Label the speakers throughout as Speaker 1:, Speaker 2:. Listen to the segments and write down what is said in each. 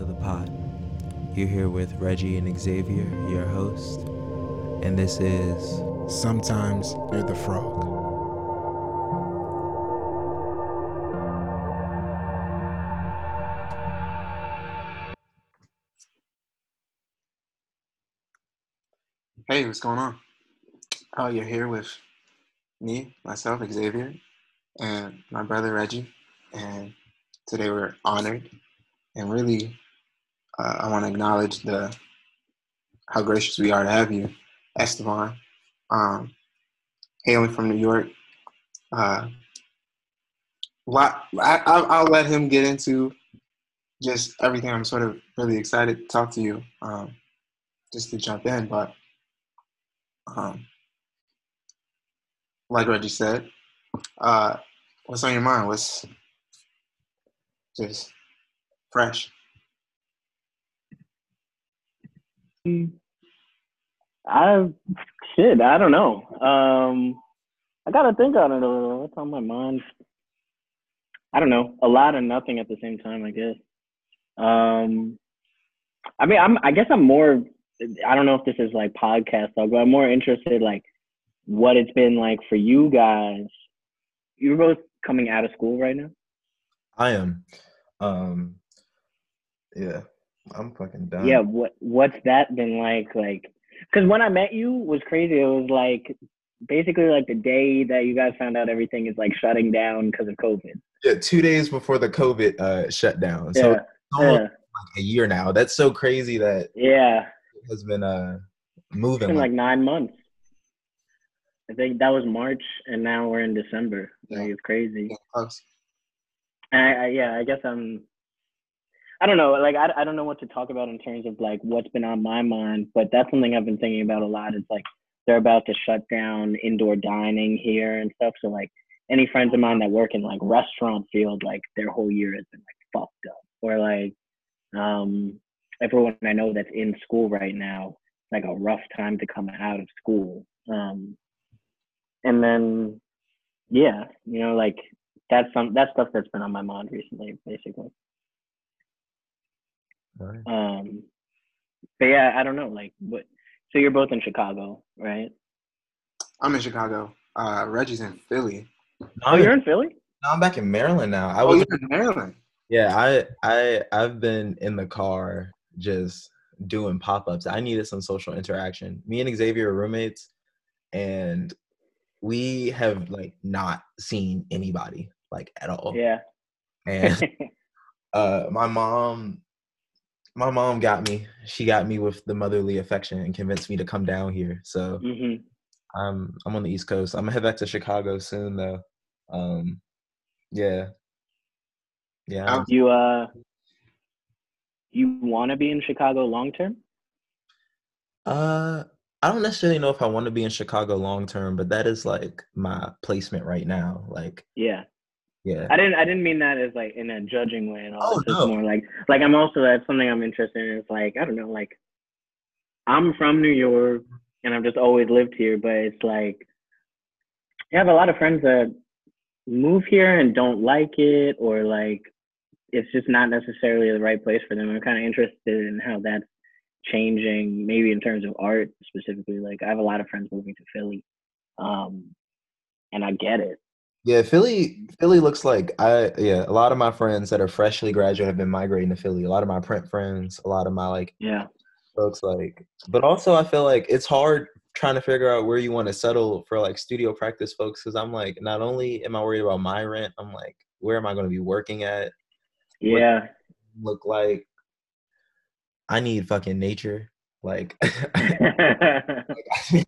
Speaker 1: Welcome to the pod. You're here with Reggie and Xavier, your host, and this is
Speaker 2: Sometimes you're the frog.
Speaker 3: Hey, what's going on? Oh, you're here with me, myself, Xavier, and my brother Reggie. And today we're honored and really uh, I want to acknowledge the how gracious we are to have you, Esteban, um, hailing from New York. Uh, I, I'll let him get into just everything. I'm sort of really excited to talk to you, um, just to jump in. But um, like Reggie said, uh, what's on your mind? What's just fresh?
Speaker 4: I shit, I don't know. Um, I gotta think on it a little. What's on my mind? I don't know. A lot of nothing at the same time, I guess. Um, I mean, I'm. I guess I'm more. I don't know if this is like podcast talk, but I'm more interested like what it's been like for you guys. You're both coming out of school right now.
Speaker 1: I am. Um, yeah, I'm fucking done.
Speaker 4: Yeah, what what's that been like? Like, because when I met you was crazy. It was like basically like the day that you guys found out everything is like shutting down because of COVID.
Speaker 1: Yeah, two days before the COVID uh, shutdown.
Speaker 4: Yeah,
Speaker 1: So it's almost
Speaker 4: yeah,
Speaker 1: like a year now. That's so crazy that
Speaker 4: yeah.
Speaker 1: it has been uh
Speaker 4: It's
Speaker 1: moving.
Speaker 4: been
Speaker 1: Like,
Speaker 4: like nine months. I think that was March, and now we're in December. Like it's crazy.
Speaker 3: Yeah,
Speaker 4: I, I, yeah, I guess I'm. I don't know. Like I, I don't know what to talk about in terms of like what's been on my mind, but that's something I've been thinking about a lot. It's like they're about to shut down indoor dining here and stuff. So like any friends of mine that work in like restaurant field, like their whole year has been like fucked up. Or like um everyone I know that's in school right now, like a rough time to come out of school. Um and then yeah, you know, like that's some that's stuff that's been on my mind recently, basically.
Speaker 1: Right.
Speaker 4: Um, but yeah, I don't know. Like, what? So you're both in Chicago, right?
Speaker 3: I'm in Chicago. Uh, Reggie's in Philly.
Speaker 4: Oh, you're in Philly.
Speaker 1: No, I'm back in Maryland now. I
Speaker 3: Oh,
Speaker 1: was
Speaker 3: you're in Maryland.
Speaker 1: yeah, I I I've been in the car just doing pop-ups. I needed some social interaction. Me and Xavier are roommates and we have like not seen anybody like at all.
Speaker 4: Yeah.
Speaker 1: And uh my mom my mom got me. She got me with the motherly affection and convinced me to come down here. So
Speaker 4: hmm
Speaker 1: I'm I'm on the East Coast. I'm gonna head back to Chicago soon though. Um yeah. Yeah. I'm-
Speaker 4: You uh, you want to be in Chicago long term?
Speaker 1: Uh, I don't necessarily know if I want to be in Chicago long term, but that is like my placement right now. Like,
Speaker 4: Yeah.
Speaker 1: Yeah,
Speaker 4: I didn't. I didn't mean that as like in a judging way and all.
Speaker 1: Oh,
Speaker 4: it's just
Speaker 1: no.
Speaker 4: more like like I'm also that's something I'm interested in. It's like I don't know. Like I'm from New York and I've just always lived here, but it's like I have a lot of friends that move here and don't like it, or like it's just not necessarily the right place for them. I'm kind of interested in how that's changing, maybe in terms of art specifically. Like I have a lot of friends moving to Philly, um, and I get it.
Speaker 1: Yeah. Philly, Philly looks like I yeah. A lot of my friends that are freshly graduate have been migrating to Philly. A lot of my print friends, a lot of my like
Speaker 4: Yeah.
Speaker 1: folks like. But also, I feel like it's hard trying to figure out where you want to settle for like studio practice folks because I'm like, not only am I worried about my rent, I'm like, where am I going to be working at?
Speaker 4: Yeah.
Speaker 1: Look like I need fucking nature. Like,
Speaker 4: I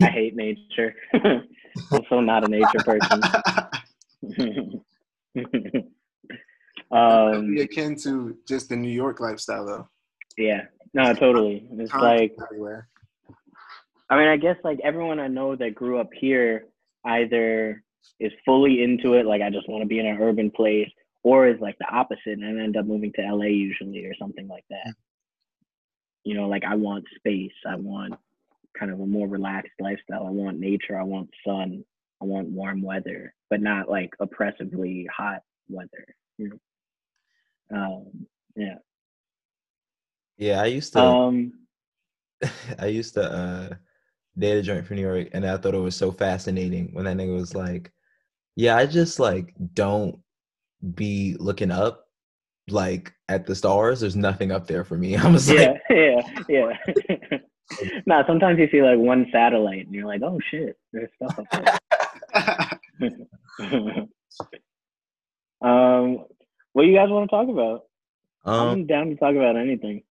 Speaker 4: hate nature. also not a nature person. um,
Speaker 3: Be akin to just the New York lifestyle, though.
Speaker 4: yeah, no, totally. It's like,
Speaker 3: everywhere.
Speaker 4: I mean, I guess like everyone I know that grew up here either is fully into it, like I just want to be in an urban place, or is like the opposite and end up moving to LA usually or something like that. You know, like I want space, I want kind of a more relaxed lifestyle, I want nature, I want sun, I want warm weather, but not like oppressively hot weather. You know? Um, yeah.
Speaker 1: Yeah, I used to.
Speaker 4: Um,
Speaker 1: I used to uh, date a joint from New York, and I thought it was so fascinating when that nigga was like, "Yeah, I just like don't be looking up like at the stars. There's nothing up there for me." I was
Speaker 4: yeah,
Speaker 1: like,
Speaker 4: yeah, yeah. nah, sometimes you see like one satellite and you're like, oh shit, there's stuff up there. um, what do you guys want to talk about?
Speaker 1: um,
Speaker 4: I'm down to talk about anything.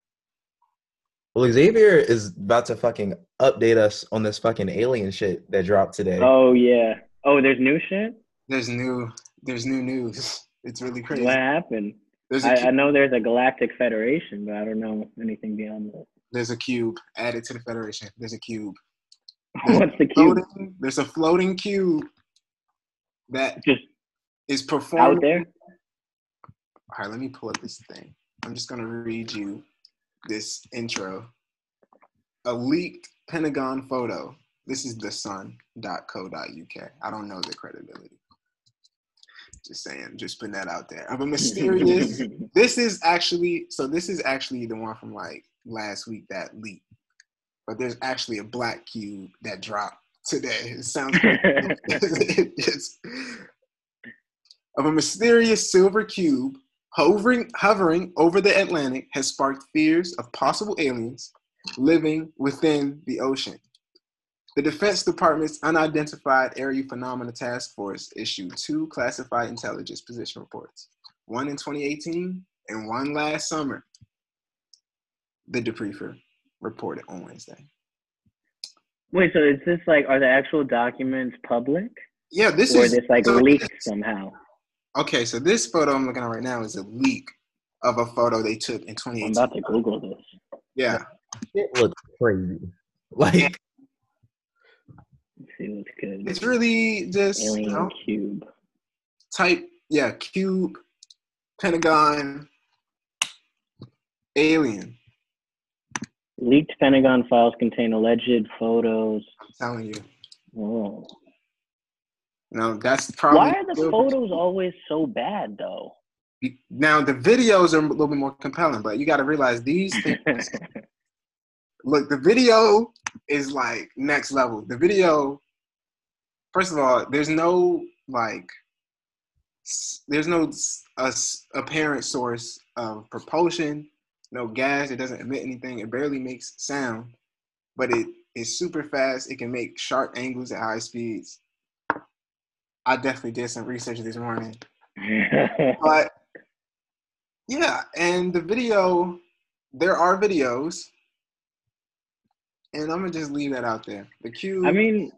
Speaker 1: "Well, Xavier is about to fucking update us on this fucking alien shit that dropped today."
Speaker 4: Oh yeah. Oh, there's new shit.
Speaker 3: there's new there's new news. It's really crazy.
Speaker 4: What happened?
Speaker 3: There's a
Speaker 4: I, I
Speaker 3: cube,
Speaker 4: know there's a galactic federation, but I don't know anything beyond that.
Speaker 3: there's a cube added to the Federation. There's a cube.
Speaker 4: What's the cube?
Speaker 3: Floating, there's a floating cube that
Speaker 4: Just
Speaker 3: is performing.
Speaker 4: out there?
Speaker 3: All right, let me pull up this thing. I'm just gonna read you this intro. A leaked Pentagon photo. This is the sun.co.uk. I don't know the credibility. Just saying, just putting that out there. Of a mysterious. this is actually so. This is actually the one from like last week that leaked, but there's actually a black cube that dropped today. It sounds it's, of a mysterious silver cube hovering hovering over the Atlantic has sparked fears of possible aliens living within the ocean. The Defense Department's Unidentified Aerial Phenomena Task Force issued two classified intelligence position reports, one in 2018 and one last summer. The debriefer reported on Wednesday.
Speaker 4: Wait, so is this like are the actual documents public?
Speaker 3: Yeah, this
Speaker 4: or
Speaker 3: is
Speaker 4: this like
Speaker 3: so
Speaker 4: leaked
Speaker 3: this-
Speaker 4: somehow?
Speaker 3: Okay, so this photo I'm looking at right now is a leak of a photo they took in
Speaker 4: I'm
Speaker 3: 2018.
Speaker 4: about to Google this.
Speaker 3: Yeah,
Speaker 1: It looks crazy. Like,
Speaker 4: see what's good.
Speaker 3: it's really just you
Speaker 4: Alien
Speaker 3: know,
Speaker 4: cube.
Speaker 3: type yeah cube pentagon alien
Speaker 4: Leaked Pentagon files contain alleged photos.
Speaker 3: i'm telling you
Speaker 4: Oh.
Speaker 3: no that's probably
Speaker 4: Why are the photos always so bad though?
Speaker 3: now the videos are a little bit more compelling but you got to realize these things look the video is like next level the video first of all there's no like there's no s- a s- apparent source of propulsion no gas it doesn't emit anything it barely makes sound but it is super fast it can make sharp angles at high speeds i definitely did some research this morning but yeah, and the video, there are videos, and I'm gonna just leave that out there. The cube.
Speaker 4: I mean,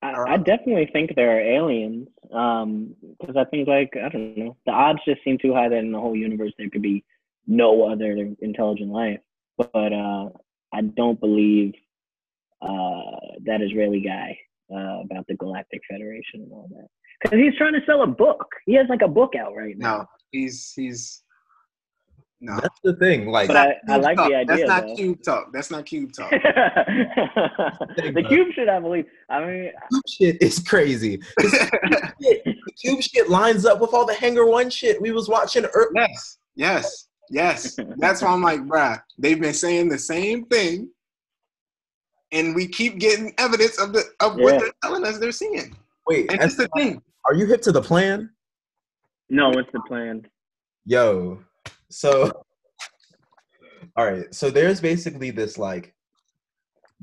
Speaker 4: I, I definitely think there are aliens. Um, because I think like I don't know, the odds just seem too high that in the whole universe there could be no other intelligent life. But uh, I don't believe uh that Israeli guy uh, about the Galactic Federation and all that. Because he's trying to sell a book. He has like a book out right now.
Speaker 3: no, he's he's no.
Speaker 1: that's the thing. Like,
Speaker 4: But I, I like
Speaker 3: talk.
Speaker 4: the idea.
Speaker 3: That's not
Speaker 4: though.
Speaker 3: cube talk. That's not cube talk.
Speaker 4: the cube shit, I believe. I mean,
Speaker 1: cube shit is crazy. 'Cause shit, the cube shit lines up with all the Hangar One shit we was watching. ear-
Speaker 3: yes, yes, yes. That's why I'm like, bruh. They've been saying the same thing, and we keep getting evidence of the of what they're telling us they're seeing.
Speaker 1: Wait,
Speaker 3: And that's the thing.
Speaker 1: are you hip to the plan?
Speaker 4: no, what's the plan?
Speaker 1: Yo, so all right, so there's basically this like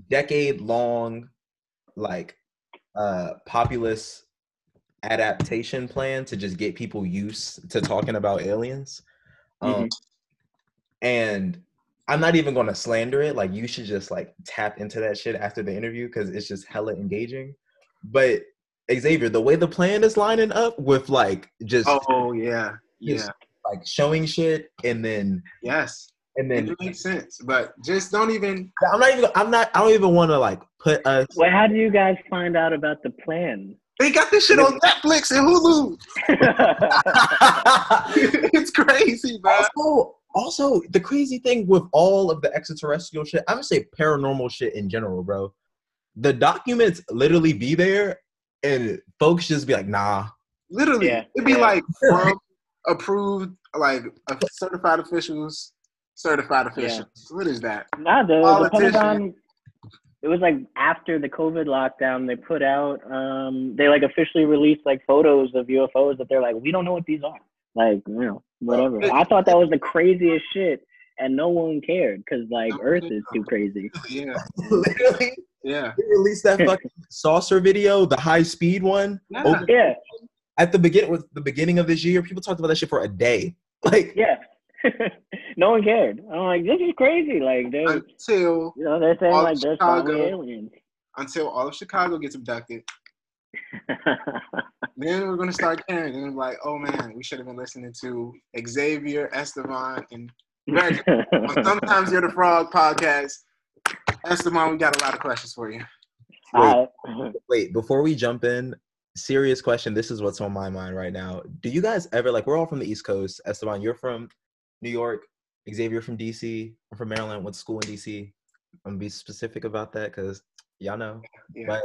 Speaker 1: decade long like uh populist adaptation plan to just get people used to talking about aliens. Um and I'm not even gonna slander it. Like you should just like tap into that shit after the interview because it's just hella engaging. But Xavier, the way the plan is lining up with like just
Speaker 3: Oh yeah,
Speaker 1: Yes.
Speaker 3: yeah,
Speaker 1: like showing shit and then
Speaker 3: yes.
Speaker 1: and then
Speaker 3: It makes sense, but just don't even.
Speaker 1: I'm not even I'm not I don't even want to like put us
Speaker 4: Well, how do you guys find out about the plan?
Speaker 3: They got this shit on Netflix and Hulu. it's crazy, bro.
Speaker 1: also also the crazy thing with all of the extraterrestrial shit i'm gonna say paranormal shit in general bro the documents literally be there and folks just be like nah
Speaker 3: Literally,
Speaker 4: Yeah,
Speaker 3: it'd be
Speaker 4: yeah.
Speaker 3: like from approved, like certified officials certified officials. What is that?
Speaker 4: Nah, the, the Pentagon. It was like after the COVID lockdown, they put out, um, they like officially released like photos of UFOs that they're like, we don't know what these are. Like, you know, whatever. I thought that was the craziest shit, and no one cared because like Earth is too crazy.
Speaker 3: Yeah,
Speaker 1: Literally,
Speaker 3: yeah.
Speaker 1: they released that fucking saucer video, the high speed one.
Speaker 3: Yeah.
Speaker 1: over-
Speaker 4: Yeah,
Speaker 1: at the beginning with the beginning of this year, people talked about that shit for a day. Like
Speaker 4: yeah. no one cared. I'm like, this is crazy. Like, they,
Speaker 3: Until
Speaker 4: you know, they're saying like
Speaker 3: of
Speaker 4: there's probably
Speaker 3: Chicago.
Speaker 4: aliens.
Speaker 3: until all of Chicago gets abducted, then we're gonna start caring. And I'm like, oh man, we should have been listening to Xavier, Esteban, and Reggie. Sometimes You're the Frog podcast. Esteban, we got a lot of questions for you.
Speaker 4: Alright.
Speaker 1: wait, before we jump in, serious question. This is what's on my mind right now. Do you guys ever like we're all from the East Coast. Esteban, you're from New York. Xavier from DC. I'm from Maryland. Went to school in DC. I'm gonna be specific about that because y'all know.
Speaker 3: Yeah.
Speaker 1: But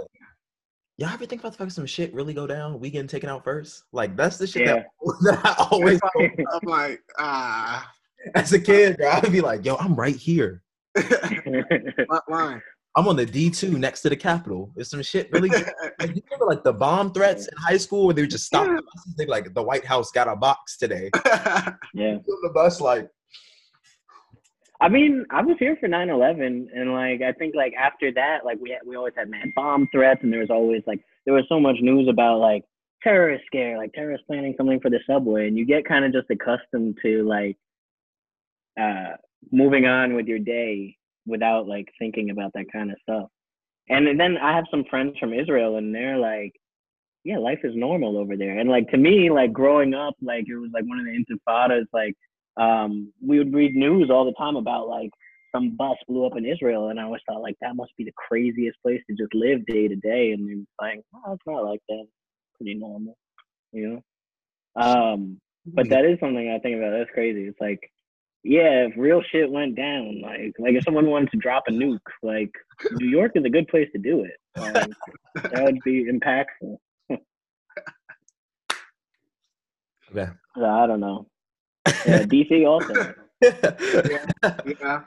Speaker 1: y'all ever think about the fact some shit really go down? We getting taken out first? Like that's the shit that, that I always
Speaker 3: I'm like, ah,
Speaker 1: as a kid, bro, I'd be like, yo, I'm right here.
Speaker 3: line?
Speaker 1: I'm on the D2 next to the Capitol. Is some shit really like, you remember like the bomb threats in high school where they would just stop
Speaker 3: Yeah.
Speaker 1: the buses? They like the White House got a box today.
Speaker 4: yeah.
Speaker 1: On the bus, like
Speaker 4: I mean, I was here for 9/11, and like I think like after that, like we we always had mad bomb threats, and there was always like there was so much news about like terrorist scare, like terrorists planning something for the subway, and you get kind of just accustomed to like uh moving on with your day without like thinking about that kind of stuff. And then I have some friends from Israel, and they're like, yeah, life is normal over there. And like to me, like growing up, like it was like one of the intifadas, like um, we would read news all the time about like some bus blew up in Israel, and I always thought like that must be the craziest place to just live day to day. And it was like, oh, it's not like that. Pretty normal, you know. Um, but that is something I think about. That's crazy. It's like, yeah, if real shit went down, like like if someone wanted to drop a nuke, like New York is a good place to do it. Like, that would be impactful.
Speaker 1: yeah.
Speaker 4: I don't know. Yeah, DC also.
Speaker 3: Yeah.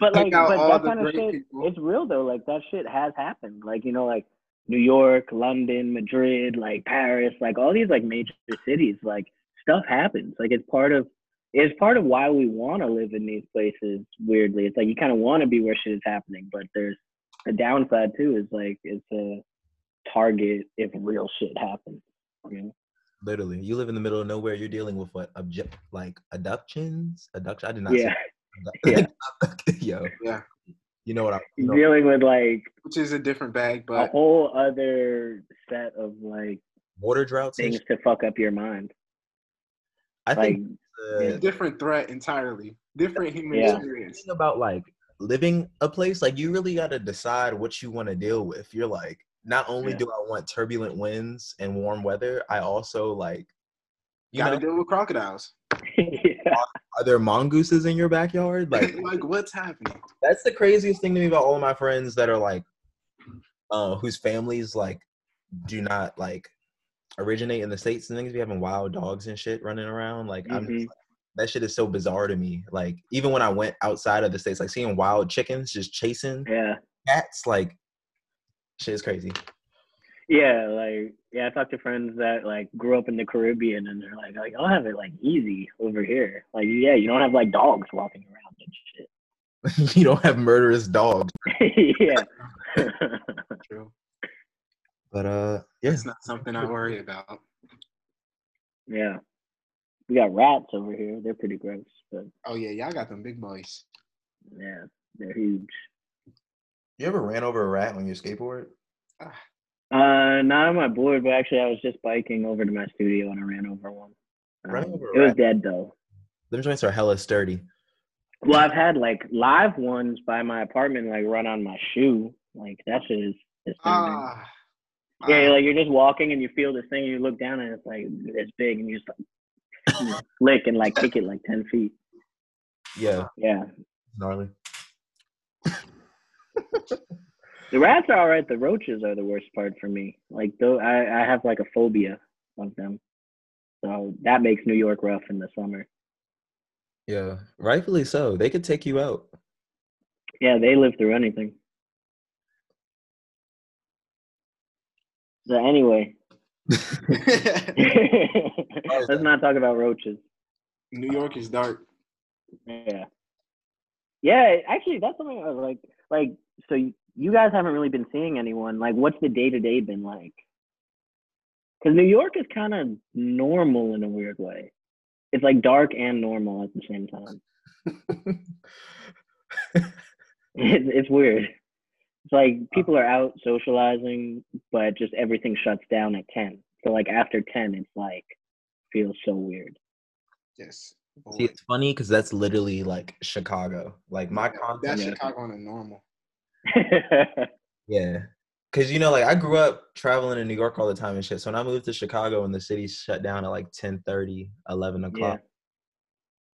Speaker 4: But like, but that kind of shit,
Speaker 3: people.
Speaker 4: it's real though. Like that shit has happened. Like you know, like New York, London, Madrid, like Paris, like all these like major cities. Like stuff happens. Like it's part of it's part of why we want to live in these places. Weirdly, it's like you kind of want to be where shit is happening, but there's a downside too. Is like it's a target if real shit happens. You know?
Speaker 1: Literally, you live in the middle of nowhere. You're dealing with what object like abductions, abduction. I did not.
Speaker 4: Yeah,
Speaker 1: Say Yo.
Speaker 3: Yeah.
Speaker 1: You know what I'm
Speaker 4: you're
Speaker 1: know,
Speaker 4: dealing with like
Speaker 3: Which is a different bag, but a
Speaker 4: whole other set of like
Speaker 1: water droughts.
Speaker 4: things to fuck up your mind.
Speaker 1: I
Speaker 4: Like,
Speaker 1: think
Speaker 3: a different threat entirely. Different human
Speaker 4: Yeah.
Speaker 3: experience.
Speaker 1: thing about like living a place, like you really got to decide what you want to deal with. You're like, not only
Speaker 4: Yeah.
Speaker 1: do I want turbulent winds and warm weather, I also like, you
Speaker 3: Gotta
Speaker 1: know,
Speaker 3: deal with crocodiles.
Speaker 4: yeah.
Speaker 1: are there mongooses in your backyard? Like,
Speaker 3: like what's happening?
Speaker 1: that's the craziest thing to me about all of my friends that are like uh whose families like do not like originate in the states and things be having wild dogs and shit running around like i'm
Speaker 4: Mhm.
Speaker 1: just, like, that shit is so bizarre to me like even when i went outside of the states like seeing wild chickens just chasing
Speaker 4: yeah.
Speaker 1: cats like shit is crazy
Speaker 4: Yeah, like yeah, I talked to friends that like grew up in the Caribbean and they're like, like I'll have it like easy over here. Like yeah, you don't have like dogs walking around and shit.
Speaker 1: you don't have murderous dogs
Speaker 4: yeah.
Speaker 3: True.
Speaker 1: but uh yeah
Speaker 3: It's not something I worry about.
Speaker 4: yeah. We got rats over here. They're pretty gross, but
Speaker 3: Oh yeah, y'all got them big boys.
Speaker 4: yeah, they're huge.
Speaker 1: You ever ran over a rat on your skateboard
Speaker 4: Uh, not on my board, but actually, I was just biking over to my studio and I ran over one.
Speaker 1: Ran
Speaker 4: Um,
Speaker 1: over
Speaker 4: it was dead though.
Speaker 1: them joints are hella sturdy
Speaker 4: Well, I've had like live ones by my apartment, like run on my shoe. Like that shit is. is
Speaker 3: Ah.
Speaker 4: yeah,
Speaker 3: ah,
Speaker 4: like you're just walking and you feel this thing, and you look down and it's like it's big, and you just like you know, flick and like kick it like ten feet.
Speaker 1: yeah
Speaker 4: Yeah,
Speaker 1: gnarly
Speaker 4: the rats are alright. The roaches are the worst part for me. Like though, I I have like a phobia of them, so that makes New York rough in the summer.
Speaker 1: Yeah, rightfully so. They could take you out.
Speaker 4: Yeah, they live through anything. So anyway, let's not talk about roaches.
Speaker 3: New York is dark.
Speaker 4: Yeah. Yeah, actually, that's something I was like, like, so you guys haven't really been seeing anyone. Like, what's the day to day been like? Because New York is kind of normal in a weird way. It's like dark and normal at the same time. It's, it's weird. It's like uh. people are out socializing, but just everything shuts down at 10. So, like, after 10, it's like, feels so weird.
Speaker 3: Yes.
Speaker 1: See, it's funny because that's literally like Chicago. Like my
Speaker 3: That's. Chicago on a normal.
Speaker 1: Yeah. Cause you know, like I grew up traveling in New York all the time and shit. So when I moved to Chicago and the city shut down at like 10 30, 11 o'clock,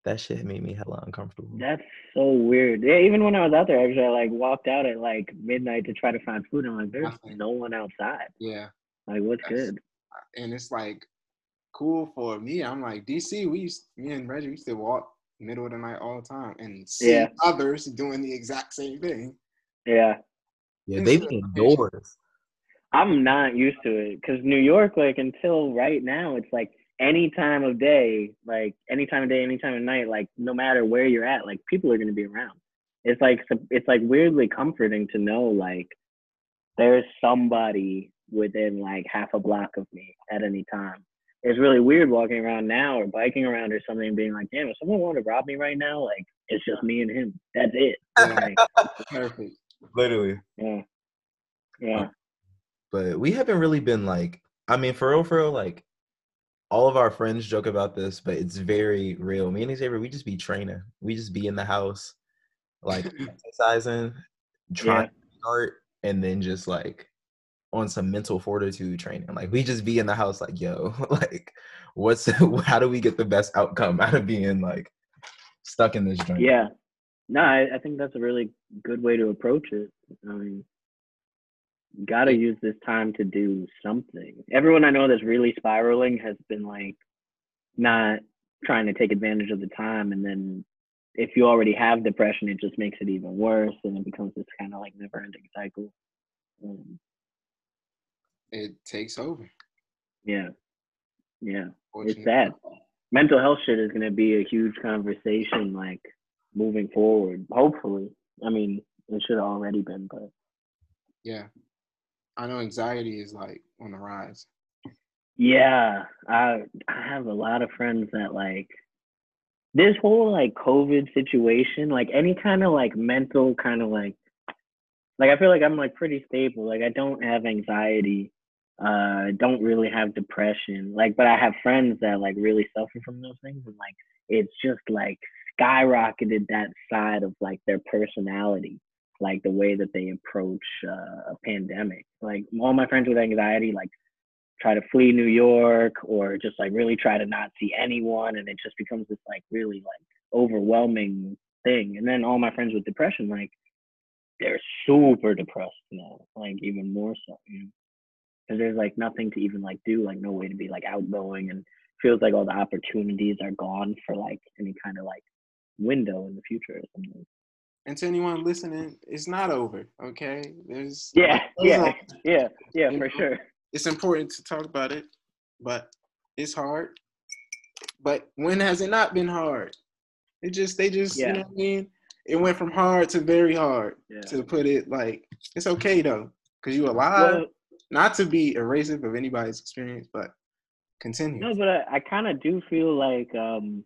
Speaker 1: that shit made me hella uncomfortable.
Speaker 4: That's so weird. Yeah, even when I was out there, actually, I uh, like walked out at like midnight to try to find food. And I'm like, there's no one outside.
Speaker 3: Yeah.
Speaker 4: Like, what's
Speaker 3: That's-
Speaker 4: good?
Speaker 3: And it's like cool for me. I'm like, DC, we used me and Reggie used to walk middle of the night all the time and see
Speaker 4: Yeah.
Speaker 3: others doing the exact same thing.
Speaker 4: Yeah,
Speaker 1: Yeah, they be indoors.
Speaker 4: I'm not used to it because New York, like until right now, it's like any time of day, like any time of day, any time of night, like no matter where you're at, like people are gonna be around. It's like it's like weirdly comforting to know like there's somebody within like half a block of me at any time. It's really weird walking around now or biking around or something and being like, damn, if someone wanted to rob me right now, like it's just me and him. That's it. Like,
Speaker 3: Perfect.
Speaker 1: Literally.
Speaker 4: yeah. Yeah.
Speaker 1: But we haven't really been like, I mean, for real, for real, like all of our friends joke about this, but it's very real. Me and Xavier, we just be training. We just be in the house, like exercising, trying
Speaker 4: Yeah.
Speaker 1: to start, and then just like on some mental fortitude training. Like we just be in the house, like, yo, like what's how do we get the best outcome out of being like stuck in this joint?
Speaker 4: Yeah. No, I, I think that's a really good way to approach it. I mean, got to use this time to do something. Everyone I know that's really spiraling has been like not trying to take advantage of the time. And then if you already have depression, it just makes it even worse. And it becomes this kind of like never ending cycle. Um,
Speaker 3: It takes over.
Speaker 4: yeah. Yeah.
Speaker 3: It's
Speaker 4: sad. mental health shit is going to be a huge conversation like moving forward hopefully. I mean it should have already been but.
Speaker 3: Yeah. I know anxiety is like on the rise.
Speaker 4: yeah. I i have a lot of friends that like this whole like covid situation like any kind of like mental kind of like like i feel like i'm like pretty stable. Like i don't have anxiety. Uh don't really have depression. Like but i have friends that like really suffer from those things and like it's just like skyrocketed that side of like their personality like the way that they approach uh, a pandemic. Like all my friends with anxiety like try to flee new york or just like really try to not see anyone and it just becomes this like really like overwhelming thing. And then all my friends with depression like they're super depressed now like even more so you know? Because there's like nothing to even like do like no way to be like outgoing and feels like all the opportunities are gone for like any kind of like window in the future or something
Speaker 3: And to anyone listening, it's not over. Okay. There's
Speaker 4: yeah yeah yeah yeah for sure
Speaker 3: it's important to talk about it, but it's hard. But when has it not been hard? It just they just
Speaker 4: Yeah.
Speaker 3: you know what I mean. It went from hard to very hard.
Speaker 4: yeah
Speaker 3: To put it like it's okay though, cause you alive.
Speaker 4: well,
Speaker 3: Not to be erasive of anybody's experience, but continue.
Speaker 4: No, but I, I kind of do feel like um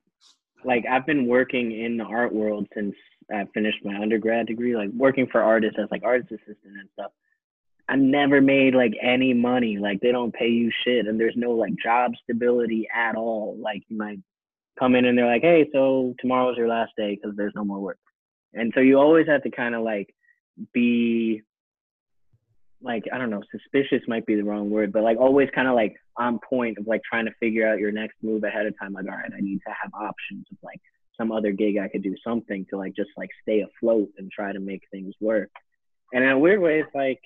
Speaker 4: like I've been working in the art world since I finished my undergrad degree, like working for artists as like artist assistant and stuff. I never made like any money. Like they don't pay you shit and there's no like job stability at all. Like you might come in and they're like, "Hey, so tomorrow's your last day because there's no more work." And so you always have to kind of like be like I don't know, suspicious might be the wrong word, but like always kind of like on point of like trying to figure out your next move ahead of time. Like, all right, I need to have options of like some other gig I could do something to like just like stay afloat and try to make things work. And in a weird way, it's like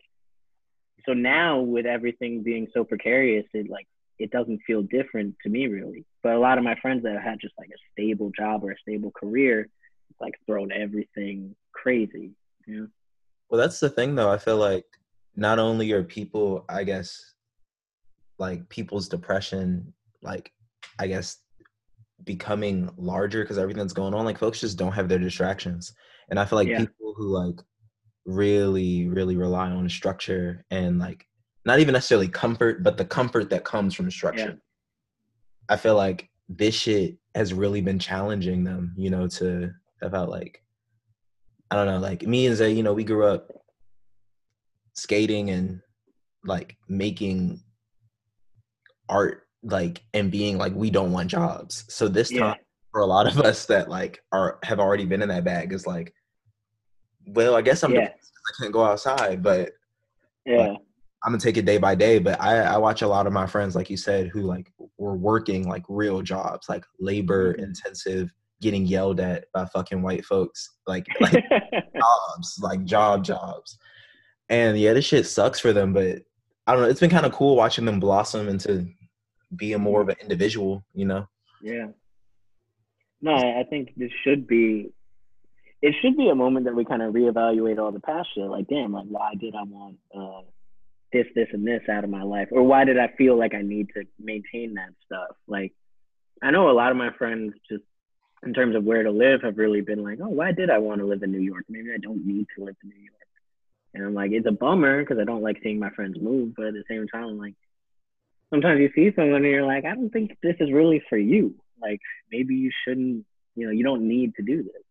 Speaker 4: so now with everything being so precarious, it like it doesn't feel different to me really. But a lot of my friends that had just like a stable job or a stable career, it's like thrown everything crazy. Know?
Speaker 1: Well, that's the thing though. I feel like not only are people, I guess, like people's depression, like I guess becoming larger because everything's going on. Like folks just don't have their distractions, and I feel like
Speaker 4: Yeah.
Speaker 1: people who like really, really rely on structure and like not even necessarily comfort, but the comfort that comes from structure. I feel like this shit has really been challenging them, you know, to about like I don't know, like me and Zay, you know, we grew up skating and like making art like and being like we don't want jobs. So this
Speaker 4: Yeah.
Speaker 1: time for a lot of us that like are have already been in that bag is like well, I guess I'm
Speaker 4: Yeah.
Speaker 1: I can't go outside, but
Speaker 4: Yeah.
Speaker 1: I'm gonna take it day by day, but I, I watch a lot of my friends, like you said, who like were working like real jobs, like labor
Speaker 4: Mhm.
Speaker 1: intensive, getting yelled at by fucking white folks, like like jobs, like job jobs. And yeah, this shit sucks for them, but I don't know. It's been kind of cool watching them blossom into being more of an individual, you know?
Speaker 4: Yeah. No, I think this should be. It should be a moment that we kind of reevaluate all the past shit. Like, damn, like why did I want uh, this, this, and this out of my life, or why did I feel like I need to maintain that stuff? Like, I know a lot of my friends just in terms of where to live have really been like, oh, why did I want to live in New York? Maybe I don't need to live in New York. And I'm like, it's a bummer because I don't like seeing my friends move, but at the same time, I'm like, sometimes you see someone and you're like, I don't think this is really for you. Like maybe you shouldn't, you know, you don't need to do this.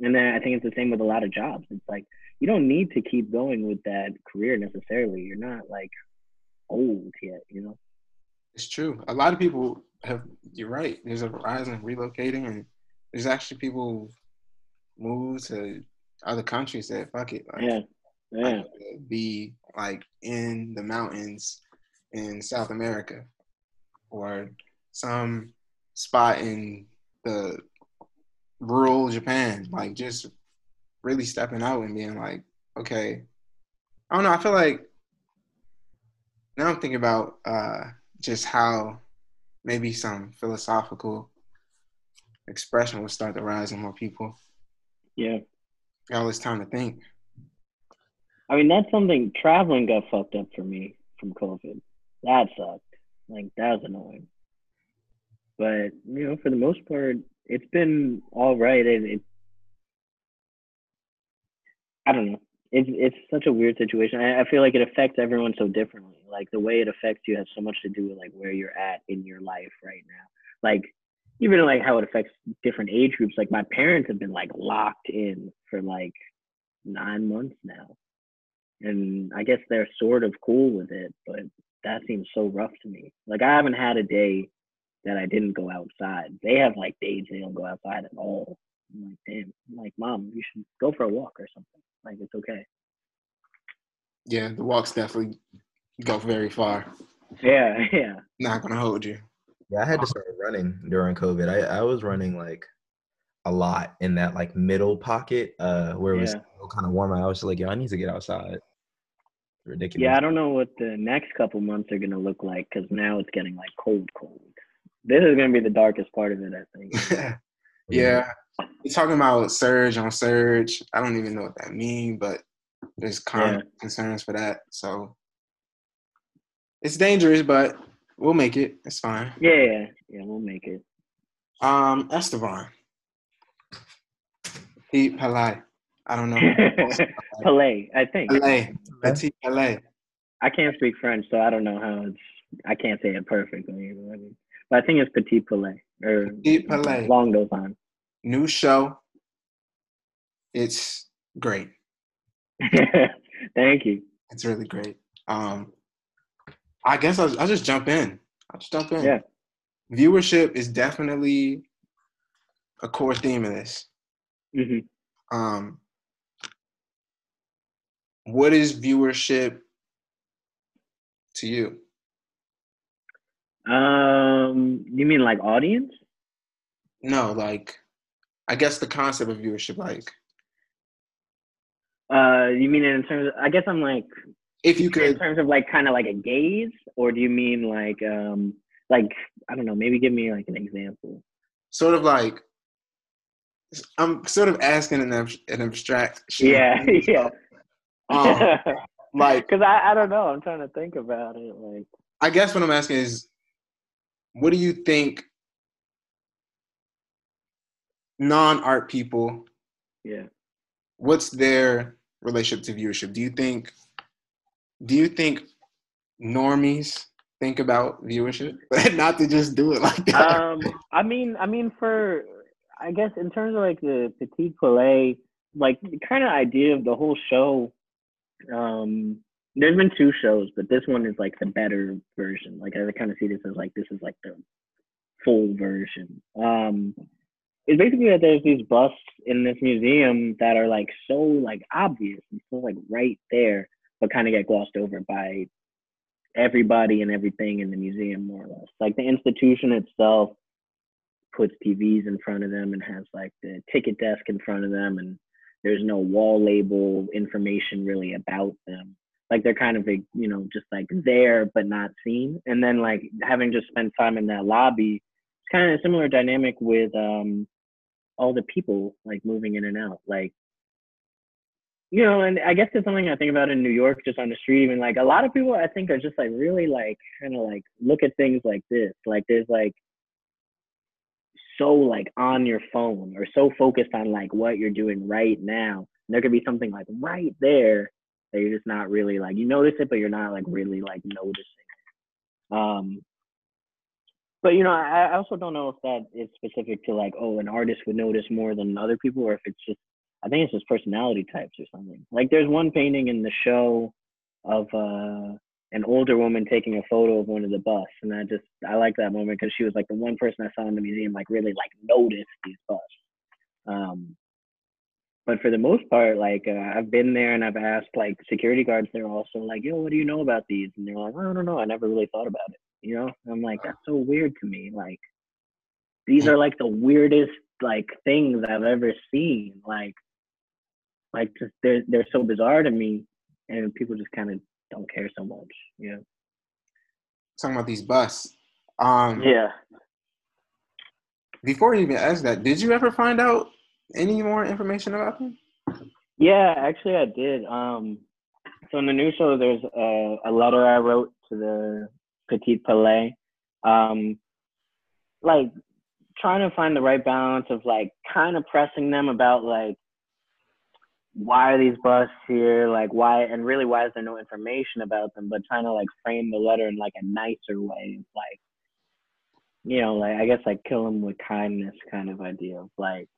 Speaker 4: And then I think it's the same with a lot of jobs. It's like you don't need to keep going with that career necessarily. You're not like old yet, you know.
Speaker 3: It's true. A lot of people have. You're right. There's a rise in relocating, and there's actually people move to other countries that fuck it. Like,
Speaker 4: Yeah. Yeah.
Speaker 3: Be like in the mountains in South America or some spot in the rural Japan. Like just really stepping out and being like, okay, I don't know. I feel like now I'm thinking about uh, just how maybe some philosophical expression will start to rise in more people.
Speaker 4: Yeah.
Speaker 3: Got all this time to think.
Speaker 4: I mean, that's something traveling got fucked up for me from COVID. That sucked. Like that was annoying. But you know, for the most part, it's been all right. And it, I don't know. It's it's such a weird situation. I, I feel like it affects everyone so differently. Like the way it affects you has so much to do with like where you're at in your life right now. Like even like how it affects different age groups. Like my parents have been like locked in for like nine months now and I guess they're sort of cool with it, but that seems so rough to me. Like I haven't had a day that I didn't go outside. They have like days they don't go outside at all. I'm like, damn. I'm like, mom, you should go for a walk or something. Like it's okay.
Speaker 3: Yeah, the walks definitely go very far.
Speaker 4: Yeah, yeah.
Speaker 3: Not gonna hold you.
Speaker 1: Yeah, I had to start running during COVID. I, I was running like a lot in that like middle pocket, uh, where it was
Speaker 4: Yeah.
Speaker 1: kind of warm. I was like, yo, I need to get outside. Ridiculous.
Speaker 4: Yeah, I don't know what the next couple months are gonna look like because now it's getting like cold, cold. This is gonna be the darkest part of it, I think.
Speaker 3: yeah. You're talking about surge on surge. I don't even know what that means, but there's con-
Speaker 4: Yeah.
Speaker 3: concerns for that. So it's dangerous, but we'll make it. It's fine.
Speaker 4: Yeah, yeah, yeah. We'll make it.
Speaker 3: Um, Esteban. Pete Palais. I don't know.
Speaker 4: Palais, I think.
Speaker 3: Palais. Petit Palais.
Speaker 4: I can't speak French, so I don't know how it's. I can't say it perfectly, but I think it's Petit Palais or
Speaker 3: Petit Palais.
Speaker 4: along those lines.
Speaker 3: New show. It's great.
Speaker 4: Thank you.
Speaker 3: It's really great. Um, I guess I'll, I'll just jump in. I'll just jump in.
Speaker 4: Yeah.
Speaker 3: Viewership is definitely a core theme of this.
Speaker 4: Hmm
Speaker 3: Um, what is viewership to you?
Speaker 4: Um, you mean like audience?
Speaker 3: No, like, I guess the concept of viewership, like,
Speaker 4: Uh, you mean in terms? Of, I guess I'm like
Speaker 3: if you could, in
Speaker 4: terms of like kind of like a gaze, or do you mean like um like I don't know? Maybe give me like an example.
Speaker 3: sort of like, I'm sort of asking an, an abstract.
Speaker 4: Yeah, yeah.
Speaker 3: Um, like,
Speaker 4: Because I, I don't know. I'm trying to think about it. Like,
Speaker 3: I guess what I'm asking is, what do you think non-art people?
Speaker 4: yeah.
Speaker 3: What's their relationship to viewership? Do you think? Do you think normies think about viewership, not to just do it like that?
Speaker 4: um, I mean, I mean, for I guess in terms of like the Petit Palais, like the kind of idea of the whole show. Um, there's been two shows, but this one is like the better version. Like I kind of see this as like this is like the full version. Um, it's basically that there's these busts in this museum that are like so like obvious and so like right there, but kind of get glossed over by everybody and everything in the museum more or less. Like the institution itself puts TVs in front of them and has like the ticket desk in front of them and there's no wall label information really about them. Like they're kind of you know just like there but not seen. And then like having just spent time in that lobby, it's kind of a similar dynamic with um all the people like moving in and out. Like you know, and I guess it's something I think about in New York, just on the street. Even like a lot of people, I think are just like really like kind of like look at things like this. Like there's like so like on your phone or so focused on like what you're doing right now. And there could be something like right there that you're just not really like you notice it, but you're not like really like noticing. it. Um, but you know, I, I also don't know if that is specific to like oh an artist would notice more than other people, or if it's just I think it's just personality types or something. Like there's one painting in the show of uh an older woman taking a photo of one of the busts, and I just I like that moment because she was like the one person I saw in the museum like really like noticed these busts. Um, but for the most part, like uh, I've been there and I've asked like security guards. They're also like, "Yo, what do you know about these?" And they're like, "I don't know. I never really thought about it." You know, I'm like, that's so weird to me. Like, these are like the weirdest like things I've ever seen. Like, like just they're they're so bizarre to me, and people just kind of don't care so much. Yeah.
Speaker 3: Talking about these busts. Um,
Speaker 4: Yeah.
Speaker 3: Before you even ask that, did you ever find out any more information about them?
Speaker 4: Yeah, actually, I did. Um, so in the new show, there's a, a letter I wrote to the Petit Palais, um, like trying to find the right balance of like kind of pressing them about like why are these busts here, like why, and really why is there no information about them, but trying to like frame the letter in like a nicer way, like you know, like I guess like kill them with kindness kind of idea of like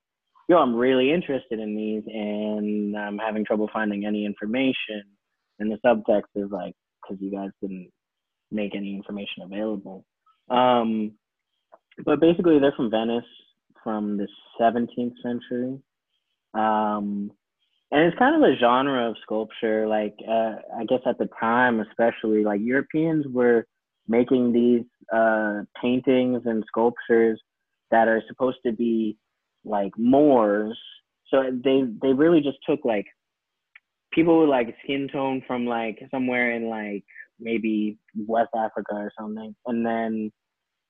Speaker 4: yo, I'm really interested in these and I'm having trouble finding any information. And the subtext is like, because you guys didn't make any information available. Um, but basically, they're from Venice from the 17th century. Um, and it's kind of a genre of sculpture. Like, uh, I guess at the time, especially, like Europeans were making these uh, paintings and sculptures that are supposed to be like Moors. So they they really just took like people with like skin tone from like somewhere in like maybe West Africa or something, and then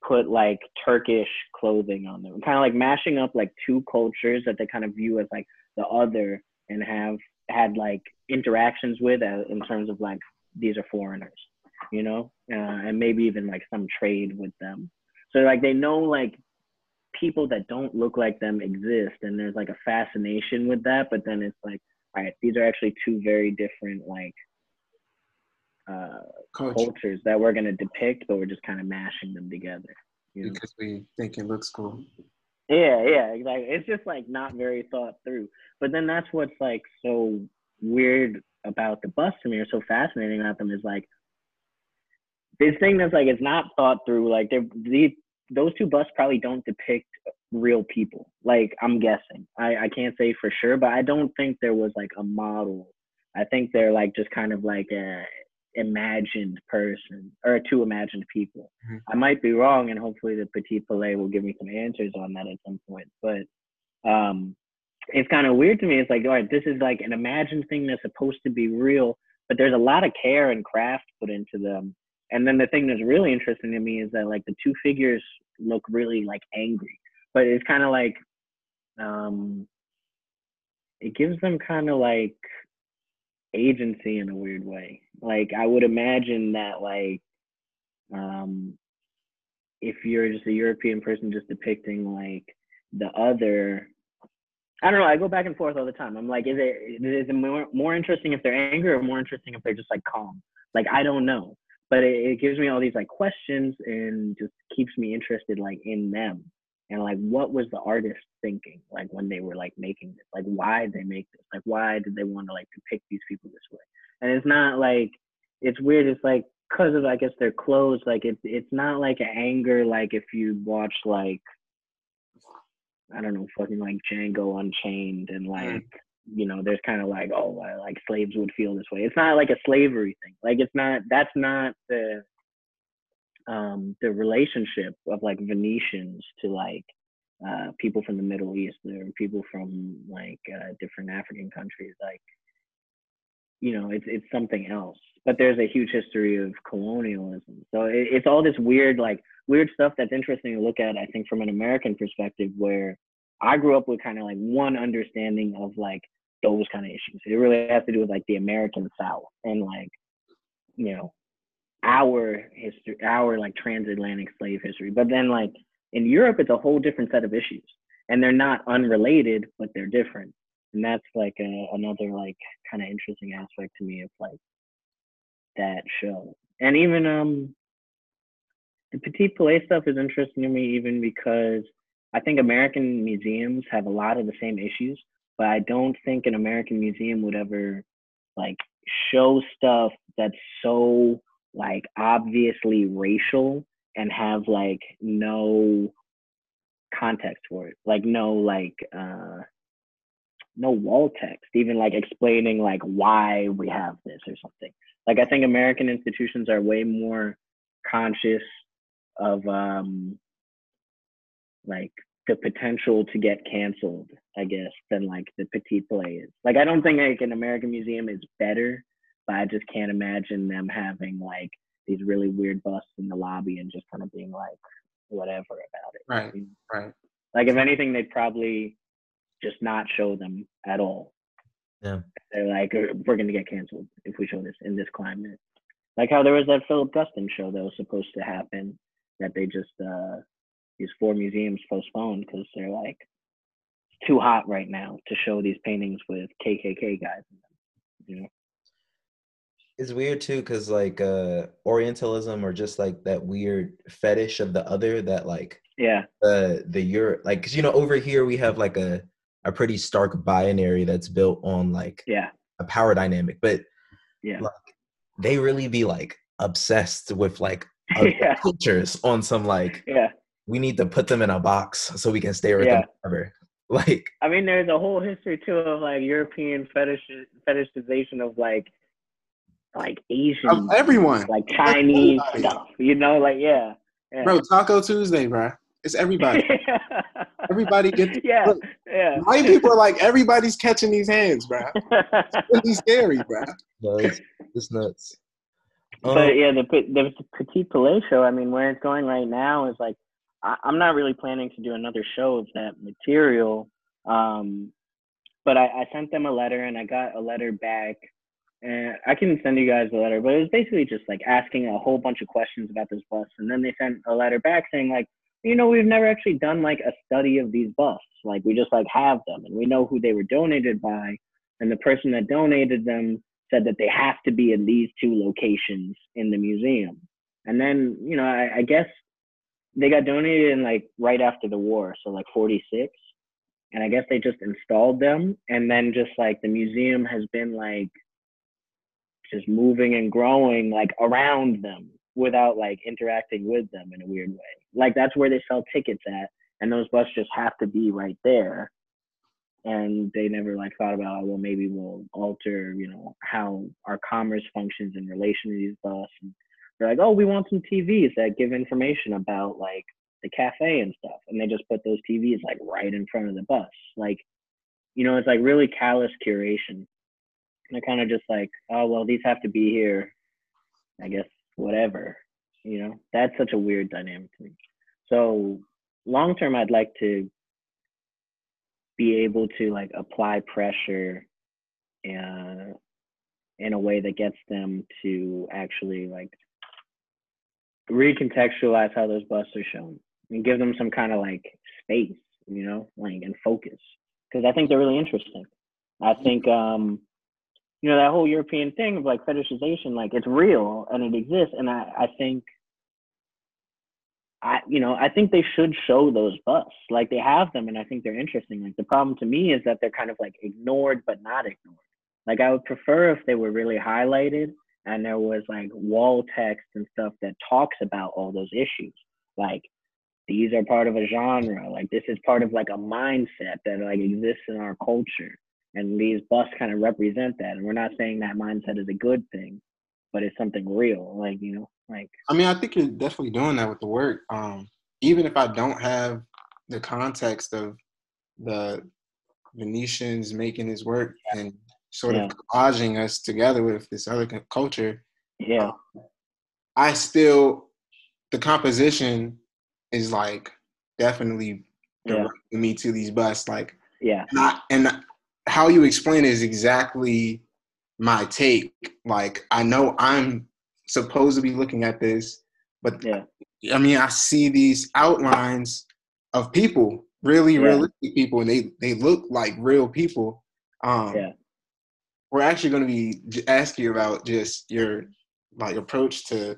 Speaker 4: put like Turkish clothing on them, kind of like mashing up like two cultures that they kind of view as like the other, and have had like interactions with uh, in terms of like these are foreigners, you know, uh, and maybe even like some trade with them. So like they know like people that don't look like them exist and there's like a fascination with that but then it's like all right these are actually two very different like uh
Speaker 3: Culture.
Speaker 4: cultures that we're going to depict but we're just kind of mashing them together you know?
Speaker 3: Because we think it looks cool.
Speaker 4: Yeah yeah exactly it's just like not very thought through but then that's what's like so weird about the bus to me or so fascinating about them is like this thing that's like it's not thought through like they're these those two busts probably don't depict real people. Like I'm guessing. I, I can't say for sure, but I don't think there was like a model. I think they're like just kind of like a imagined person or two imagined people.
Speaker 3: Mhm.
Speaker 4: I might be wrong and hopefully the Petit Palais will give me some answers on that at some point. But um it's kind of weird to me. It's like, all right, this is like an imagined thing that's supposed to be real, but there's a lot of care and craft put into them. And then the thing that's really interesting to me is that like the two figures look really like angry, but it's kind of like um it gives them kind of like agency in a weird way. Like I would imagine that like um if you're just a European person just depicting like the other I don't know, I go back and forth all the time. I'm like, is it is it more more interesting if they're angry or more interesting if they're just like calm? Like I don't know. But it, it gives me all these like questions and just keeps me interested like in them and like what was the artist thinking like when they were like making this? Like why did they make this? Like why did they want to like depict these people this way? And it's not like it's weird it's like because of i guess their clothes like it's it's not like an anger like if you watch like i don't know fucking like django unchained and like mm. you know there's kind of like oh like slaves would feel this way. It's not like a slavery thing. Like it's not that's not the um, the relationship of like Venetians to like uh, people from the Middle East or people from like uh, different African countries, like you know, it's it's something else. But there's a huge history of colonialism, so it, it's all this weird like weird stuff that's interesting to look at. I think from an American perspective, where I grew up with kind of like one understanding of like those kind of issues. It really has to do with like the American South and like you know our history, our like transatlantic slave history. But then like in Europe, it's a whole different set of issues, and they're not unrelated, but they're different. And that's like a, another like kind of interesting aspect to me of like that show. And even um the Petit Palais stuff is interesting to me even because I think American museums have a lot of the same issues, but I don't think an American museum would ever like show stuff that's so like obviously racial and have like no context for it. Like no like uh no wall text even like explaining like why we have this or something. Like i think american institutions are way more conscious of um like the potential to get canceled i guess than like the Petit Palais is like i don't think like an american museum is better but I just can't imagine them having like these really weird busts in the lobby and just kind of being like whatever about it.
Speaker 3: Right. right.
Speaker 4: Like if anything, they'd probably just not show them at all.
Speaker 1: Yeah.
Speaker 4: They're like, we're gonna get canceled if we show this in this climate. Like how there was that Philip Guston show that was supposed to happen that they just uh these four museums postponed because they're like it's too hot right now to show these paintings with KKK guys in them. You know
Speaker 1: it's weird too because like uh orientalism or just like that weird fetish of the other that like
Speaker 4: yeah
Speaker 1: the the europe like because you know over here we have like a a pretty stark binary that's built on like
Speaker 4: yeah
Speaker 1: a power dynamic but
Speaker 4: yeah
Speaker 1: like they really be like obsessed with like yeah. cultures on some like
Speaker 4: yeah
Speaker 1: we need to put them in a box so we can stay with yeah. them forever like
Speaker 4: i mean there's a whole history too of like european fetish fetishization of like like Asian,
Speaker 3: of everyone,
Speaker 4: like Chinese stuff. You know, like yeah, yeah.
Speaker 3: bro. Taco Tuesday, bro. It's everybody. everybody gets.
Speaker 4: Yeah, look, yeah.
Speaker 3: White people are like everybody's catching these hands, bro. It's really scary, bro.
Speaker 1: No, it's, it's nuts.
Speaker 4: But um, yeah, the the Petit Palais show. I mean, where it's going right now is like I, am not really planning to do another show of that material. Um, but I, I sent them a letter and I got a letter back and I can send you guys a letter, but it was basically just like asking a whole bunch of questions about this bus. And then they sent a letter back saying like, you know, we've never actually done like a study of these busts. Like we just like have them and we know who they were donated by. And the person that donated them said that they have to be in these two locations in the museum. And then, you know, I, I guess they got donated in like right after the war. So like 46. And I guess they just installed them. And then just like the museum has been like just moving and growing like around them without like interacting with them in a weird way. Like that's where they sell tickets at, and those buses just have to be right there. And they never like thought about, oh, well, maybe we'll alter, you know, how our commerce functions in relation to these buses. And they're like, oh, we want some TVs that give information about like the cafe and stuff, and they just put those TVs like right in front of the bus. Like, you know, it's like really callous curation they're kind of just like, oh well, these have to be here. I guess whatever. You know, that's such a weird dynamic to me. So long term, I'd like to be able to like apply pressure uh, in a way that gets them to actually like recontextualize how those busts are shown and give them some kind of like space, you know, like and focus. Because I think they're really interesting. I think um, you know, that whole European thing of like fetishization, like it's real and it exists. And I, I think I, you know, I think they should show those busts. Like they have them, and I think they're interesting. Like the problem to me is that they're kind of like ignored, but not ignored. Like I would prefer if they were really highlighted and there was like wall text and stuff that talks about all those issues. Like these are part of a genre. Like this is part of like a mindset that like exists in our culture. And these busts kind of represent that. And we're not saying that mindset is a good thing, but it's something real. Like, you know, like
Speaker 3: I mean, I think you're definitely doing that with the work. Um, even if I don't have the context of the Venetians making this work and sort yeah. of collaging us together with this other culture.
Speaker 4: Yeah.
Speaker 3: Um, I still, the composition is like definitely directing yeah. me to these busts. Like,
Speaker 4: yeah.
Speaker 3: Not, and how you explain it is exactly my take. Like, I know I'm supposed to be looking at this, but
Speaker 4: yeah.
Speaker 3: I mean, I see these outlines of people, really yeah. realistic people, and they they look like real people. Um,
Speaker 4: yeah.
Speaker 3: We're actually going to be asking you about just your like approach to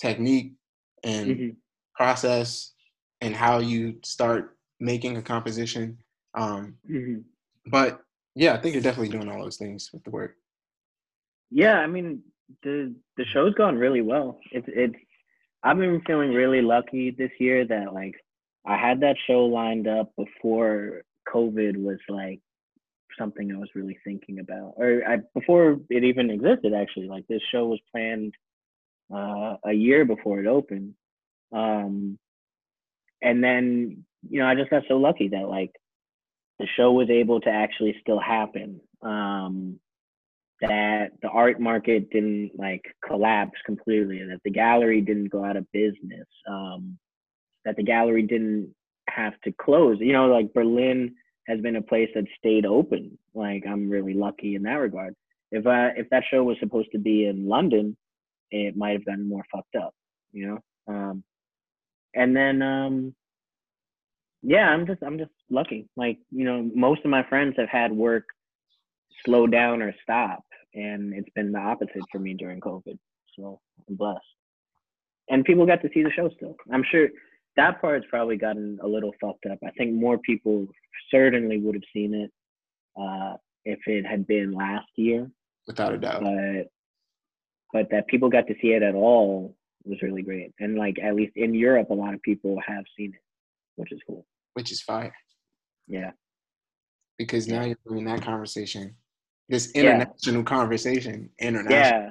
Speaker 3: technique and mm-hmm. process and how you start making a composition. Um,
Speaker 4: mm-hmm.
Speaker 3: But yeah, I think you're definitely doing all those things with the work.
Speaker 4: Yeah, I mean, the the show's gone really well. It's it's I've been feeling really lucky this year that like I had that show lined up before COVID was like something I was really thinking about, or I, before it even existed. Actually, like this show was planned uh, a year before it opened, um, and then you know I just got so lucky that like the show was able to actually still happen. Um, that the art market didn't like collapse completely, that the gallery didn't go out of business, um, that the gallery didn't have to close. You know, like Berlin has been a place that stayed open. Like I'm really lucky in that regard. If I if that show was supposed to be in London, it might have been more fucked up. You know. Um, and then um, yeah, I'm just I'm just lucky. Like you know, most of my friends have had work slow down or stop. And it's been the opposite for me during COVID. So I'm blessed. And people got to see the show still. I'm sure that part's probably gotten a little fucked up. I think more people certainly would have seen it uh, if it had been last year.
Speaker 3: Without a doubt.
Speaker 4: But but that people got to see it at all was really great. And like at least in Europe, a lot of people have seen it, which is cool.
Speaker 3: Which is fine.
Speaker 4: Yeah.
Speaker 3: Because now you're doing that conversation this international yeah. conversation international
Speaker 4: yeah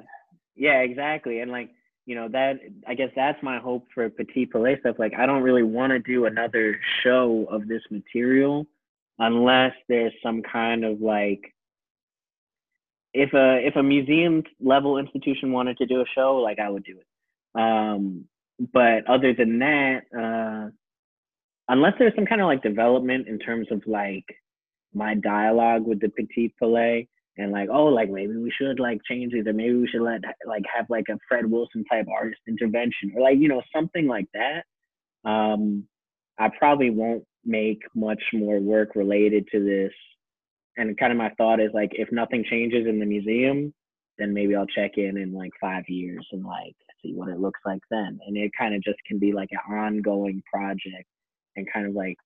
Speaker 4: yeah exactly and like you know that i guess that's my hope for petit palais stuff like i don't really want to do another show of this material unless there's some kind of like if a if a museum level institution wanted to do a show like i would do it um but other than that uh unless there's some kind of like development in terms of like my dialogue with the petit palais and like oh like maybe we should like change these or maybe we should let like have like a fred wilson type artist intervention or like you know something like that um i probably won't make much more work related to this. And kind of my thought is like if nothing changes in the museum then maybe i'll check in in like five years and like see what it looks like then. And it kind of just can be like an ongoing project and kind of like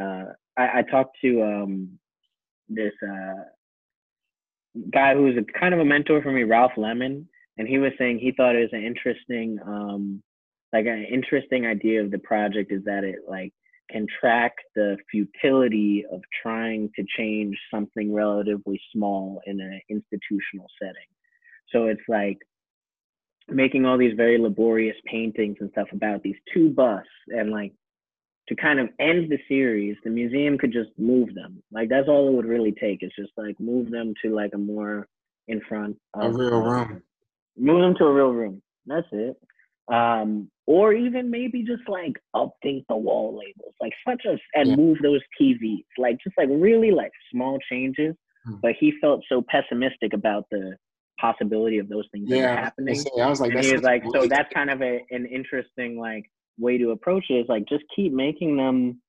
Speaker 4: uh i, I talked to um this uh guy who was a kind of a mentor for me, Ralph Lemon, and he was saying he thought it was an interesting, um, like an interesting idea of the project is that it like can track the futility of trying to change something relatively small in an institutional setting. So it's like making all these very laborious paintings and stuff about these two busts and like to kind of end the series, the museum could just move them. Like that's all it would really take It's just like move them to like a more in front of, A
Speaker 3: real room.
Speaker 4: move them to a real room. That's it. Um, or even maybe just like update the wall labels, like such as and
Speaker 3: Yeah.
Speaker 4: move those TVs, like just like really like small changes.
Speaker 3: Hmm.
Speaker 4: But he felt so pessimistic about the possibility of those things
Speaker 3: Yeah,
Speaker 4: happening.
Speaker 3: I was like,
Speaker 4: and he was like, so that's kind of a, an interesting like way to approach it is like just keep making them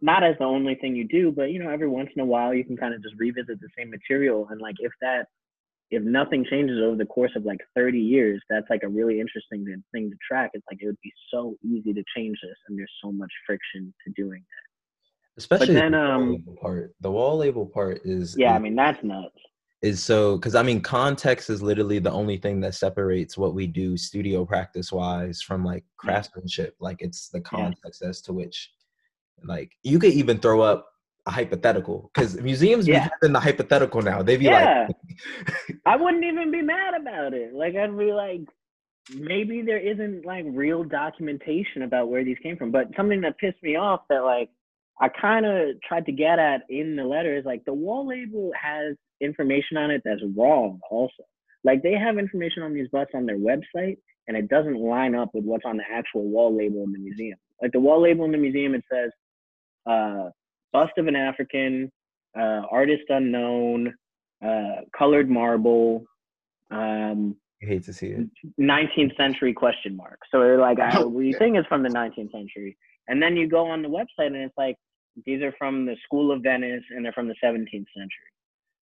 Speaker 4: not as the only thing you do, but you know, every once in a while you can kind of just revisit the same material and like if that if nothing changes over the course of like 30 years, that's like a really interesting thing to track. It's like it would be so easy to change this and there's so much friction to doing that.
Speaker 1: Especially
Speaker 4: then,
Speaker 1: the wall
Speaker 4: um,
Speaker 1: label part. The wall label part is
Speaker 4: Yeah, I mean that's nuts.
Speaker 1: Is so because I mean context is literally the only thing that separates what we do studio practice wise from like craftsmanship. Like it's the context as to which like you could even throw up a hypothetical because museums
Speaker 4: Yeah.
Speaker 1: be having the hypothetical now. They'd be
Speaker 4: Yeah.
Speaker 1: like
Speaker 4: I wouldn't even be mad about it. Like I'd be like, maybe there isn't like real documentation about where these came from. But something that pissed me off that like I kind of tried to get at in the letter is like the wall label has information on it that's wrong. Also, like they have information on these busts on their website, and it doesn't line up with what's on the actual wall label in the museum. Like the wall label in the museum, it says uh, bust of an African, uh, artist unknown, uh, colored marble, um,
Speaker 1: I hate to see it.
Speaker 4: 19th century question mark. So they're like, I,
Speaker 3: Oh,
Speaker 4: we think it's from the 19th century. And then you go on the website and it's like, these are from the School of Venice and they're from the 17th century.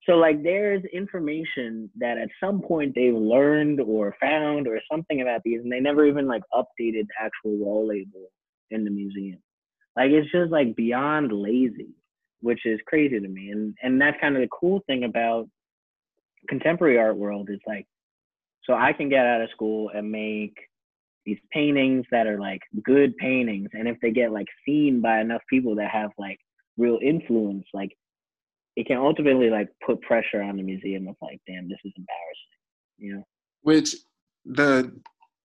Speaker 4: So like there's information that at some point they've learned or found or something about these and they never even like updated the actual wall label in the museum. Like it's just like beyond lazy, which is crazy to me. And and that's kind of the cool thing about contemporary art world is like so I can get out of school and make these paintings that are like good paintings. And if they get like seen by enough people that have like real influence, like it can ultimately like put pressure on the museum of like, damn, this is embarrassing. You know?
Speaker 3: which the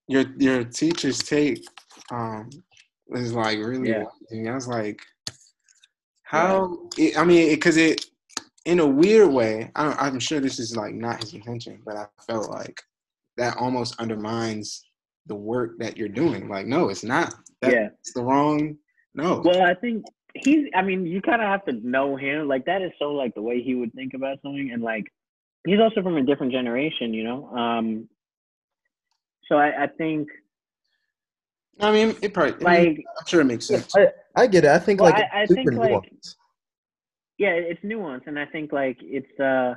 Speaker 3: your your teacher's take um is like really
Speaker 4: Yeah.
Speaker 3: I was like, how? It, I mean, because it, in a weird way, I, I'm sure this is like not his intention, but I felt like that almost undermines the work that you're doing. Like, no, it's not. That's
Speaker 4: yeah.
Speaker 3: the wrong. No.
Speaker 4: Well, I think he's. I mean, you kind of have to know him. Like that is so like the way he would think about something, and like he's also from a different generation, you know. Um. So I, I think
Speaker 3: I mean, it probably. I mean,
Speaker 4: like
Speaker 3: I'm sure it makes sense.
Speaker 1: I, I get it. I think
Speaker 4: Well,
Speaker 1: like
Speaker 4: I- I think,
Speaker 1: super
Speaker 4: like, yeah, it's nuanced, and I think like it's uh,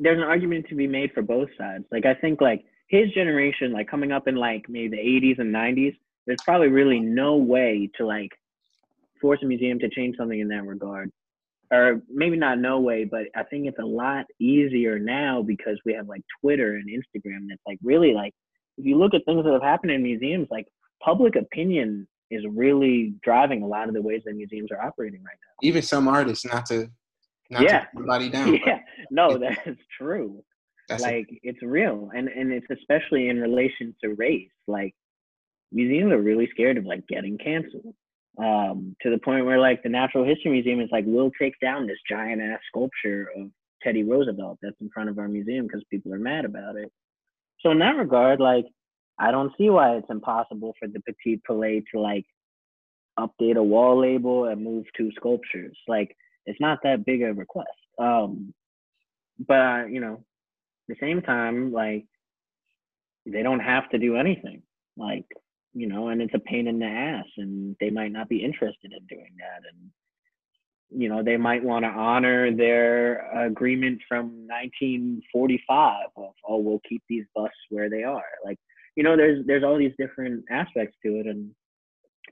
Speaker 4: there's an argument to be made for both sides. Like I think like his generation, like coming up in like maybe the 80s and 90s, there's probably really no way to like force a museum to change something in that regard, or maybe not no way, but I think it's a lot easier now because we have like Twitter and Instagram. That's like really like if you look at things that have happened in museums, like public opinion is really driving a lot of the ways that museums are operating right now.
Speaker 3: Even some artists, not to, not
Speaker 4: Yeah.
Speaker 3: to everybody down. but
Speaker 4: yeah no that's true
Speaker 3: That's a-
Speaker 4: like it's real and and it's especially in relation to race like museums are really scared of like getting canceled um to the point where like the natural history museum is like we'll take down this giant ass sculpture of teddy roosevelt that's in front of our museum because people are mad about it. So in that regard like i don't see why it's impossible for the petit palais to like update a wall label and move two sculptures like it's not that big a request um but uh, you know the same time like they don't have to do anything. Like you know and it's a pain in the ass and they might not be interested in doing that and you know they might want to honor their agreement from 1945 of oh we'll keep these busts where they are. Like you know there's there's all these different aspects to it and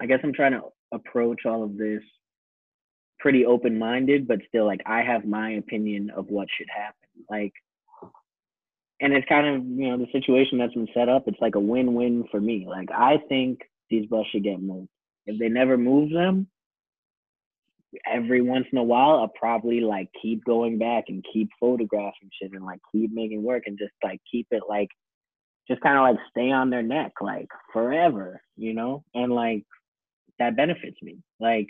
Speaker 4: i guess i'm trying to approach all of this pretty open minded but still like i have my opinion of what should happen. Like and it's kind of you know the situation that's been set up it's like a win-win for me. Like i think these busts should get moved. If they never move them every once in a while i'll probably like keep going back and keep photographing shit and like keep making work and just like keep it like just kind of like stay on their neck like forever you know? And like that benefits me. Like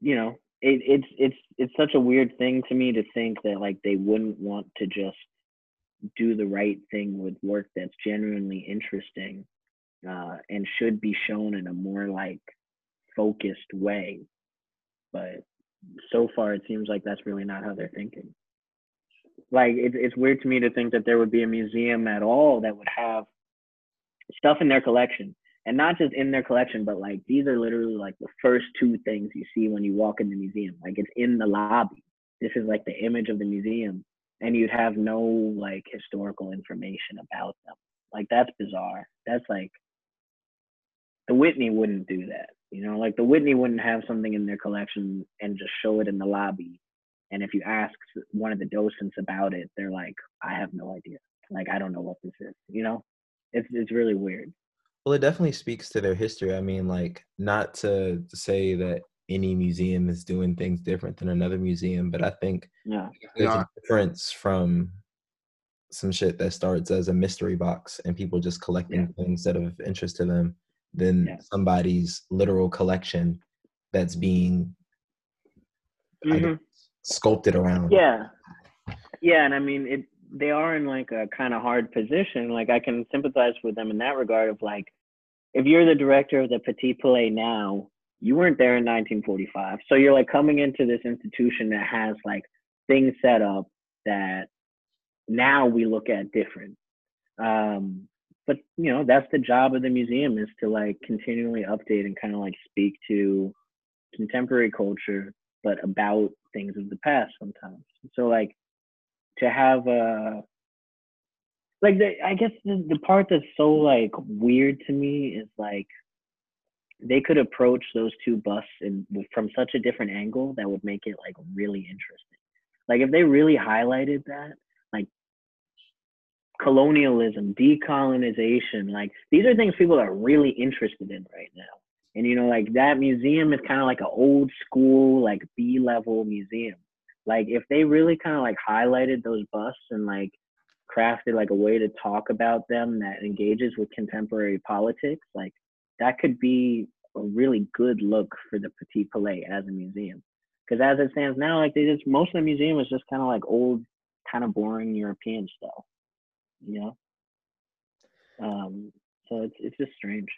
Speaker 4: you know it, it's it's it's such a weird thing to me to think that like they wouldn't want to just do the right thing with work that's genuinely interesting uh, and should be shown in a more like focused way. But so far, it seems like that's really not how they're thinking. Like it's it's weird to me to think that there would be a museum at all that would have stuff in their collection and not just in their collection, but like these are literally like the first two things you see when you walk in the museum. Like it's in the lobby. This is like the image of the museum, and you'd have no like historical information about them. Like that's bizarre. That's like the Whitney wouldn't do that. You know, like the Whitney wouldn't have something in their collection and just show it in the lobby. And if you ask one of the docents about it, they're like, I have no idea. Like I don't know what this is. You know, it's it's really weird.
Speaker 1: Well, it definitely speaks to their history. I mean, like, not to say that any museum is doing things different than another museum, but I think
Speaker 4: Yeah.
Speaker 1: there's
Speaker 3: Yeah.
Speaker 1: a difference from some shit that starts as a mystery box and people just collecting things that are of interest to them than
Speaker 4: Yeah.
Speaker 1: somebody's literal collection that's being I
Speaker 4: Mhm.
Speaker 1: guess, sculpted around.
Speaker 4: Yeah. Yeah, and I mean it they are in like a kind of hard position. Like I can sympathize with them in that regard of like if you're the director of the Petit Palais now, you weren't there in 1945. So you're like coming into this institution that has like things set up that now we look at different. Um but you know, that's the job of the museum is to like continually update and kind of like speak to contemporary culture but about things of the past sometimes. So like to have a like the, I guess the, the part that's so like weird to me is like they could approach those two busts in from such a different angle that would make it like really interesting. Like if they really highlighted that, like colonialism, decolonization, like these are things people are really interested in right now. And you know, like that museum is kind of like an old school, like B level museum. Like if they really kind of like highlighted those busts and like crafted like a way to talk about them that engages with contemporary politics, like that could be a really good look for the Petit Palais as a museum. Because as it stands now, like they just most of the museum is just kind of like old, kind of boring European stuff, you know. Um, so it's it's just strange.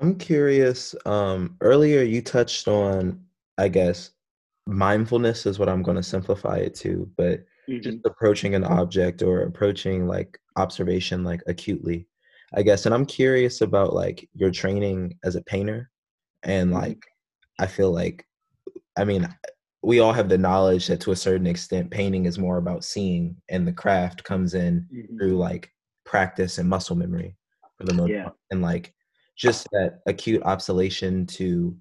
Speaker 1: I'm curious. Um, earlier you touched on, I guess, mindfulness is what I'm going to simplify it to, but just approaching an object or approaching like observation like acutely, I guess. And I'm curious about like your training as a painter, and
Speaker 4: Mhm.
Speaker 1: like I feel like, I mean, we all have the knowledge that to a certain extent, painting is more about seeing, and the craft comes in
Speaker 4: Mhm.
Speaker 1: through like practice and muscle memory for the most
Speaker 4: Yeah.
Speaker 1: part. And like just that acute observation to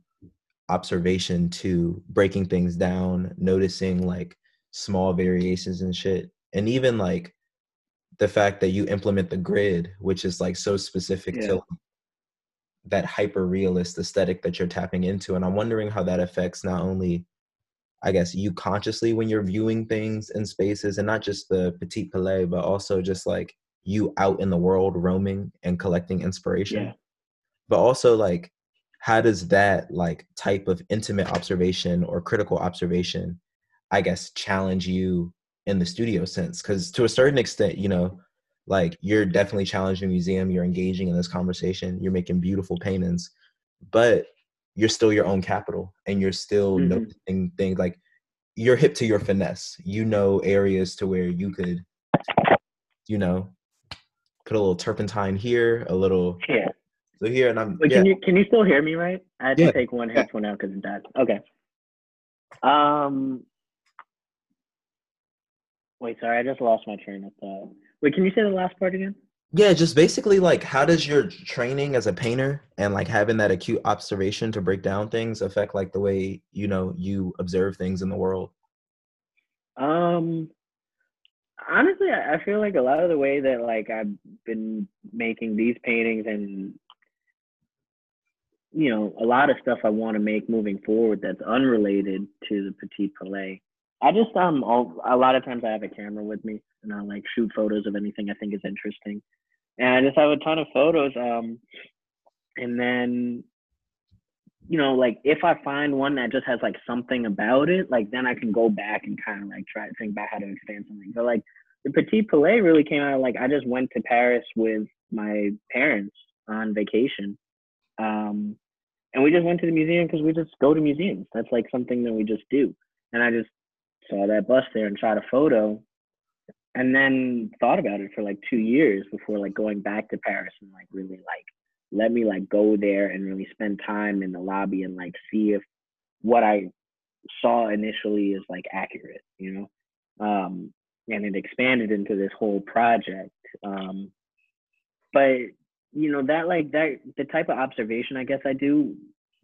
Speaker 1: observation to breaking things down, noticing like small variations and shit. And even like the fact that you implement the grid, which is like so specific
Speaker 4: Yeah.
Speaker 1: to that hyper realist aesthetic that you're tapping into. And I'm wondering how that affects not only I guess you consciously when you're viewing things in spaces and not just the petit palais, but also just like you out in the world roaming and collecting inspiration.
Speaker 4: Yeah.
Speaker 1: But also like how does that like type of intimate observation or critical observation, I guess, challenge you in the studio sense? Because to a certain extent, you know, like you're definitely challenging the museum, you're engaging in this conversation, you're making beautiful paintings, but you're still your own capital and you're still
Speaker 4: Mhm.
Speaker 1: noticing things like you're hip to your finesse. You know areas to where you could, you know, put a little turpentine here, a little
Speaker 4: Yeah.
Speaker 1: So here, and I'm
Speaker 4: But
Speaker 1: yeah.
Speaker 4: can you can you still hear me right? I had
Speaker 1: Yeah.
Speaker 4: to take one
Speaker 1: Yeah.
Speaker 4: headphone out because it died. Okay. Um. Wait, sorry, I just lost my train of thought. Wait, can you say the last part again?
Speaker 1: Yeah, just basically like how does your training as a painter and like having that acute observation to break down things affect like the way you know you observe things in the world?
Speaker 4: Um. Honestly, I I feel like a lot of the way that like I've been making these paintings and you know a lot of stuff I want to make moving forward that's unrelated to the Petit Palais. I just um all, a lot of times I have a camera with me and I like shoot photos of anything I think is interesting, and I just have a ton of photos. Um, and then you know, like if I find one that just has like something about it, like then I can go back and kind of like try to think about how to expand something. But like the Petit Palais really came out like I just went to Paris with my parents on vacation. Um, and we just went to the museum because we just go to museums. That's like something that we just do. And I just saw that bus there and shot a photo and then thought about it for like two years before like going back to Paris and like really like let me like go there and really spend time in the lobby and like see if what I saw initially is like accurate, you know. Um, and it expanded into this whole project. Um, but you know that like that the type of observation I guess I do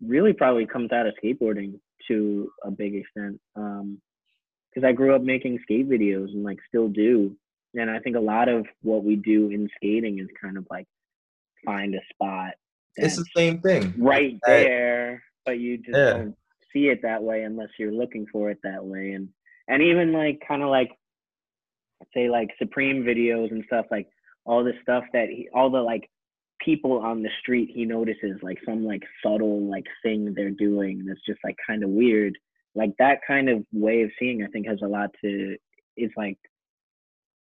Speaker 4: really probably comes out of skateboarding to a big extent. Um, because I grew up making skate videos and like still do. And I think a lot of what we do in skating is kind of like find a spot.
Speaker 1: It's the same thing.
Speaker 4: Right there, but you just yeah. don't see it that way unless you're looking for it that way. And and even like kind of like say like Supreme videos and stuff like all the stuff that he, all the like people on the street he notices like some like subtle like thing they're doing that's just like kind of weird. Like that kind of way of seeing i think has a lot to is like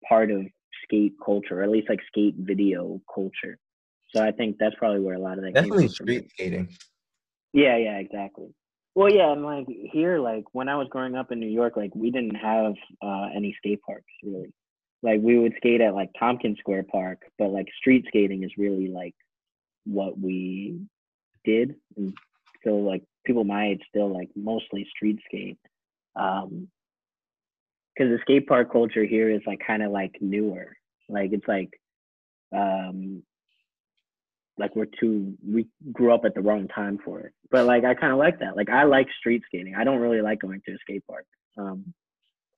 Speaker 4: part of skate culture or at least like skate video culture. So i think that's probably where a lot of that
Speaker 1: definitely street skating.
Speaker 4: Yeah yeah exactly. Well yeah and like here like when i was growing up in new york like we didn't have uh any skate parks really like we would skate at like tompkins square park but like street skating is really like what we did and so like people my age still like mostly street skate. Um, because the skate park culture here is like kind of like newer. Like it's like, um, like we're too we grew up at the wrong time for it. But like I kind of like that. Like I like street skating. I don't really like going to a skate park. Um,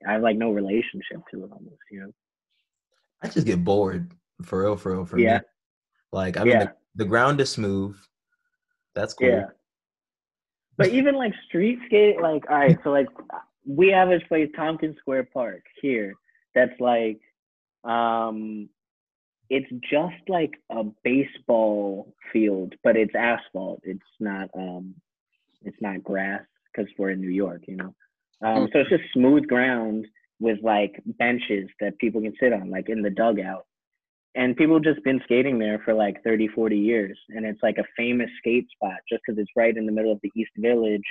Speaker 4: I have like no relationship to it almost. You know.
Speaker 1: I just get bored for real, for real, for yeah. me. Like I mean, yeah. the, the ground is smooth. That's cool. Yeah
Speaker 4: but even like street skate, like all right, so like we have this place, Tompkins Square Park here, that's like um it's just like a baseball field, but it's asphalt. It's not um it's not grass because we're in New York, you know. Um so it's just smooth ground with like benches that people can sit on, like in the dugout. And people just been skating there for like 30 40 years. And it's like a famous skate spot just because it's right in the middle of the east village.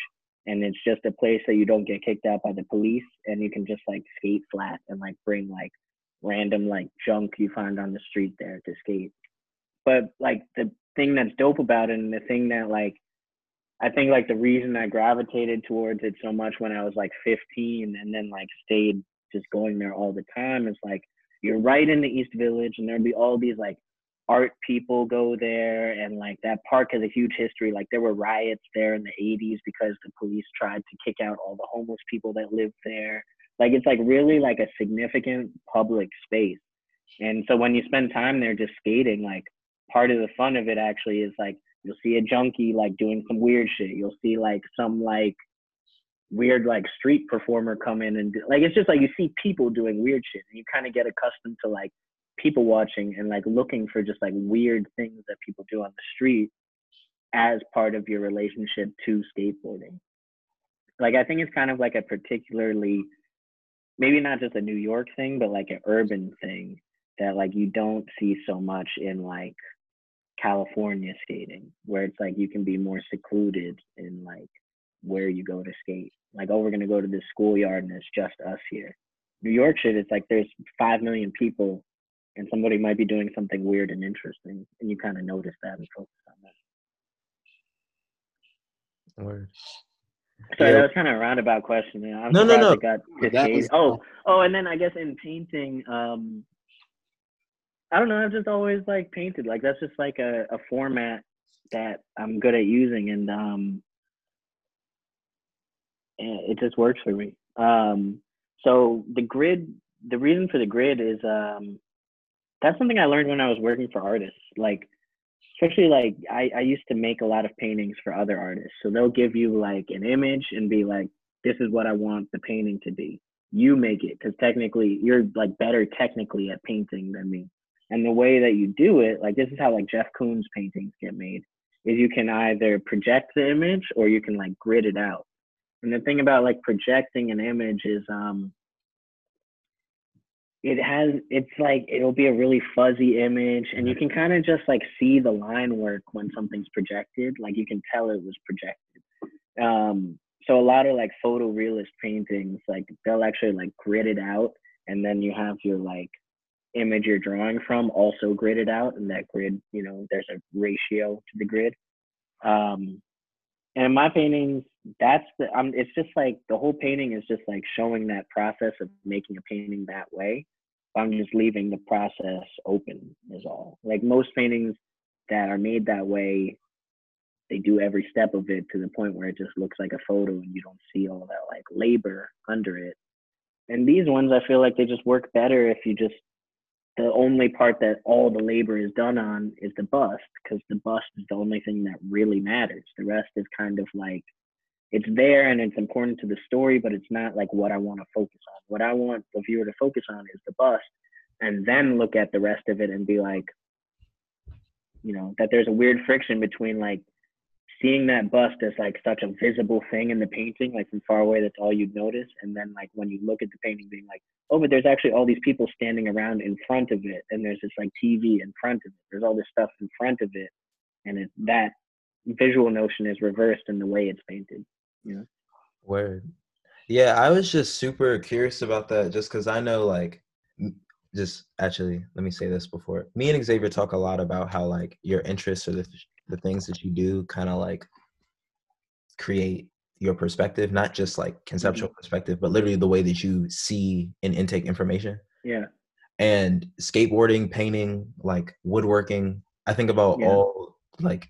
Speaker 4: And it's just a place that you don't get kicked out by the police. And you can just like skate flat and like bring like random like junk you find on the street there to skate. But like the thing that's dope about it and the thing that like i think like the reason i gravitated towards it so much when i was like 15 and then like stayed just going there all the time It's like you're right in the East Village, and there'll be all these like art people go there, and like that park has a huge history. Like there were riots there in the 80s because the police tried to kick out all the homeless people that lived there. Like it's like really like a significant public space. And so when you spend time there just skating, like part of the fun of it actually is like you'll see a junkie like doing some weird shit. You'll see like some like weird like street performer come in and do, like it's just like you see people doing weird shit and you kind of get accustomed to like people watching and like looking for just like weird things that people do on the street as part of your relationship to skateboarding. Like i think it's kind of like a particularly maybe not just a new york thing but like an urban thing that like you don't see so much in like california skating where it's like you can be more secluded in like where you go to skate like, oh, we're gonna go to this schoolyard and it's just us here. New York shit, it's like there's five million people and somebody might be doing something weird and interesting, and you kind of notice that and focus on that. Word. So yeah. that was kind of a roundabout question. Man. I'm
Speaker 1: no, no, no.
Speaker 4: Got was, oh, oh, and then I guess in painting, um, I don't know. I've just always like painted. Like that's just like a, a format that I'm good at using, and um, it just works for me. Um, so the grid, the reason for the grid is um, that's something I learned when I was working for artists. Like, especially like I, I used to make a lot of paintings for other artists. So they'll give you like an image and be like, this is what I want the painting to be. You make it because technically you're like better technically at painting than me. And the way that you do it, like this is how like Jeff Koons paintings get made. is you can either project the image or you can like grid it out. And the thing about like projecting an image is um it has it's like it'll be a really fuzzy image and you can kind of just like see the line work when something's projected like you can tell it was projected. Um so a lot of like photorealist paintings like they'll actually like grid it out and then you have your like image you're drawing from also gridded out and that grid you know there's a ratio to the grid. Um and in my paintings that's the um it's just like the whole painting is just like showing that process of making a painting that way. I'm just leaving the process open is all. Like most paintings that are made that way they do every step of it to the point where it just looks like a photo and you don't see all that like labor under it. And these ones i feel like they just work better if you just the only part that all the labor is done on is the bust because the bust is the only thing that really matters. The rest is kind of like it's there and it's important to the story but it's not like what i want to focus on. What i want the viewer to focus on is the bust and then look at the rest of it and be like you know that there's a weird friction between like seeing that bust as like such a visible thing in the painting, like from far away, that's all you'd notice. And then like when you look at the painting, being like, oh, but there's actually all these people standing around in front of it, and there's this like TV in front of it. There's all this stuff in front of it, and it, that visual notion is reversed in the way it's painted. You know.
Speaker 1: Word. Yeah, I was just super curious about that, just because I know like just actually let me say this before me and xavier talk a lot about how like your interests or the the things that you do kind of like create your perspective, not just like conceptual mm-hmm. perspective, but literally the way that you see and intake information.
Speaker 4: Yeah.
Speaker 1: And skateboarding, painting, like woodworking. I think about yeah. all like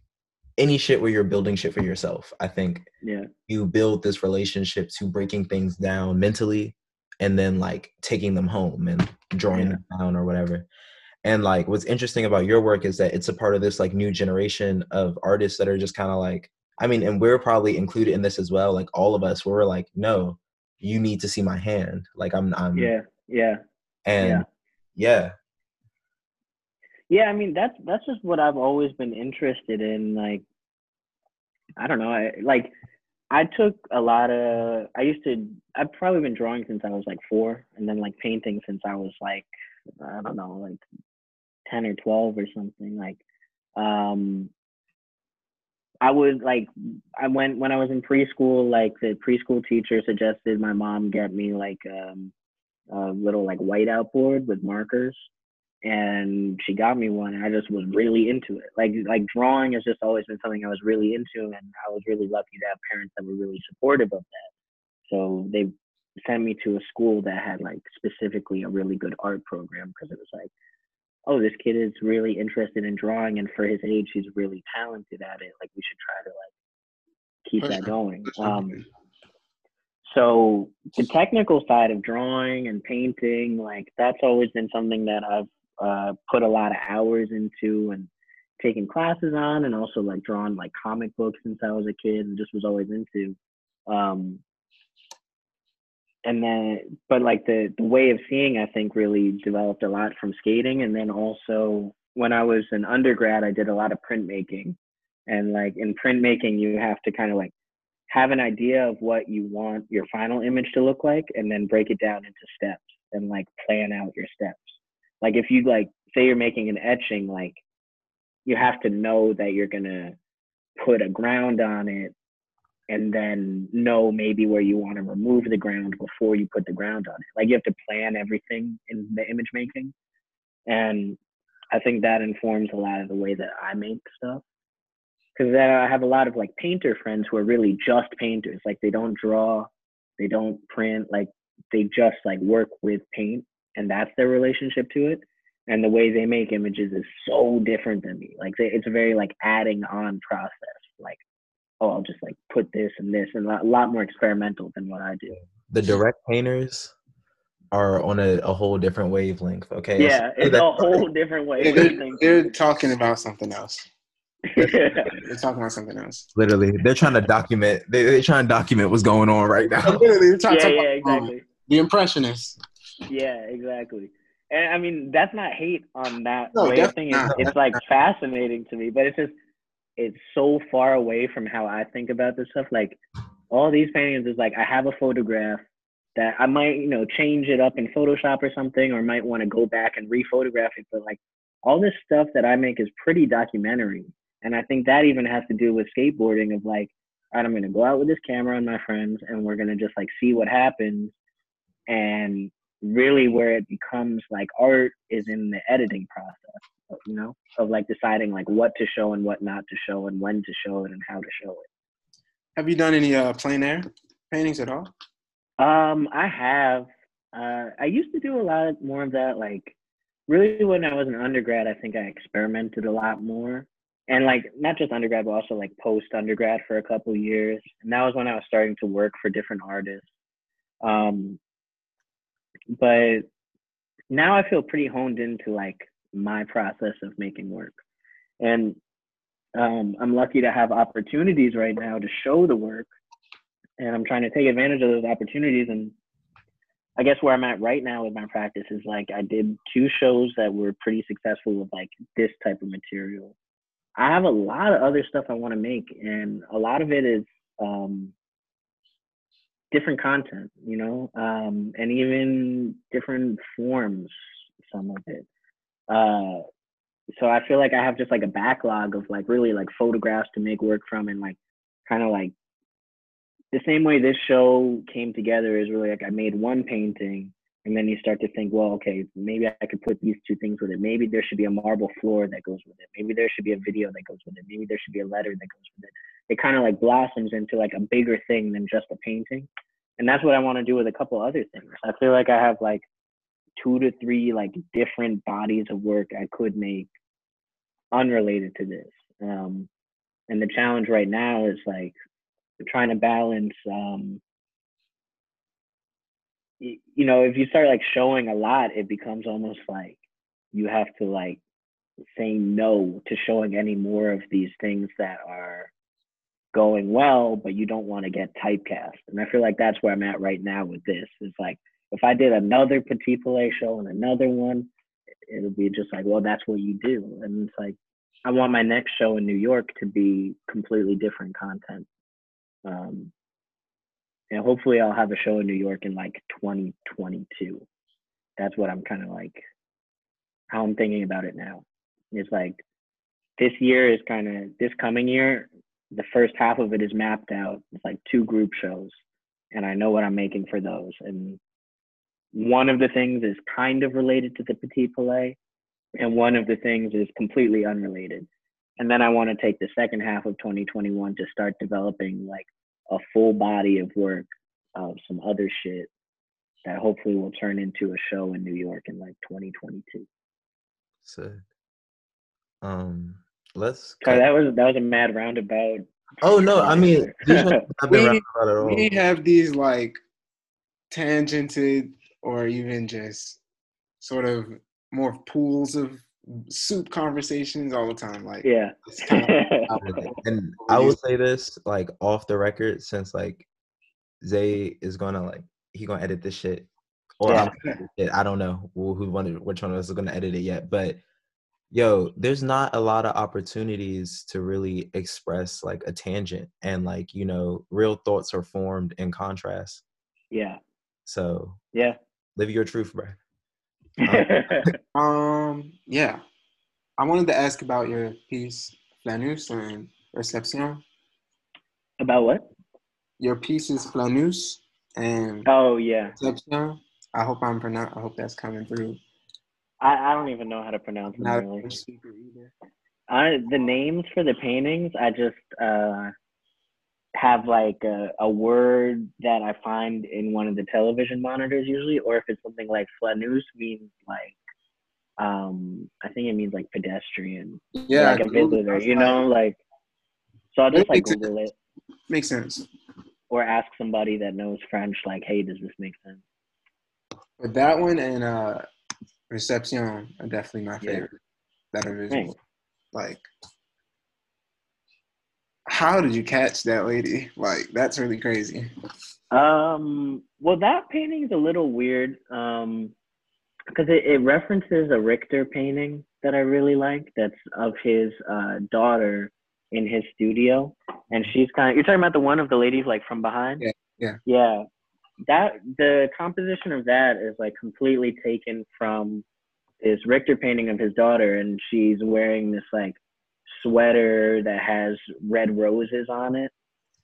Speaker 1: any shit where you're building shit for yourself. I think
Speaker 4: yeah.
Speaker 1: you build this relationship to breaking things down mentally and then like taking them home and drawing yeah. them down or whatever. And like what's interesting about your work is that it's a part of this like new generation of artists that are just kind of like, I mean, and we're probably included in this as well. Like all of us, we're like, no, you need to see my hand. Like I'm, I'm.
Speaker 4: Yeah, yeah.
Speaker 1: And yeah. yeah.
Speaker 4: Yeah, I mean that's that's just what I've always been interested in. Like, I don't know, I like I took a lot of. I used to. I've probably been drawing since I was like four, and then like painting since I was like I don't know, like 10 or 12 or something like um I would like I went when I was in preschool like the preschool teacher suggested my mom get me like um a little like whiteout board with markers and she got me one and I just was really into it. Like like drawing has just always been something I was really into and I was really lucky to have parents that were really supportive of that. So they sent me to a school that had like specifically a really good art program because it was like oh, this kid is really interested in drawing, and for his age, he's really talented at it. Like we should try to like keep that going. Um, so the technical side of drawing and painting, like that's always been something that I've uh, put a lot of hours into and taken classes on, and also like drawn like comic books since I was a kid, and just was always into. Um, and then but like the the way of seeing i think really developed a lot from skating. And then also when i was an undergrad i did a lot of printmaking. And like in printmaking you have to kind of like have an idea of what you want your final image to look like and then break it down into steps and like plan out your steps. Like if you like say you're making an etching like you have to know that you're gonna put a ground on it and then know maybe where you want to remove the ground before you put the ground on it. Like you have to plan everything in the image making. And I think that informs a lot of the way that I make stuff. Because I have a lot of like painter friends who are really just painters. Like they don't draw, they don't print, like they just like work with paint and that's their relationship to it. And the way they make images is so different than me. Like it's a very like adding on process. Like oh, I'll just like put this and this, and a lot more experimental than what I do.
Speaker 1: The direct painters are on a, a whole different wavelength. Okay.
Speaker 4: Yeah, it's a whole different wavelength.
Speaker 3: They're, they're talking about something else. they're talking about something else.
Speaker 1: Literally, they're trying to document. They, they're trying to document what's going on right now.
Speaker 3: Literally,
Speaker 4: yeah, yeah, um, exactly.
Speaker 3: The impressionists.
Speaker 4: Yeah, exactly. And I mean, that's not hate on that no, way of thinking. It's, it's like fascinating to me, but it's just it's so far away from how I think about this stuff. Like all these paintings is like I have a photograph that I might, you know, change it up in Photoshop or something, or might want to go back and re-photograph it. But like all this stuff that I make is pretty documentary. And I think that even has to do with skateboarding of like, all right, I'm gonna go out with this camera and my friends and we're gonna just like see what happens. And really where it becomes like art is in the editing process, you know, of like deciding like what to show and what not to show and when to show it and how to show it.
Speaker 3: Have you done any uh, plein air paintings at all?
Speaker 4: Um, I have. Uh, I used to do a lot more of that. Like, really, when I was an undergrad, I think I experimented a lot more, and like not just undergrad, but also like post undergrad for a couple years. And that was when I was starting to work for different artists. Um, but now I feel pretty honed into like my process of making work, and um, I'm lucky to have opportunities right now to show the work and I'm trying to take advantage of those opportunities. And I guess where I'm at right now with my practice is like I did two shows that were pretty successful with like this type of material. I have a lot of other stuff I want to make, and a lot of it is um, different content, you know, um, and even different forms. Some of it. Uh, so I feel like I have just like a backlog of like really like photographs to make work from, and like kind of like the same way this show came together is really like I made one painting and then you start to think, well, okay, maybe I could put these two things with it. Maybe there should be a marble floor that goes with it. Maybe there should be a video that goes with it. Maybe there should be a letter that goes with it. It kind of like blossoms into like a bigger thing than just a painting. And that's what I want to do with a couple other things. I feel like I have like two to three like different bodies of work I could make unrelated to this. Um, and the challenge right now is like trying to balance um you, know if you start like showing a lot it becomes almost like you have to like say no to showing any more of these things that are going well but you don't want to get typecast. And i feel like that's where i'm at right now with this it's like if i did another Petit Palais show and another one it'll be just like well that's what you do. And it's like i want my next show in new york to be completely different content. Um, and hopefully I'll have a show in New York in like 2022. That's what I'm kind of like, how I'm thinking about it now. It's like this year is kind of, this coming year, the first half of it is mapped out. It's like two group shows, and I know what I'm making for those. And one of the things is kind of related to the Petit Palais, and one of the things is completely unrelated and then I want to take the second half of 2021 to start developing like a full body of work of some other shit that hopefully will turn into a show in New York in like 2022.
Speaker 1: So, um, let's.
Speaker 4: Sorry, that was that was a mad roundabout.
Speaker 1: Oh no, I mean,
Speaker 3: we, we have these like tangented or even just sort of more pools of soup conversations all the time. Like
Speaker 4: yeah.
Speaker 1: and I will say this like off the record since like Zay is gonna like he gonna edit this shit. Or yeah. I don't know who, who wanted which one of us is gonna edit it yet, but yo, there's not a lot of opportunities to really express like a tangent and like, you know, real thoughts are formed in contrast.
Speaker 4: Yeah.
Speaker 1: So
Speaker 4: yeah.
Speaker 1: Live your truth, bro.
Speaker 3: um, yeah. I wanted to ask about your piece, Flanus and Reception.
Speaker 4: About what?
Speaker 3: Your piece is Flanus and
Speaker 4: Oh yeah.
Speaker 3: Reception. I hope I'm pronounce. I hope that's coming through.
Speaker 4: I, I don't even know how to pronounce. Not really. speaker either. I, the names for the paintings, I just uh, have like a, a word that I find in one of the television monitors usually, or if it's something like flanus means like um I think it means like pedestrian.
Speaker 3: Yeah.
Speaker 4: Like a visitor, you know, like so I'll just like Google
Speaker 3: sense. it. Makes sense.
Speaker 4: Or ask somebody that knows French, like, hey, does this make sense?
Speaker 3: But that one and uh Reception are definitely my favorite yeah. that are visual. Thanks. Like how did you catch that lady? Like that's really crazy.
Speaker 4: Um, well, that painting is a little weird. Um, because it, it references a Richter painting that I really like. That's of his uh, daughter in his studio, and she's kind of you're talking about the one of the ladies like from behind.
Speaker 3: Yeah, yeah.
Speaker 4: Yeah, that the composition of that is like completely taken from this Richter painting of his daughter, and she's wearing this like sweater that has red roses on it.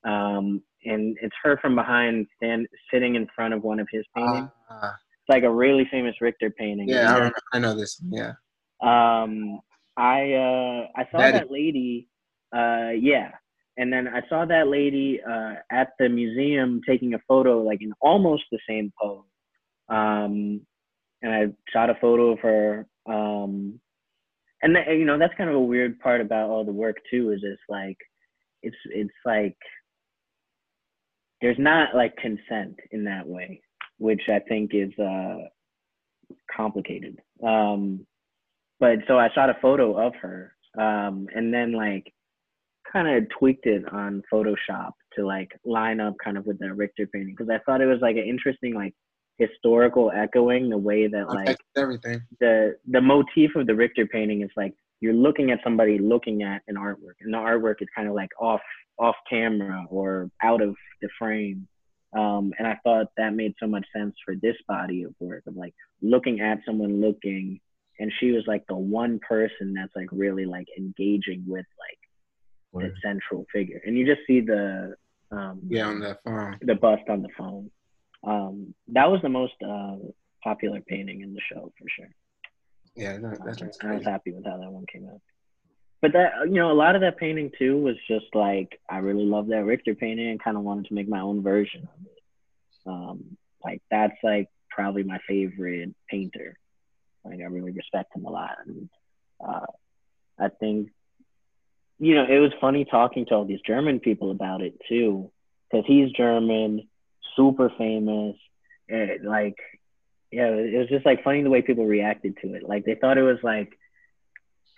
Speaker 4: Um, and it's her from behind, stand sitting in front of one of his paintings.
Speaker 3: Uh,
Speaker 4: it's like a really famous Richter painting.
Speaker 3: yeah, I, remember, I know this. Yeah.
Speaker 4: um, I uh, I saw
Speaker 3: That-
Speaker 4: that lady. Uh, yeah, and then I saw that lady uh, at the museum taking a photo, like in almost the same pose. Um, and I shot a photo of her. Um, and th- you know that's kind of a weird part about all the work too. Is it's like, it's it's like there's not like consent in that way, which I think is uh complicated. Um, but so I shot a photo of her, um, and then like kind of tweaked it on Photoshop to like line up kind of with that Richter painting because I thought it was like an interesting like historical echoing the way that like
Speaker 3: Affects everything.
Speaker 4: the the motif of the Richter painting is like you're looking at somebody looking at an artwork, and the artwork is kind of like off off camera or out of the frame. Um, and I thought that made so much sense for this body of work of like looking at someone looking, and she was like the one person that's like really like engaging with like the central figure, and you just see the um,
Speaker 3: Yeah, on that phone.
Speaker 4: the bust on the phone. Um, that was the most uh, popular painting in the show for sure.
Speaker 3: Yeah, that, that's
Speaker 4: Um, I was happy with how that one came out. But that you know, a lot of that painting too was just like I really love that Richter painting and kind of wanted to make my own version of it. Um, like that's like probably my favorite painter. Like I really respect him a lot, and uh, I think you know it was funny talking to all these German people about it too, because he's German, super famous, and like yeah, it was just like funny the way people reacted to it. Like they thought it was like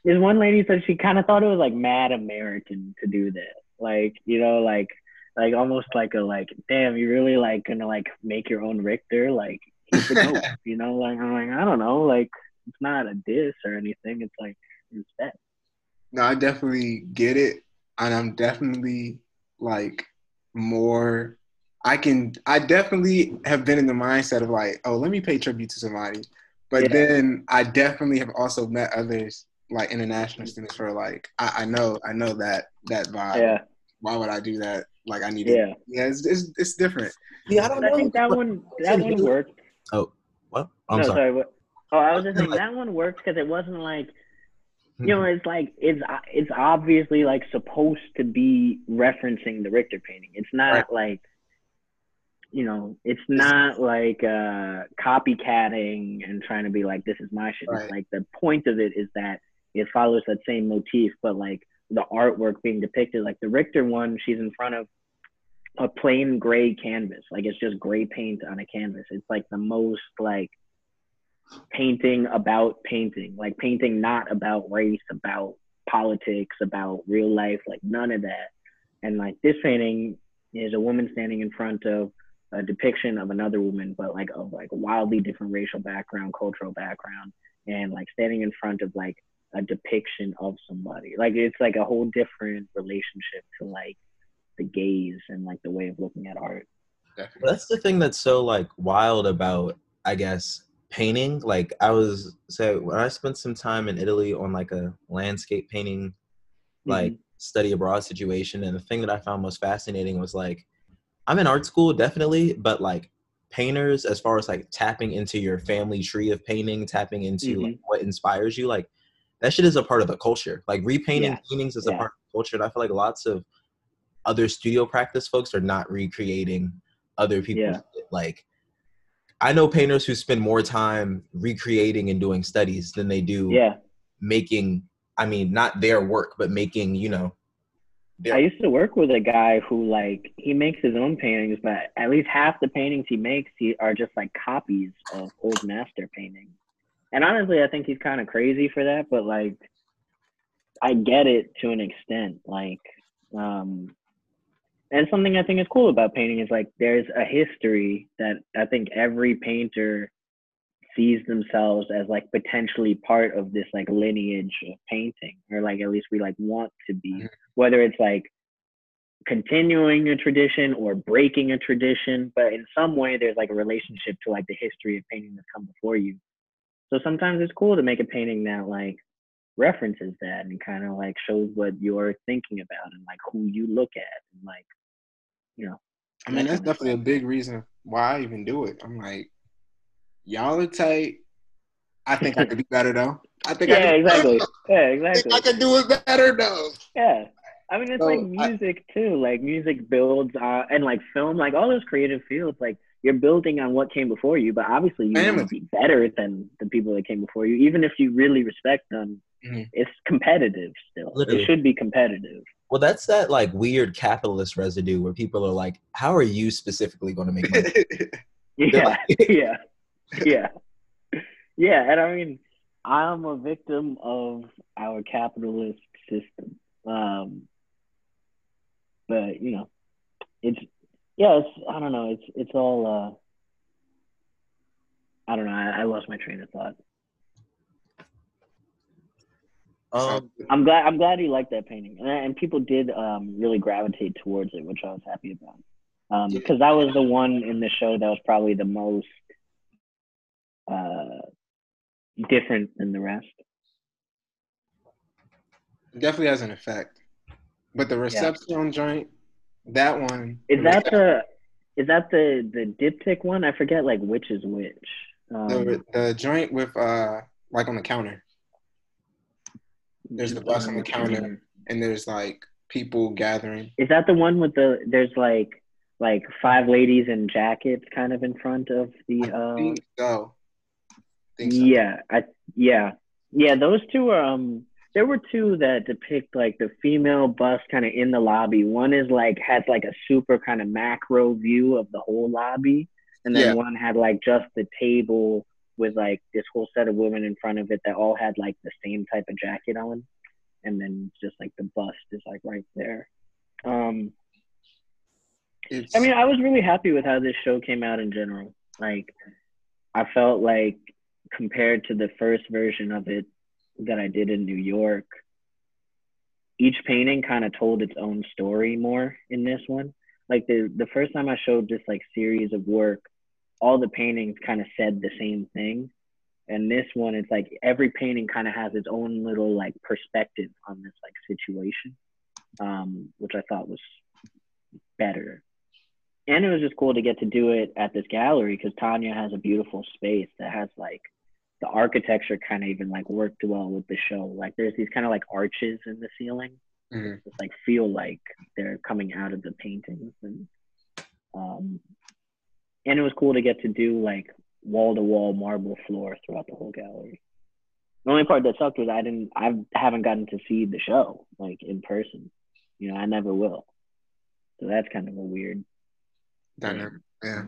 Speaker 4: this one lady said she kind of thought it was like mad American to do that. Like you know, like like almost like a like damn, you really like gonna like make your own Richter like he's the goat. you know, like I'm like I don't know, like it's not a diss or anything. It's like respect.
Speaker 3: No, I definitely get it, and I'm definitely like more. I can. I definitely have been in the mindset of like, oh, let me pay tribute to somebody, but
Speaker 4: Yeah.
Speaker 3: then I definitely have also met others like international students who are like, I, I know, I know that that vibe.
Speaker 4: Yeah,
Speaker 3: Why would I do that? Like, I need
Speaker 4: yeah.
Speaker 3: it. Yeah, it's, it's it's different. Yeah, I don't
Speaker 4: I
Speaker 3: know.
Speaker 4: think that one that one worked.
Speaker 1: Oh, what? Oh, I'm
Speaker 4: no,
Speaker 1: sorry.
Speaker 4: sorry. What? Oh, I was just saying that one worked because it wasn't like you hmm. know, it's like it's it's obviously like supposed to be referencing the Richter painting. It's not
Speaker 3: Right.
Speaker 4: like you know, it's not like uh copycatting and trying to be like this is my shit.
Speaker 3: Right.
Speaker 4: Like the point of it is that it follows that same motif, but like the artwork being depicted, like the Richter one, she's in front of a plain gray canvas. Like it's just gray paint on a canvas. It's like the most like painting about painting, like painting not about race, about politics, about real life, like none of that. And like this painting is a woman standing in front of a depiction of another woman, but like of like wildly different racial background, cultural background, and like standing in front of like a depiction of somebody. Like it's like a whole different relationship to like the gaze and like the way of looking at art.
Speaker 3: Definitely.
Speaker 1: That's the thing that's so like wild about, I guess, painting. Like I was so when I spent some time in Italy on like a landscape painting, like mm-hmm. study abroad situation, and the thing that I found most fascinating was like, I'm in art school definitely, but like painters, as far as like tapping into your family tree of painting, tapping into like, mm-hmm. what inspires you, like that shit is a part of the culture. Like repainting
Speaker 4: Yeah.
Speaker 1: paintings is a part of the culture, and I feel like lots of other studio practice folks are not recreating other people's
Speaker 4: Yeah.
Speaker 1: shit. like I know painters who spend more time recreating and doing studies than they do
Speaker 4: Yeah.
Speaker 1: making I mean not their work but making, you know, their
Speaker 4: I used to work with a guy who like he makes his own paintings, but at least half the paintings he makes he are just like copies of old master paintings. And honestly, I think he's kind of crazy for that, but like I get it to an extent. Like, um, and something I think is cool about painting is like there's a history that I think every painter sees themselves as like potentially part of this like lineage of painting or like at least we like want to be
Speaker 3: Mhm.
Speaker 4: whether it's like continuing a tradition or breaking a tradition but in some way there's like a relationship to like the history of painting that's come before you so sometimes it's cool to make a painting that like references that and kind of like shows what you're thinking about and like who you look at and like you know
Speaker 3: I mean, that's definitely a big reason why I even do it. I'm like, y'all are tight. I think I could do better though. I think I
Speaker 4: yeah
Speaker 3: could,
Speaker 4: exactly yeah exactly
Speaker 3: think I could do it better though.
Speaker 4: Yeah. I mean, it's
Speaker 3: So,
Speaker 4: like
Speaker 3: I-
Speaker 4: music too. Like music builds, uh, and like film, like all those creative fields. Like you're building on what came before you, but obviously you want to be better than the people that came before you. Even if you really respect them,
Speaker 3: Mhm.
Speaker 4: it's competitive still.
Speaker 1: Literally.
Speaker 4: It should be competitive.
Speaker 1: Well, that's that like weird capitalist residue where people are like, "How are you specifically going to make money?"
Speaker 4: Yeah,
Speaker 1: like-
Speaker 4: yeah, yeah, yeah. And I mean, I'm a victim of our capitalist system. Um, but you know, it's yeah, it's I don't know, it's it's all uh, I don't know. I, I lost my train of thought.
Speaker 1: um,
Speaker 4: I'm glad I'm glad you liked that painting, and, and people did um, really gravitate towards it, which I was happy about. Um, because that was the one in the show that was probably the most uh, different than the rest.
Speaker 3: definitely has an effect. But the reception joint, that one
Speaker 4: Is that the is that the the diptych one? I forget like which is which. Um,
Speaker 3: the, the joint with uh like on the counter there's the bus on the counter. and there's like people gathering.
Speaker 4: Is that the one with the there's like like five ladies in jackets kind of in front of the
Speaker 3: I think so. Think so.
Speaker 4: yeah I yeah yeah those two are um there were two that depict like the female bus kind of in the lobby. One is like has like a super kind of macro view of the whole lobby, and then
Speaker 3: Yeah.
Speaker 4: one had like just the table with like this whole set of women in front of it that all had like the same type of jacket on, and then just like the bust is like right there. Um,
Speaker 3: It's,
Speaker 4: I mean, I was really happy with how this show came out in general. Like, I felt like compared to the first version of it that I did in New York, each painting kind of told its own story more in this one. Like the the first time I showed this like series of work, all the paintings kind of said the same thing. And this one, it's like every painting kind of has its own little like perspective on this like situation, um, which I thought was better and it was just cool to get to do it at this gallery because Tanya has a beautiful space that has like architecture kind of even like worked well with the show. Like there's these kind of like arches in the ceiling,
Speaker 3: Mhm.
Speaker 4: just like feel like they're coming out of the paintings, and um, and it was cool to get to do like wall to wall marble floor throughout the whole gallery. The only part that sucked was I didn't, I haven't gotten to see the show like in person. You know, I never will. So that's kind of a weird
Speaker 3: dynamic. Yeah.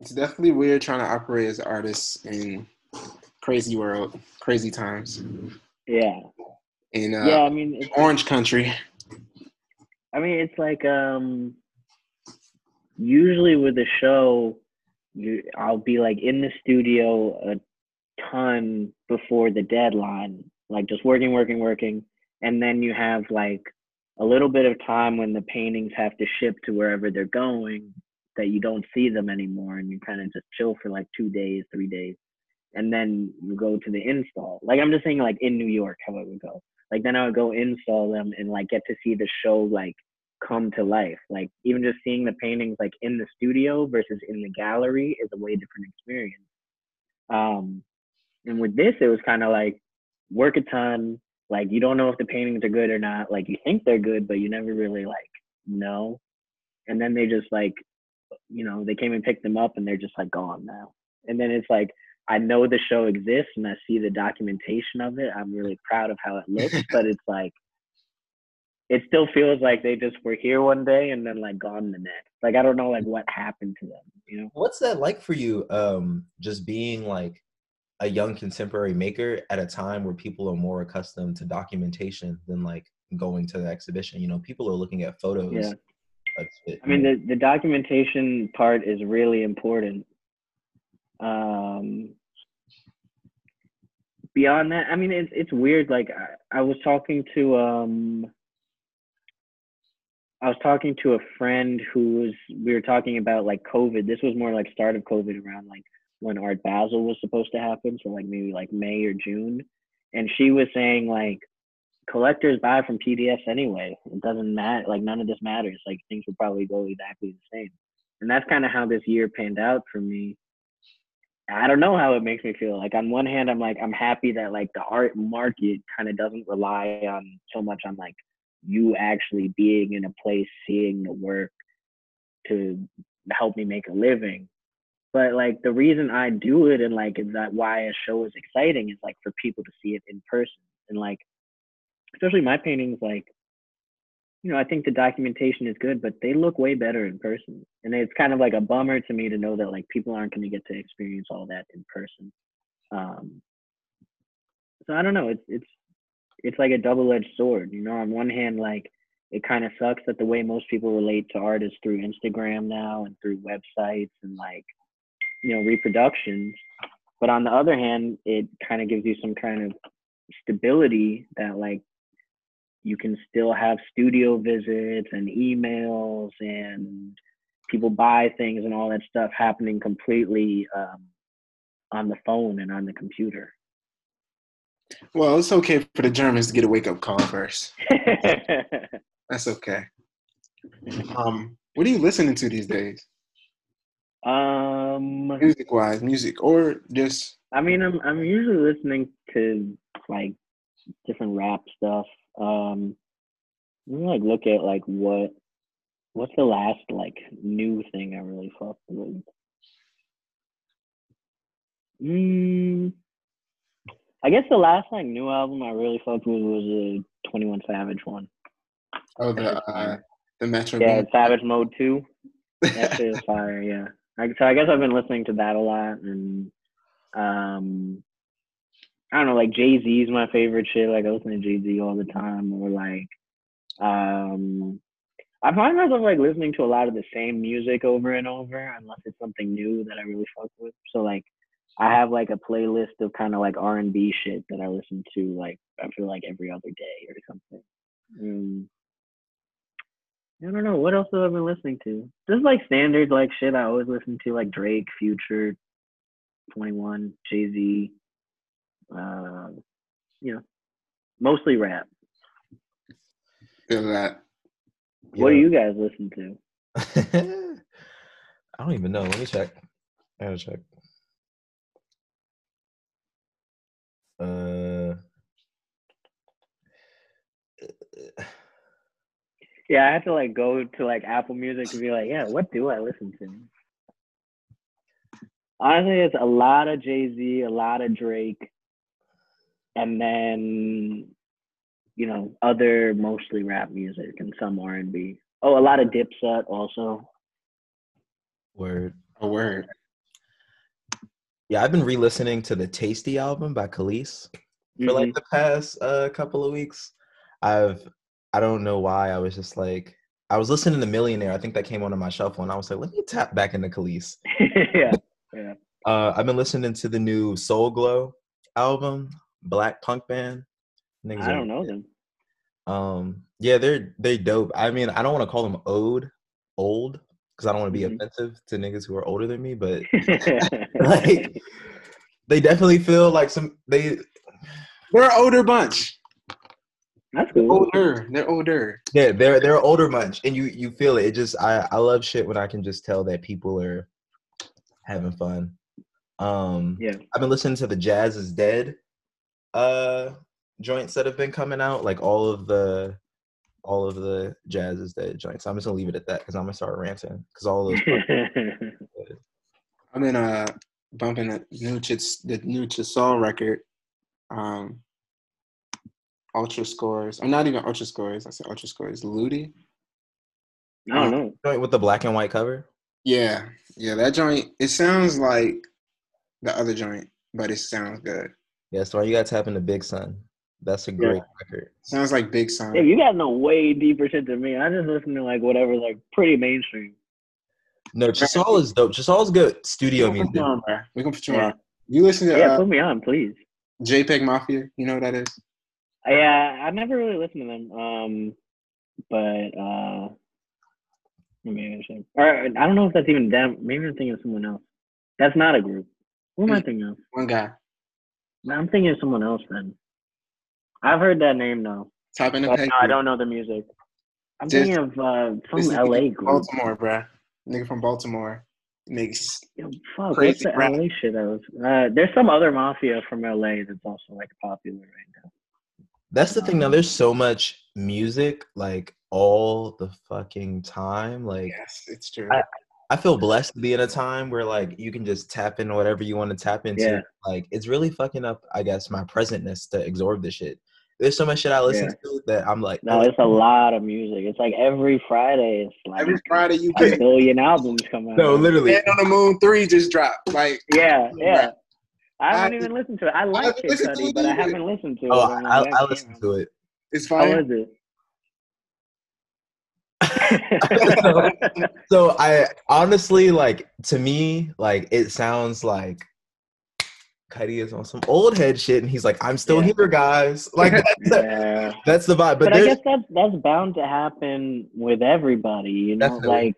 Speaker 3: It's definitely weird trying to operate as artists in crazy world, crazy times.
Speaker 4: Yeah.
Speaker 3: In uh,
Speaker 4: yeah, I mean,
Speaker 3: Orange Country.
Speaker 4: I mean, it's like um, usually with a show, you I'll be like in the studio a ton before the deadline, like just working, working, working, and then you have like a little bit of time when the paintings have to ship to wherever they're going that you don't see them anymore, and you kind of just chill for like two days, three days, and then you go to the install. Like I'm just saying, like in New York, how it would go. Like then I would go install them and like get to see the show like come to life. Like even just seeing the paintings like in the studio versus in the gallery is a way different experience. Um, and with this, it was kind of like work a ton. Like you don't know if the paintings are good or not. Like you think they're good, but you never really like know. And then they just like, you know, they came and picked them up and they're just like gone now. And then it's like I know the show exists and I see the documentation of it. I'm really proud of how it looks, but it's like it still feels like they just were here one day and then like gone the next. Like I don't know like what happened to them, you know?
Speaker 1: What's that like for you? Um, just being like a young contemporary maker at a time where people are more accustomed to documentation than like going to the exhibition. You know, people are looking at photos.
Speaker 4: Yeah.
Speaker 1: Of it.
Speaker 4: I mean the, the documentation part is really important. Um, beyond that, I mean, it's it's weird. Like I, I was talking to um, I was talking to a friend who was we were talking about like COVID. This was more like start of COVID around like when Art Basel was supposed to happen, so like maybe like May or June, and she was saying like collectors buy from PDFs anyway. It doesn't matter. Like none of this matters. Like things will probably go exactly the same. And that's kind of how this year panned out for me. I don't know how it makes me feel. Like on one hand, I'm like I'm happy that like the art market kind of doesn't rely on so much on like you actually being in a place, seeing the work to help me make a living. But like the reason I do it and like is that why a show is exciting is like for people to see it in person and like especially my paintings, like, you know, I think the documentation is good, but they look way better in person. And it's kind of like a bummer to me to know that like people aren't going to get to experience all that in person. Um, so I don't know. It's it's it's like a double-edged sword. You know, on one hand, like it kind of sucks that the way most people relate to art is through Instagram now and through websites and like you know reproductions. But on the other hand, it kind of gives you some kind of stability that like you can still have studio visits and emails and people buy things and all that stuff happening completely um, on the phone and on the computer.
Speaker 3: Well, it's okay for the Germans to get a wake up call first. That's okay. Um, what are you listening to these days?
Speaker 4: Um,
Speaker 3: music wise, music or just?
Speaker 4: I mean, I'm I'm usually listening to like different rap stuff. Like look at like what what's the last like new thing I really fucked with. Mm, I guess the last like new album I really fucked with was a Twenty One Savage one.
Speaker 3: Oh, the uh, the Metro.
Speaker 4: Yeah, Savage Mode Two. That shit is fire. Yeah. so I guess I've been listening to that a lot, and um, I don't know, like Jay Z is my favorite shit. Like I listen to Jay Z all the time, or like, um, I find myself like listening to a lot of the same music over and over, unless it's something new that I really fuck with. So like, I have like a playlist of kind of like R and B shit that I listen to like I feel like every other day or something. Mm. I don't know what else have I been listening to. Just like standard like shit I always listen to, like Drake, Future, Twenty One, Jay Z uh, you know, mostly rap.
Speaker 3: Feel that.
Speaker 4: What do you guys listen to?
Speaker 1: I don't even know. Let me check. I gotta check. Uh.
Speaker 4: Yeah, I have to like go to like Apple Music and be like, yeah, what do I listen to? Honestly, it's a lot of Jay Z, a lot of Drake, and then you know other mostly rap music and some R and B. Oh, a lot of Dipset also.
Speaker 1: Word.
Speaker 3: A word.
Speaker 1: Yeah, I've been re-listening to the Tasty album by Kelis for mm-hmm. like the past uh, couple of weeks. I've I don't know why I was just like I was listening to Millionaire. I think that came onto my shuffle, and I was like, let me tap back into Kelis.
Speaker 4: yeah, yeah.
Speaker 1: Uh, I've been listening to the new Soul Glo album black punk band.
Speaker 4: Niggas I don't know them.
Speaker 1: Um, yeah, they're they dope. I mean, I don't want to call them old, old, because I don't want to be mm-hmm. offensive to niggas who are older than me, but like they definitely feel like some they
Speaker 3: they're an older bunch.
Speaker 4: That's cool.
Speaker 3: Older, they're older.
Speaker 1: Yeah, they're they're older bunch, and you you feel it. It just I I love shit when I can just tell that people are having fun. Um,
Speaker 4: yeah,
Speaker 1: I've been listening to the Jazz is Dead uh joints that have been coming out, like all of the all of the Jazz is Dead joints. I'm just gonna leave it at that because I'm gonna start ranting because all those.
Speaker 3: I've been uh bumping the new Chits the new Chassol record, um, Ultra Scores. I'm not even Ultra Scores. I said Ultra Scores. Ludi.
Speaker 4: I don't know.
Speaker 1: Joint with the black and white cover.
Speaker 3: Yeah, yeah, that joint. It sounds like the other joint, but it sounds good.
Speaker 1: Yeah, so you got to tap into Big Sun. That's a great yeah. record.
Speaker 3: Sounds like Big Sun.
Speaker 4: Yeah, you got no way deeper shit than me. I just listen to like whatever, like pretty mainstream.
Speaker 1: No, Chassol is dope. Chassol is good studio
Speaker 3: We gonna put you
Speaker 1: music.
Speaker 3: on. We gonna put you
Speaker 4: Yeah.
Speaker 3: on. You listen to
Speaker 4: yeah,
Speaker 3: uh,
Speaker 4: put me on, please.
Speaker 3: JPEG Mafia? You know what that is?
Speaker 4: Yeah, I never really listened to them. Um, but uh, maybe I should. Or I don't know if that's even them. Maybe I'm thinking of someone else. That's not a group. Who am I thinking of?
Speaker 3: One guy.
Speaker 4: I'm thinking of someone else then. I've heard that name though.
Speaker 3: Top in the
Speaker 4: But no, I don't know the music. I'm
Speaker 3: This-
Speaker 4: thinking of uh, some
Speaker 3: This
Speaker 4: LA
Speaker 3: from
Speaker 4: group.
Speaker 3: Baltimore, bruh. Nigga from Baltimore makes
Speaker 4: Yo, fuck,
Speaker 3: Crazy
Speaker 4: what's the
Speaker 3: rap.
Speaker 4: LA shit? I was, uh, there's some other mafia from LA that's also like popular right now.
Speaker 1: That's the thing. Now there's so much music, like all the fucking time. Like
Speaker 3: yes, it's true.
Speaker 1: I- I feel blessed to be in a time where like you can just tap in whatever you want to tap into.
Speaker 4: Yeah.
Speaker 1: Like it's really fucking up, I guess, my presentness to absorb this shit. There's so much shit I listen
Speaker 4: Yeah.
Speaker 1: to that I'm like,
Speaker 4: No,
Speaker 1: oh,
Speaker 4: it's a lot of music. It's like every Friday, it's like
Speaker 3: Every Friday you
Speaker 4: a
Speaker 3: get
Speaker 4: billion albums come out.
Speaker 1: no, literally.
Speaker 3: Man on the Moon three just dropped. Like
Speaker 4: Yeah, yeah. I haven't
Speaker 3: I-
Speaker 4: even listened to it. I like
Speaker 3: haven't
Speaker 4: Kid
Speaker 3: listened to
Speaker 4: Cudi,
Speaker 3: it
Speaker 4: but I haven't listened to it.
Speaker 1: Oh,
Speaker 4: I'm
Speaker 1: I, I
Speaker 4: can't.
Speaker 1: listen to it.
Speaker 3: it's
Speaker 4: How
Speaker 3: fire.
Speaker 4: is
Speaker 1: so,
Speaker 4: it?
Speaker 1: so I honestly like to me like it sounds like Cudi is on some old head shit, and he's like, "I'm still
Speaker 4: Yeah.
Speaker 1: here, guys." Like that's,
Speaker 4: yeah.
Speaker 1: that's the vibe. But,
Speaker 4: But, I guess that's that's bound to happen with everybody, you know.
Speaker 1: Definitely.
Speaker 4: Like,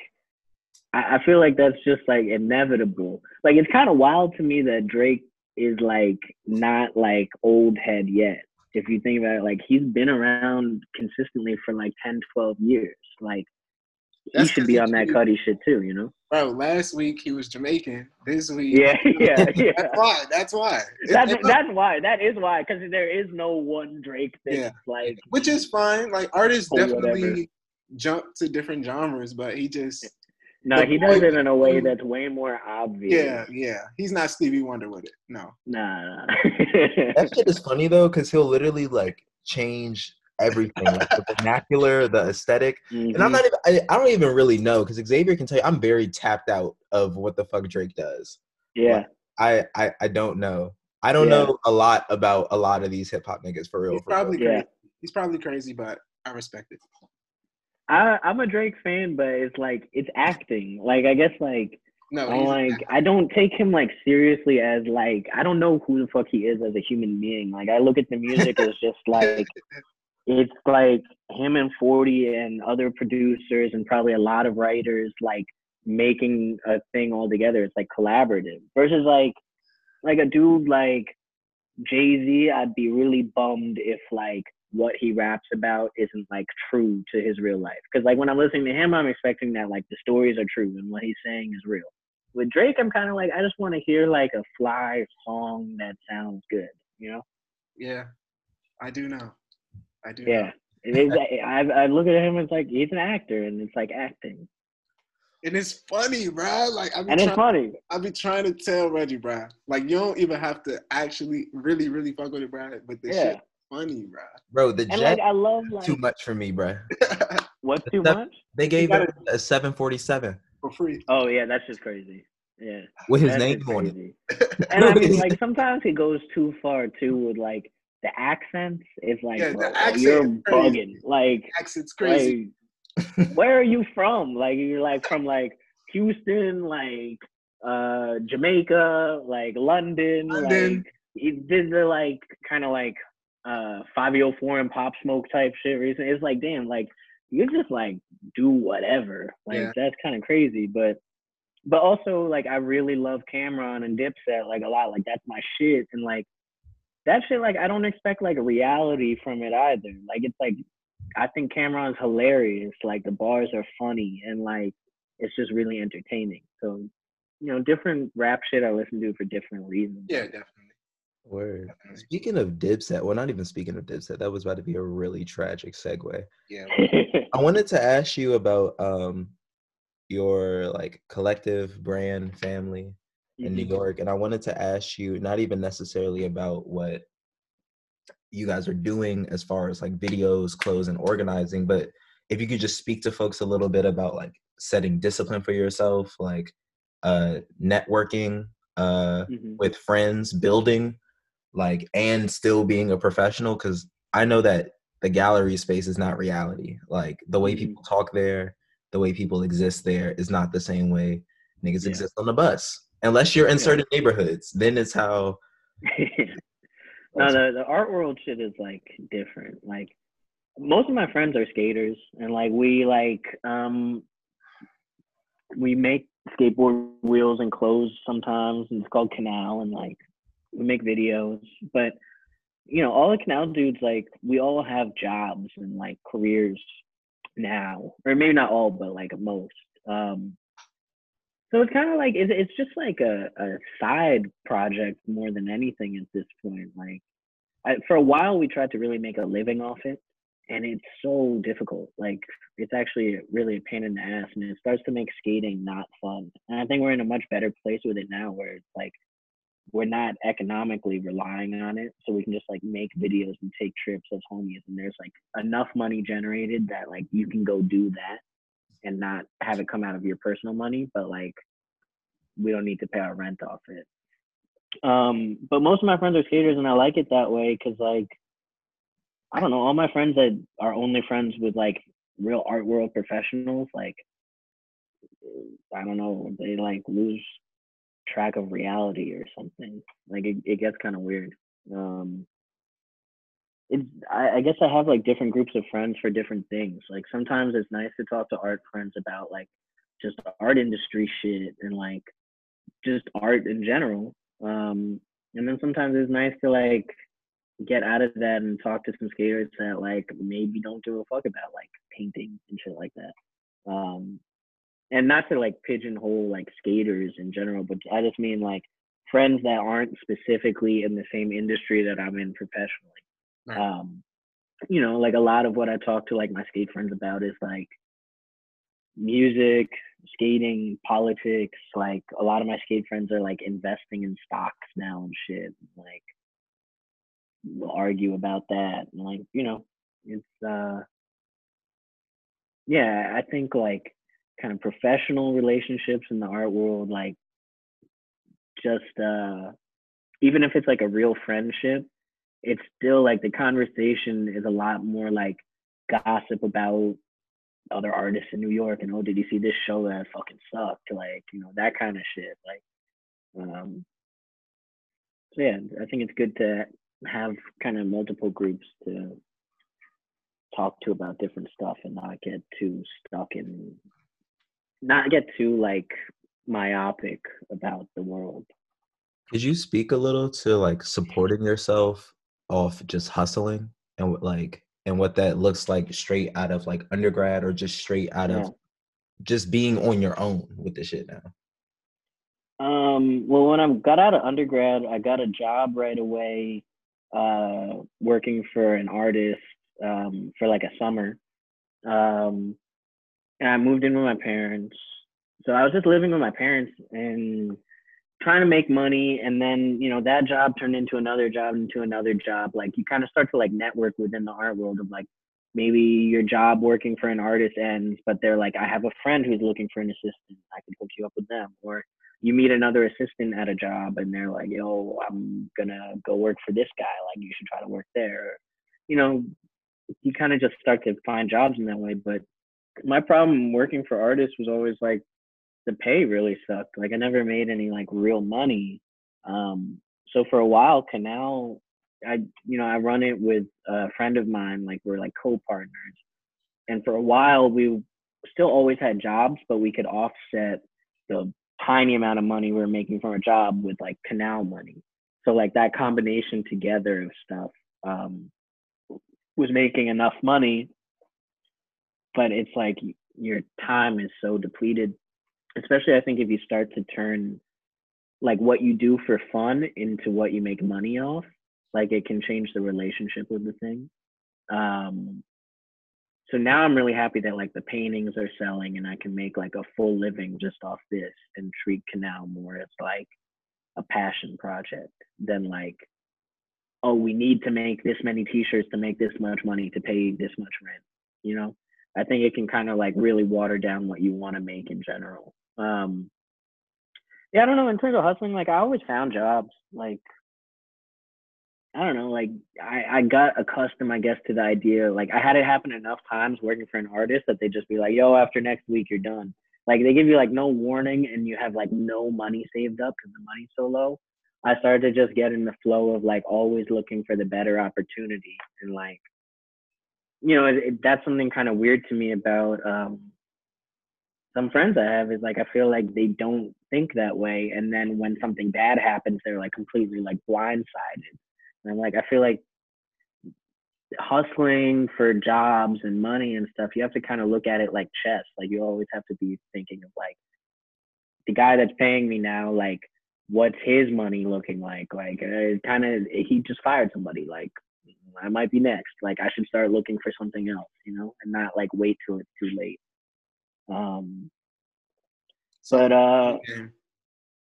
Speaker 4: I, I feel like that's just like inevitable. Like, it's kind of wild to me that Drake is like not like old head yet. If you think about it, like he's been around consistently for like 10, 12 years. Like, he
Speaker 3: That's to
Speaker 4: be on that
Speaker 3: cheated.
Speaker 4: Cudi shit too, you know.
Speaker 3: Bro, last week he was Jamaican. This week
Speaker 4: Yeah, yeah, yeah.
Speaker 3: That's why. That's why.
Speaker 4: That's
Speaker 3: it-
Speaker 4: that's why. That is why. Because there is no one Drake that's
Speaker 3: Yeah.
Speaker 4: like.
Speaker 3: which is fine. Like artists definitely
Speaker 4: whatever.
Speaker 3: jump to different genres, but he just
Speaker 4: No,
Speaker 3: the
Speaker 4: he does it in a way mm. that's way more obvious.
Speaker 3: yeah, yeah. He's not Stevie Wonder with it. No.
Speaker 4: Nah. nah.
Speaker 1: that shit is funny though, because he'll literally like change everything, like the vernacular, the aesthetic. And I'm
Speaker 4: Mhm.
Speaker 1: not even. I, I don't even really know because Xavier can tell you I'm very tapped out of what the fuck Drake does.
Speaker 4: Yeah.
Speaker 1: I I, I don't know. I don't
Speaker 4: Yeah.
Speaker 1: know a lot about a lot of these hip hop niggas for real.
Speaker 3: He's
Speaker 1: For real.
Speaker 3: probably
Speaker 4: Yeah.
Speaker 3: He's probably crazy, but I respect it.
Speaker 4: I I'm a Drake fan, but it's like it's acting. Like I guess like
Speaker 3: No,
Speaker 4: I'm like I don't take him like seriously as like I don't know who the fuck he is as a human being. Like I look at the music as just like it's like him and 40 and other producers and probably a lot of writers like making a thing all together. It's like collaborative versus like like a dude like Jay Z. I'd be really bummed if like what he raps about isn't like true to his real life. Because like when I'm listening to him, I'm expecting that like the stories are true and what he's saying is real. With Drake, I'm kind of like I just want to hear like a fly song that sounds good. You know?
Speaker 3: yeah. I do know. I do
Speaker 4: Yeah.
Speaker 3: know.
Speaker 4: It is. I I look at him as like he's an actor, and it's like acting,
Speaker 3: And it's funny, bro. Like I be
Speaker 4: and it's
Speaker 3: trying,
Speaker 4: funny.
Speaker 3: I be trying to tell Reggie, bro. Like you don't even have to actually really, really fuck with it, bro. But the
Speaker 4: Yeah.
Speaker 3: shit funny, bro.
Speaker 1: Bro, the jet
Speaker 4: like I love like
Speaker 1: too much for me, bro.
Speaker 4: what's too
Speaker 1: That-
Speaker 4: much?
Speaker 1: They gave
Speaker 3: gotta-
Speaker 1: it a 747
Speaker 3: For free.
Speaker 4: Oh yeah, that's just crazy. Yeah,
Speaker 1: with his
Speaker 4: that
Speaker 1: name
Speaker 4: is
Speaker 1: on it.
Speaker 4: And I mean, like sometimes he goes too far too with like the accents. It's like,
Speaker 3: Yeah,
Speaker 4: bro,
Speaker 3: accent
Speaker 4: you're bugging. Like,
Speaker 3: Accent's crazy.
Speaker 4: like, where are you from? Like, you're like from like Houston, like uh Jamaica, like London,
Speaker 3: London.
Speaker 4: like did the like kind of like uh 504 and pop smoke type shit recently. It's like, damn, like you just like do whatever. Like
Speaker 3: Yeah.
Speaker 4: that's kind of crazy, but but also like I really love Cam'ron and Dipset like a lot. Like that's my shit, and like that shit like I don't expect like reality from it either. Like it's like I think Cam'ron's hilarious. Like the bars are funny and like it's just really entertaining. So you know, different rap shit I listen to for different reasons.
Speaker 3: Yeah, definitely.
Speaker 1: Word.
Speaker 3: definitely.
Speaker 1: Speaking of Dipset, well, not even speaking of Dipset, that was about to be a really tragic segue.
Speaker 3: Yeah.
Speaker 1: I wanted to ask you about um your like collective brand family in New. York, and I wanted to ask you not even necessarily about what you guys are doing as far as like videos, clothes, and organizing, but if you could just speak to folks a little bit about like setting discipline for yourself, like uh networking uh
Speaker 4: Mhm.
Speaker 1: with friends, building, like, and still being a professional. Because I know that the gallery space is not reality. Like the way
Speaker 4: Mhm.
Speaker 1: people talk there, the way people exist there is not the same way niggas
Speaker 4: Yeah.
Speaker 1: exist on the bus. Unless you're in
Speaker 4: Yeah.
Speaker 1: certain neighborhoods, then it's how.
Speaker 4: no, the the art world shit is like different. Like most of my friends are skaters, and like we like um we make skateboard wheels and clothes sometimes, and it's called Canal, and like we make videos. But you know, all the Canal dudes like we all have jobs and like careers now, or maybe not all, but like most. Um, so it's kind of like it's, just like a, a side project more than anything at this point. Like I, for a while, we tried to really make a living off it, and it's so difficult. Like it's actually really a pain in the ass, and it starts to make skating not fun. And I think we're in a much better place with it now, where it's like we're not economically relying on it, so we can just like make videos and take trips as homies, and there's like enough money generated that like you can go do that and not have it come out of your personal money, but like we don't need to pay our rent off it. Um, but most of my friends are skaters, and I like it that way because like I don't know, all my friends that are only friends with like real art world professionals, like I don't know, they like lose track of reality or something. Like it, it gets kind of weird. Um, it's I, I guess I have like different groups of friends for different things. Like sometimes it's nice to talk to art friends about like just art industry shit and like just art in general. Um, and then sometimes it's nice to like get out of that and talk to some skaters that like maybe don't give a fuck about like painting and shit like that. Um, and not to like pigeonhole like skaters in general, but I just mean like friends that aren't specifically in the same industry that I'm in professionally.
Speaker 3: Right.
Speaker 4: Um, you know, like a lot of what I talk to like my skate friends about is like music, skating, politics. Like a lot of my skate friends are like investing in stocks now and shit. Like we'll argue about that. And like, you know, it's uh yeah, I think like kind of professional relationships in the art world, like just uh even if it's like a real friendship, it's still like the conversation is a lot more like gossip about other artists in New York and oh did you see this show that fucking sucked? Like you know that kind of shit like um so yeah I think it's good to have kind of multiple groups to talk to about different stuff and not get too stuck in not get too like myopic about the world.
Speaker 1: Could you speak a little to like supporting yourself off just hustling and like and what that looks like straight out of like undergrad or just straight out
Speaker 4: Yeah.
Speaker 1: of just being on your own with the shit now?
Speaker 4: Um, well, when I got out of undergrad, I got a job right away, uh, working for an artist, um, for like a summer. Um, and I moved in with my parents. So I was just living with my parents and trying to make money. And then, you know, that job turned into another job, into another job. Like you kind of start to like network within the art world of like, maybe your job working for an artist ends, but they're like, I have a friend who's looking for an assistant. I could hook you up with them. Or you meet another assistant at a job and they're like, yo, I'm gonna go work for this guy. Like you should try to work there. You know, you kind of just start to find jobs in that way. But my problem working for artists was always like the pay really sucked. Like I never made any like real money. Um, so for a while, Canal, I you know I run it with a friend of mine. Like we're like co-partners, and for a while we still always had jobs, but we could offset the tiny amount of money we were making from a job with like Canal money. So like that combination together of stuff um, was making enough money, but it's like your time is so depleted. Especially I think if you start to turn like what you do for fun into what you make money off, like it can change the relationship with the thing. Um, so now I'm really happy that like the paintings are selling and I can make like a full living just off this and treat Canal more as like a passion project than like, oh, we need to make this many t-shirts to make this much money to pay this much rent. You know, I think it can kind of like really water down what you want to make in general. Um, yeah, I don't know. In terms of hustling, like I always found jobs. Like I don't know, like I, I got accustomed, I guess, to the idea. Like I had it happen enough times working for an artist that they just be like, "Yo, after next week, you're done." Like they give you like no warning, and you have like no money saved up because the money's so low. I started to just get in the flow of like always looking for the better opportunity, and like, you know, it, it, that's something kind of weird to me about um, some friends I have is like I feel like they don't think that way, and then when something bad happens, they're like completely like blindsided and I'm like, I feel like hustling for jobs and money and stuff, you have to kind of look at it like chess. Like you always have to be thinking of like the guy that's paying me now, like what's his money looking like? Like uh, kind of he just fired somebody. Like I might be next. Like I should start looking for something else, you know, and not like wait till it's too late. Um, but uh,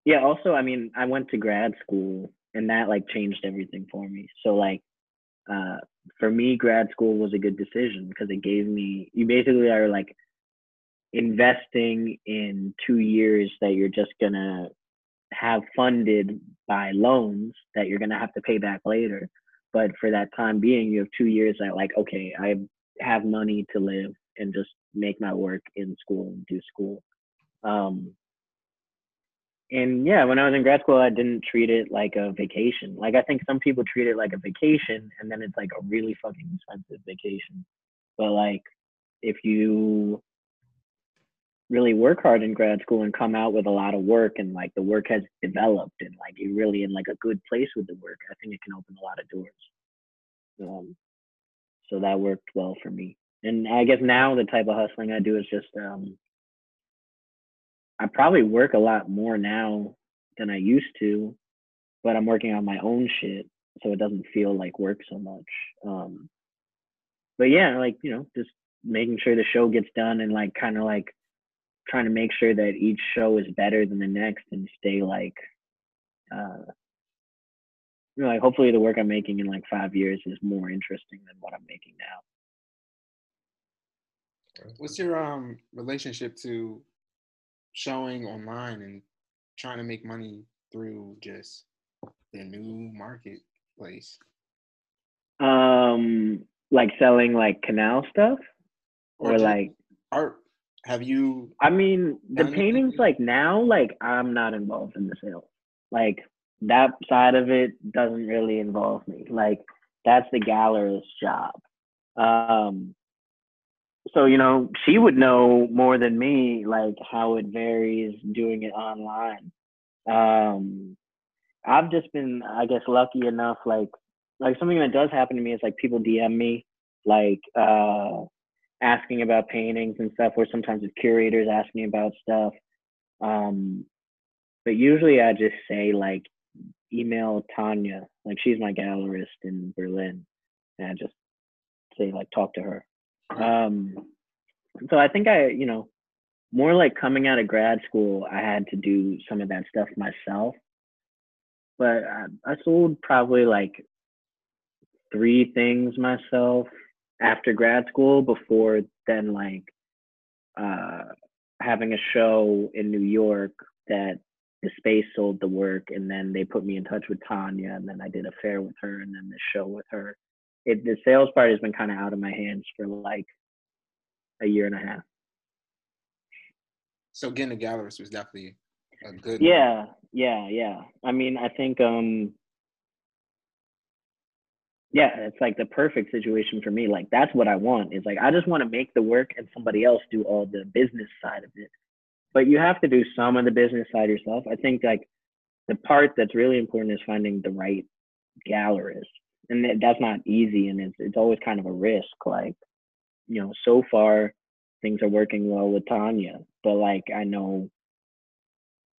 Speaker 4: yeah. Also, I mean, I went to grad school and that like changed everything for me. So like uh for me grad school was a good decision because it gave me you basically are like investing in 2 years that you're just to have funded by loans that you're to have to pay back later. But for that time being, you have 2 years that like okay, I have money to live and just make my work in school and do school. Um and yeah, when I was in grad school, I didn't treat it like a vacation. Like I think some people treat it like a vacation, and then it's like a really fucking expensive vacation. But like, if you really work hard in grad school and come out with a lot of work, and like the work has developed, and like you're really in like a good place with the work, I think it can open a lot of doors. Um, so that worked well for me. And I guess now the type of hustling I do is just um, I probably work a lot more now than I used to, but I'm working on my own shit, so it doesn't feel like work so much. Um, but yeah, like you know, just making sure the show gets done and like kind of like trying to make sure that each show is better than the next and stay like uh you know like hopefully the work i'm making in like five years is more interesting than what i'm making
Speaker 3: now what's your um relationship to showing online and trying to make money through just the new marketplace?
Speaker 4: Um, like selling like canal stuff, or, or like
Speaker 3: art. Have you?
Speaker 4: I mean, the paintings like now, like I'm not involved in the sale. Like that side of it doesn't really involve me. Like that's the gallerist's job. Um, so you know she would know more than me like how it varies doing it online. Um i've just been i guess lucky enough like like something that does happen to me is like people dm me like uh asking about paintings and stuff or sometimes it's curators asking me about stuff. Um but usually i just say like email tanya like she's my gallerist in berlin and I just say like talk to her um, so I think I, you know, more like coming out of grad school, I had to do some of that stuff myself. But I, I sold probably like three things myself after grad school before then like uh having a show in New York that the space sold the work and then they put me in touch with Tanya and then I did a fair with her and then the show with her it, the sales part has been kind of out of my hands for like a year and a half.
Speaker 3: So getting a gallerist was definitely a good.
Speaker 4: Yeah, yeah, yeah. I mean, I think, um, yeah, it's like the perfect situation for me. Like that's what I want. Is like I just want to make the work and somebody else do all the business side of it. But you have to do some of the business side yourself. I think like the part that's really important is finding the right gallerist and that's not easy and it's it's always kind of a risk like you know so far things are working well with Tanya but like I know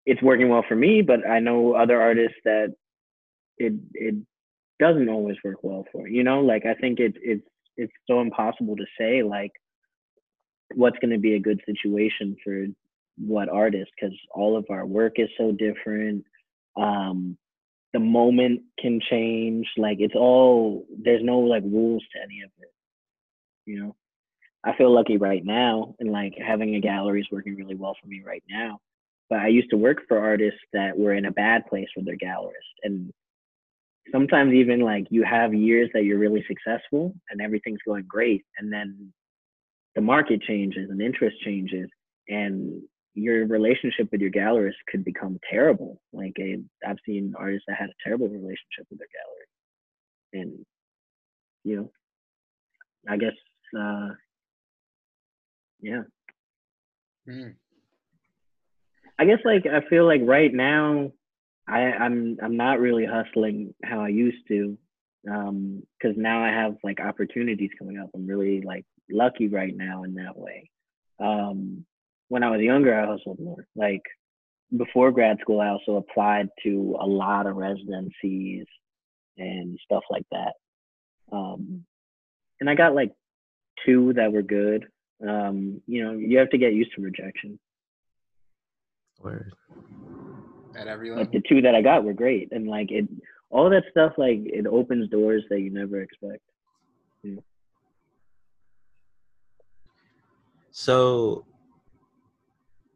Speaker 4: it's working well for me but I know other artists that it it doesn't always work well for you know? Like I think it it's it's so impossible to say like what's going to be a good situation for what artist because all of our work is so different um the moment can change. Like it's all there's no like rules to any of it. You know, I feel lucky right now, and like having a gallery is working really well for me right now. But I used to work for artists that were in a bad place with their gallerist, and sometimes even like you have years that you're really successful and everything's going great and then the market changes and interest changes and your relationship with your gallerist could become terrible like i i've seen artists that had a terrible relationship with their gallery and you know i guess uh yeah
Speaker 3: Mm.
Speaker 4: I guess like I feel like right now I I'm I'm not really hustling how I used to um cuz now I have like opportunities coming up. I'm really like lucky right now in that way. Um when I was younger I hustled more. Like before grad school I also applied to a lot of residencies and stuff like that. Um and I got like two that were good. Um you know, you have to get used to rejection.
Speaker 1: Word.
Speaker 3: At every
Speaker 4: but
Speaker 3: level.
Speaker 4: the two that I got were great, and like it, all that stuff like it opens doors that you never expect.
Speaker 1: So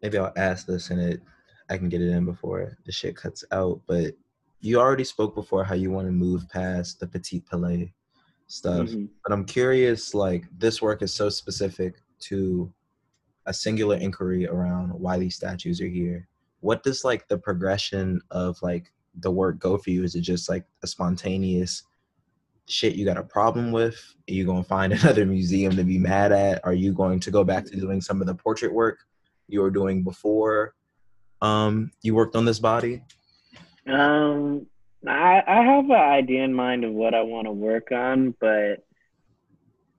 Speaker 1: maybe I'll ask this and it I can get it in before the shit cuts out. But you already spoke before how you want to move past the Petit Palais stuff.
Speaker 4: Mhm.
Speaker 1: But I'm curious, like this work is so specific to a singular inquiry around why these statues are here. What does like the progression of like the work go for you? Is it just like a spontaneous shit you got a problem with? Are you gonna find another museum to be mad at? Are you going to go back to doing some of the portrait work you were doing before um you worked on this body?
Speaker 4: Um, I I have an idea in mind of what I want to work on, but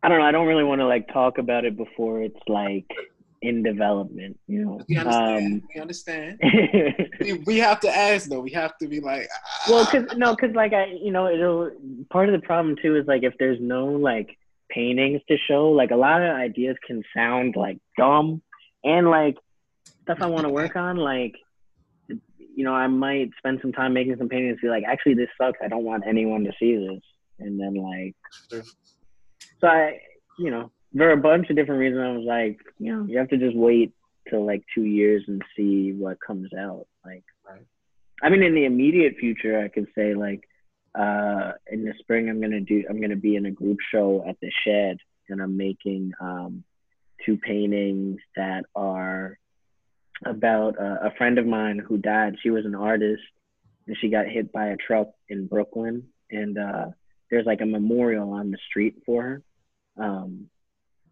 Speaker 4: I don't know. I don't really want to like talk about it before it's like in development. You know.
Speaker 3: We understand.
Speaker 4: Um,
Speaker 3: we understand. We, we have to ask though. We have to be like. ah,
Speaker 4: well because no because like i you know it'll part of the problem too is like if there's no like paintings to show like a lot of ideas can sound like dumb and like stuff i want to work on like you know i might spend some time making some paintings be like actually this sucks i don't want anyone to see this and then like so i you know there are a bunch of different reasons i was like you know you have to just wait till like two years and see what comes out like. I mean, in the immediate future, I could say like uh, in the spring, I'm gonna do. I'm gonna be in a group show at the Shed, and I'm making um, two paintings that are about uh, a friend of mine who died. She was an artist, and she got hit by a truck in Brooklyn, and uh, there's like a memorial on the street for her, um,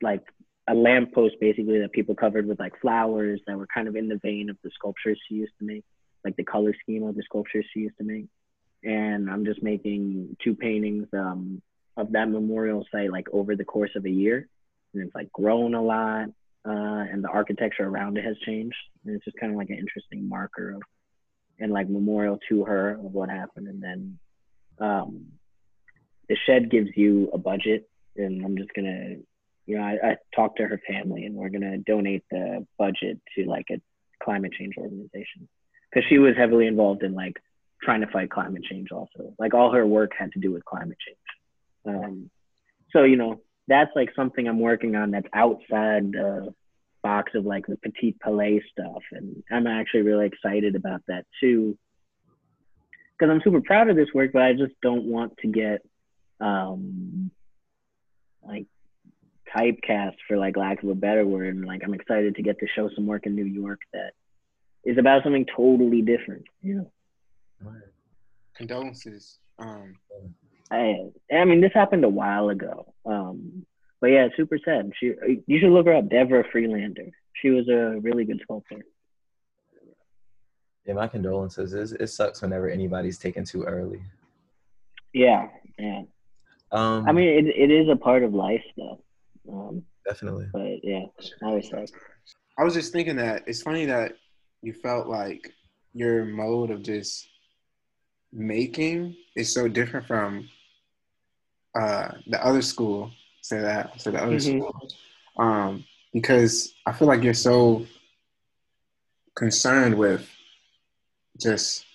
Speaker 4: like a lamppost basically that people covered with like flowers that were kind of in the vein of the sculptures she used to make like the color scheme of the sculptures she used to make. And I'm just making two paintings um, of that memorial site like over the course of a year. And it's like grown a lot, uh, and the architecture around it has changed. And it's just kind of like an interesting marker of and like memorial to her of what happened. And then um, the shed gives you a budget, and I'm just gonna, you know, I, I talked to her family, and we're gonna donate the budget to like a climate change organization because she was heavily involved in like trying to fight climate change also like all her work had to do with climate change um, so you know that's like something i'm working on that's outside the box of like the Petit palais stuff and i'm actually really excited about that too because i'm super proud of this work but i just don't want to get um like typecast for like lack of a better word and like i'm excited to get to show some work in new york that is about something totally different. You know,
Speaker 3: Condolences. Um,
Speaker 4: I I mean this happened a while ago. Um, but yeah, super sad. She you should look her up, Devra Freelander. She was a really good sculptor.
Speaker 1: Yeah, my condolences. It, it sucks whenever anybody's taken too early.
Speaker 4: Yeah, yeah.
Speaker 1: Um,
Speaker 4: I mean, it it is a part of life though. Um,
Speaker 1: definitely.
Speaker 4: but yeah, always sucks.
Speaker 3: I was just thinking that it's funny that you felt like your mode of just making is so different from uh, the other school. Say that. So the other
Speaker 4: Mhm.
Speaker 3: school, um, because I feel like you're so concerned with just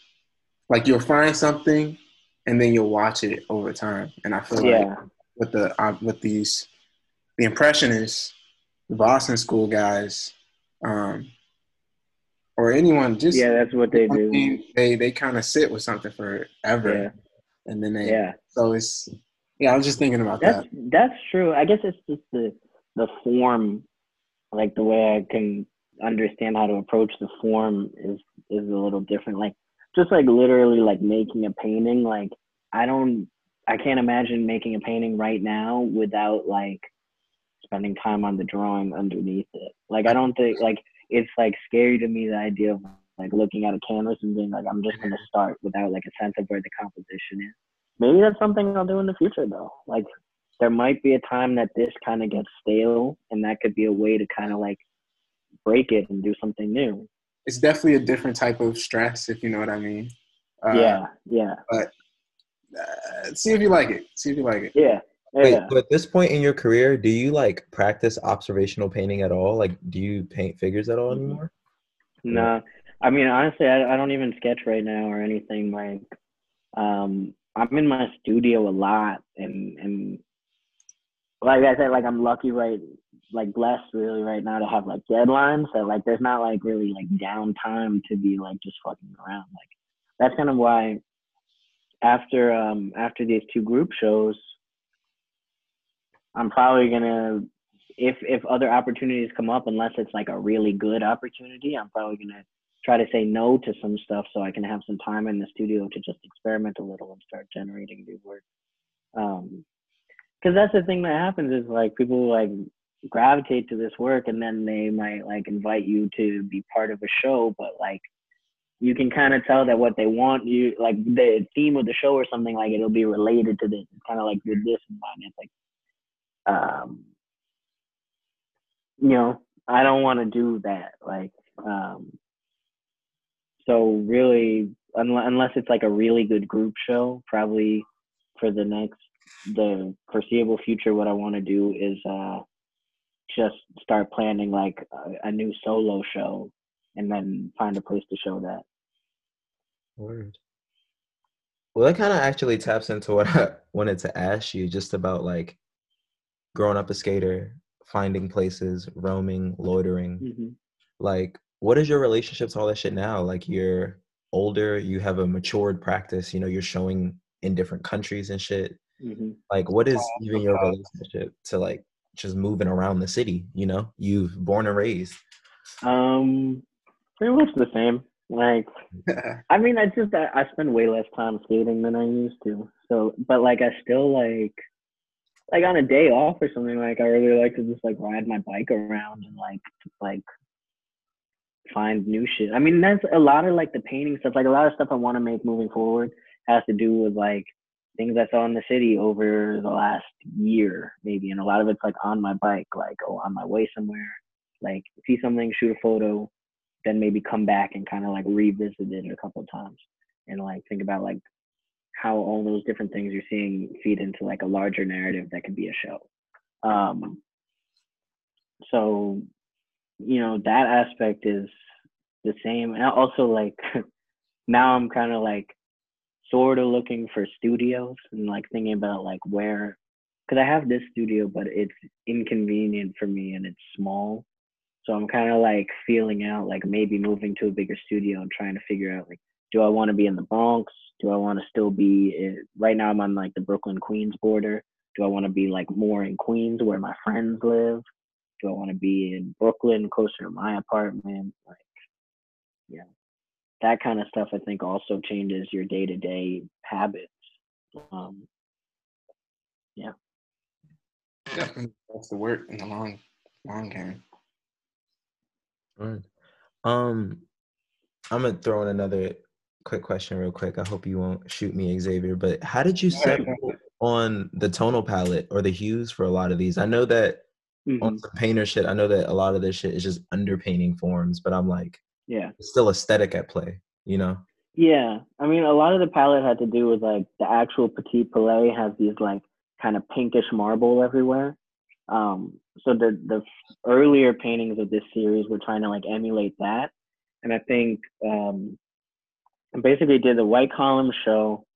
Speaker 3: like you'll find something and then you'll watch it over time. And I feel like with the uh, with these the impressionists, the Boston school guys, um, or anyone just
Speaker 4: yeah, that's what they do.
Speaker 3: they they kind of sit with something forever.
Speaker 4: Yeah.
Speaker 3: and then they.
Speaker 4: Yeah.
Speaker 3: So it's yeah. I was just thinking about
Speaker 4: That's
Speaker 3: that.
Speaker 4: that's true. I guess it's just the the form, like the way I can understand how to approach the form is is a little different. Like just like literally like making a painting. Like I don't, I can't imagine making a painting right now without like spending time on the drawing underneath it. Like I don't think like it's like scary to me the idea of like looking at a canvas and being like I'm just gonna start without like a sense of where the composition is. Maybe that's something I'll do in the future though. Like there might be a time that this kind of gets stale and that could be a way to kind of like break it and do something new.
Speaker 3: It's definitely a different type of stress, if you know what I mean. Uh,
Speaker 4: yeah, yeah,
Speaker 3: Uh, see if you like it. See if you like it.
Speaker 4: yeah,
Speaker 1: Wait,
Speaker 4: yeah.
Speaker 1: so at this point in your career, do you like practice observational painting at all? Like, do you paint figures at all
Speaker 4: Mhm.
Speaker 1: anymore?
Speaker 4: No, I mean honestly, I, I don't even sketch right now or anything. Like, um, I'm in my studio a lot, and and like I said, like I'm lucky, right? Like blessed, really, right now to have like deadlines. So like, there's not like really like downtime to be like just fucking around. Like, that's kind of why after um after these two group shows, I'm probably gonna if if other opportunities come up, unless it's like a really good opportunity, I'm probably gonna try to say no to some stuff so I can have some time in the studio to just experiment a little and start generating new work. Um, because that's the thing that happens is like people like gravitate to this work and then they might like invite you to be part of a show, but like you can kind of tell that what they want you like the theme of the show or something like it'll be related to this. Kind of like with this in mind. It's like um you know i don't want to do that like um so really unless, unless it's like a really good group show probably for the next the foreseeable future what i want to do is uh just start planning like a, a new solo show and then find a place to show that
Speaker 1: Word. Well, that kind of actually taps into what I wanted to ask you, just about like growing up a skater, finding places, roaming, loitering.
Speaker 4: mm-hmm.
Speaker 1: Like, what is your relationship to all that shit now? Like, you're older, you have a matured practice, you know, you're showing in different countries and shit.
Speaker 4: Mm-hmm.
Speaker 1: Like, what is even your relationship to like just moving around the city? You know, you've born and raised.
Speaker 4: um pretty much the same like I mean, I just I, I spend way less time skating than I used to. So, but like I still like like on a day off or something. Like I really like to just like ride my bike around and like like find new shit. I mean, that's a lot of like the painting stuff. Like a lot of stuff I want to make moving forward has to do with like things I saw in the city over the last year, maybe, and a lot of it's like on my bike, like oh, on my way somewhere, like see something, shoot a photo, then maybe come back and kind of like revisit it a couple of times and like think about like how all those different things you're seeing feed into like a larger narrative that could be a show. Um, so, you know, that aspect is the same. And also like now I'm kind of like sort of looking for studios and like thinking about like where, because I have this studio, but it's inconvenient for me and it's small. So I'm kind of like feeling out, like maybe moving to a bigger studio and trying to figure out, like, do I want to be in the Bronx? Do I want to still be in, right now? I'm on like the Brooklyn Queens border. Do I want to be like more in Queens where my friends live? Do I want to be in Brooklyn closer to my apartment? Like, yeah, that kind of stuff. I think also changes your day to day habits. Um, yeah.
Speaker 3: Definitely, that's the work in the long, long game.
Speaker 1: Right. Um, I'm gonna throw in another quick question real quick. I hope you won't shoot me, Xavier. But how did you
Speaker 3: Go ahead,
Speaker 1: settle on the tonal palette or the hues for a lot of these? I know that
Speaker 4: Mhm.
Speaker 1: on some painter shit, I know that a lot of this shit is just underpainting forms, but I'm like,
Speaker 4: Yeah.
Speaker 1: it's still aesthetic at play, you know?
Speaker 4: Yeah, I mean, a lot of the palette had to do with like the actual Petit Palais has these like kind of pinkish marble everywhere. Um, so the the earlier paintings of this series were trying to like emulate that, and I think um, I basically did the White Column show,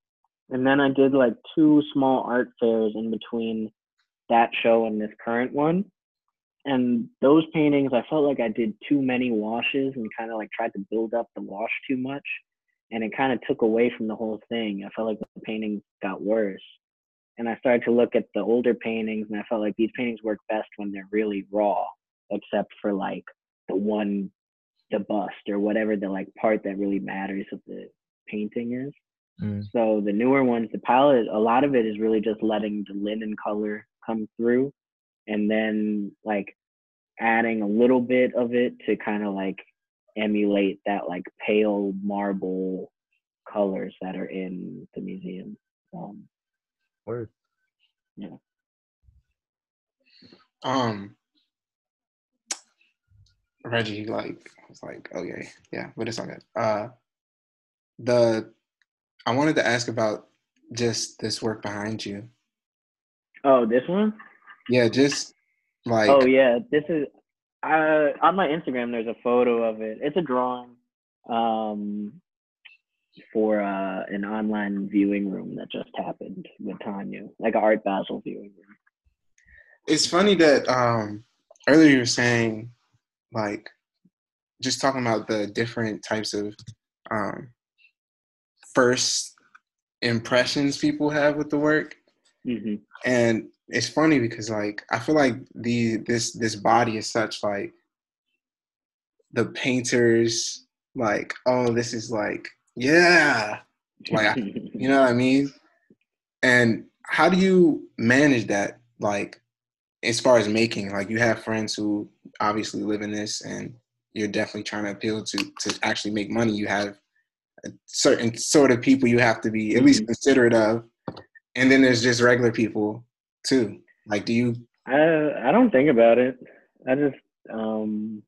Speaker 4: and then I did like two small art fairs in between that show and this current one. And those paintings, I felt like I did too many washes and kind of like tried to build up the wash too much and it kind of took away from the whole thing. I felt like the paintings got worse. And I started to look at the older paintings and I felt like these paintings work best when they're really raw, except for like the one the bust or whatever the like part that really matters of the painting is.
Speaker 1: Mm.
Speaker 4: So the newer ones, the palette, a lot of it is really just letting the linen color come through and then like adding a little bit of it to kind of like emulate that like pale marble colors that are in the museum. Um,
Speaker 1: Word.
Speaker 4: yeah.
Speaker 3: Um, Reggie, like, was like, okay, yeah, but it's all good. Uh, the I wanted to ask about just this work behind you.
Speaker 4: Oh, this one?
Speaker 3: Yeah, just like,
Speaker 4: oh yeah, this is uh, on my Instagram. There's a photo of it. It's a drawing um, for uh, an online viewing room that just happened with Tanya, like an Art Basel viewing room.
Speaker 3: it's funny that um earlier you were saying like just talking about the different types of um first impressions people have with the work
Speaker 4: hmm
Speaker 3: and it's funny because like i feel like the this this body is such like the painters like oh this is like yeah. Like, you know what i mean? And how do you manage that like as far as making? Like you have friends who obviously live in this and you're definitely trying to appeal to to actually make money. You have a certain sort of people you have to be at least considerate of and then there's just regular people too like do you
Speaker 4: I I don't think about it. I just um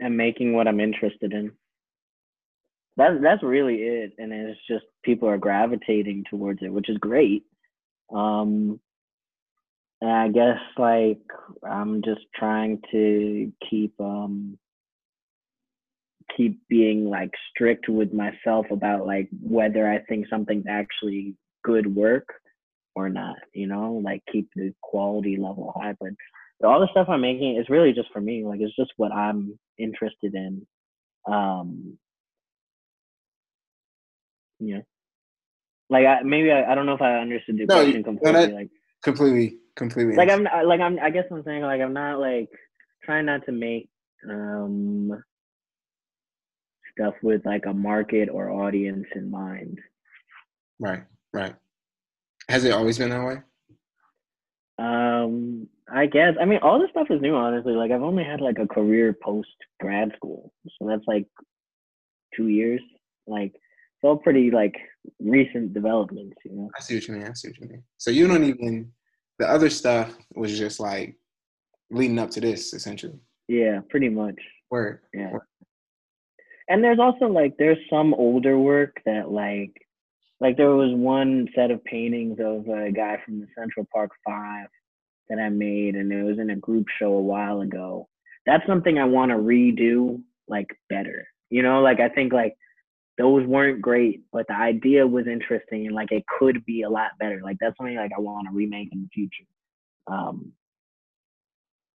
Speaker 4: am making what I'm interested in. That's that's really it, and it's just people are gravitating towards it, which is great. Um, and I guess like I'm just trying to keep um keep being like strict with myself about like whether I think something's actually good work or not, you know, like keep the quality level high. But all the stuff I'm making is really just for me. Like it's just what I'm interested in. Um, yeah. Like I maybe I, I don't know if I understood the
Speaker 3: No,
Speaker 4: question
Speaker 3: no,
Speaker 4: completely. like
Speaker 3: completely completely
Speaker 4: like I'm like I'm I guess I'm saying like I'm not like trying not to make um stuff with like a market or audience in mind.
Speaker 3: right right has it always been that way
Speaker 4: Um, I guess. I mean, all this stuff is new, honestly. Like, I've only had like a career post grad school, so that's like two years. Like, it's all pretty like recent developments, you know.
Speaker 3: i see what you mean i see what you mean so you don't even the other stuff was just like leading up to this essentially
Speaker 4: Yeah, pretty much.
Speaker 3: word
Speaker 4: Yeah. And there's also like there's some older work that like like there was one set of paintings of a guy from the Central Park Five that I made and it was in a group show a while ago. That's something I want to redo like better. You know, like I think like those weren't great, but the idea was interesting and like it could be a lot better. Like that's something like I want to remake in the future. Um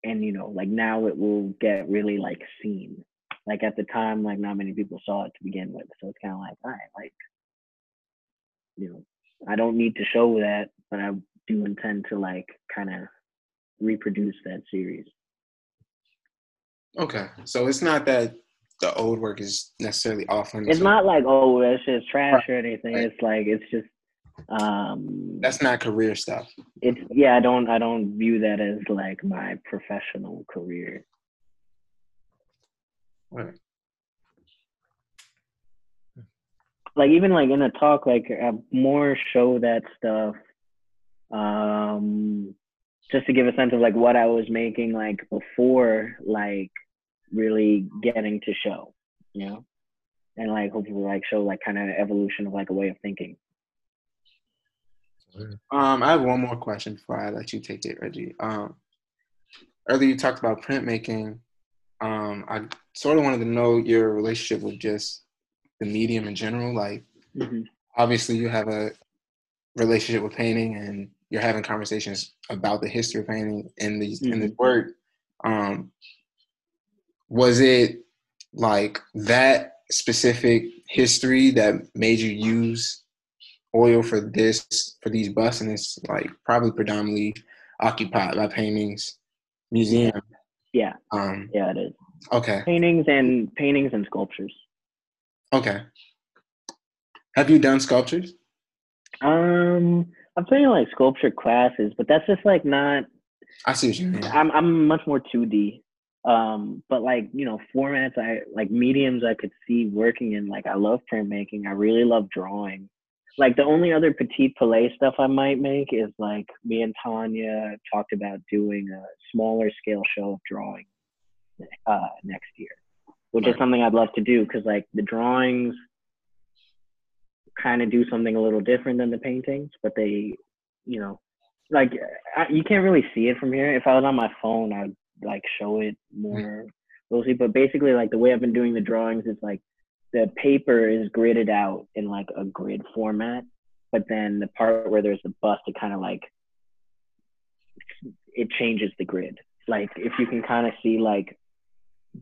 Speaker 4: and you know, like now it will get really like seen like at the time like not many people saw it to begin with so it's kind of like all right like you know i don't need to show that but i do intend to like kind of reproduce that series.
Speaker 3: Okay. So it's not that the old work is necessarily off limits
Speaker 4: it's not like oh that's just trash or anything.
Speaker 3: Right.
Speaker 4: it's like it's just um
Speaker 3: that's not career stuff.
Speaker 4: it's yeah i don't i don't view that as like my professional career.
Speaker 3: Right.
Speaker 4: Like even like in a talk like uh, more show that stuff um just to give a sense of like what i was making like before like really getting to show you know and like hopefully like show like kind of evolution of like a way of thinking
Speaker 3: Um, I have one more question before I let you take it, Reggie. Um, earlier you talked about printmaking. Um, I sort of wanted to know your relationship with just the medium in general. Like, obviously, you have a relationship with painting, and you're having conversations about the history of painting in these in this work. Um, was it like that specific history that made you use oil for this for these busts, and it's like probably predominantly occupied by paintings, museum.
Speaker 4: Yeah,
Speaker 3: Um,
Speaker 4: yeah, it is.
Speaker 3: okay,
Speaker 4: Paintings and paintings and sculptures.
Speaker 3: Okay. Have you done sculptures?
Speaker 4: Um, I'm taking like sculpture classes, but that's just like not.
Speaker 3: I see what you mean.
Speaker 4: I'm I'm much more 2D. Um, but like you know, formats I like mediums I could see working in. Like I love printmaking. I really love drawing. Like the only other petit palais stuff I might make is like me and Tanya talked about doing a smaller scale show of drawing uh, next year, which is something I'd love to do because like the drawings kind of do something a little different than the paintings, but they, you know, like I, you can't really see it from here. If I was on my phone, I'd like show it more mm. closely. But basically, like the way I've been doing the drawings is like the paper is gridded out in like a grid format, but then the part where there's the bust, it kind of like it changes the grid. Like if you can kind of see like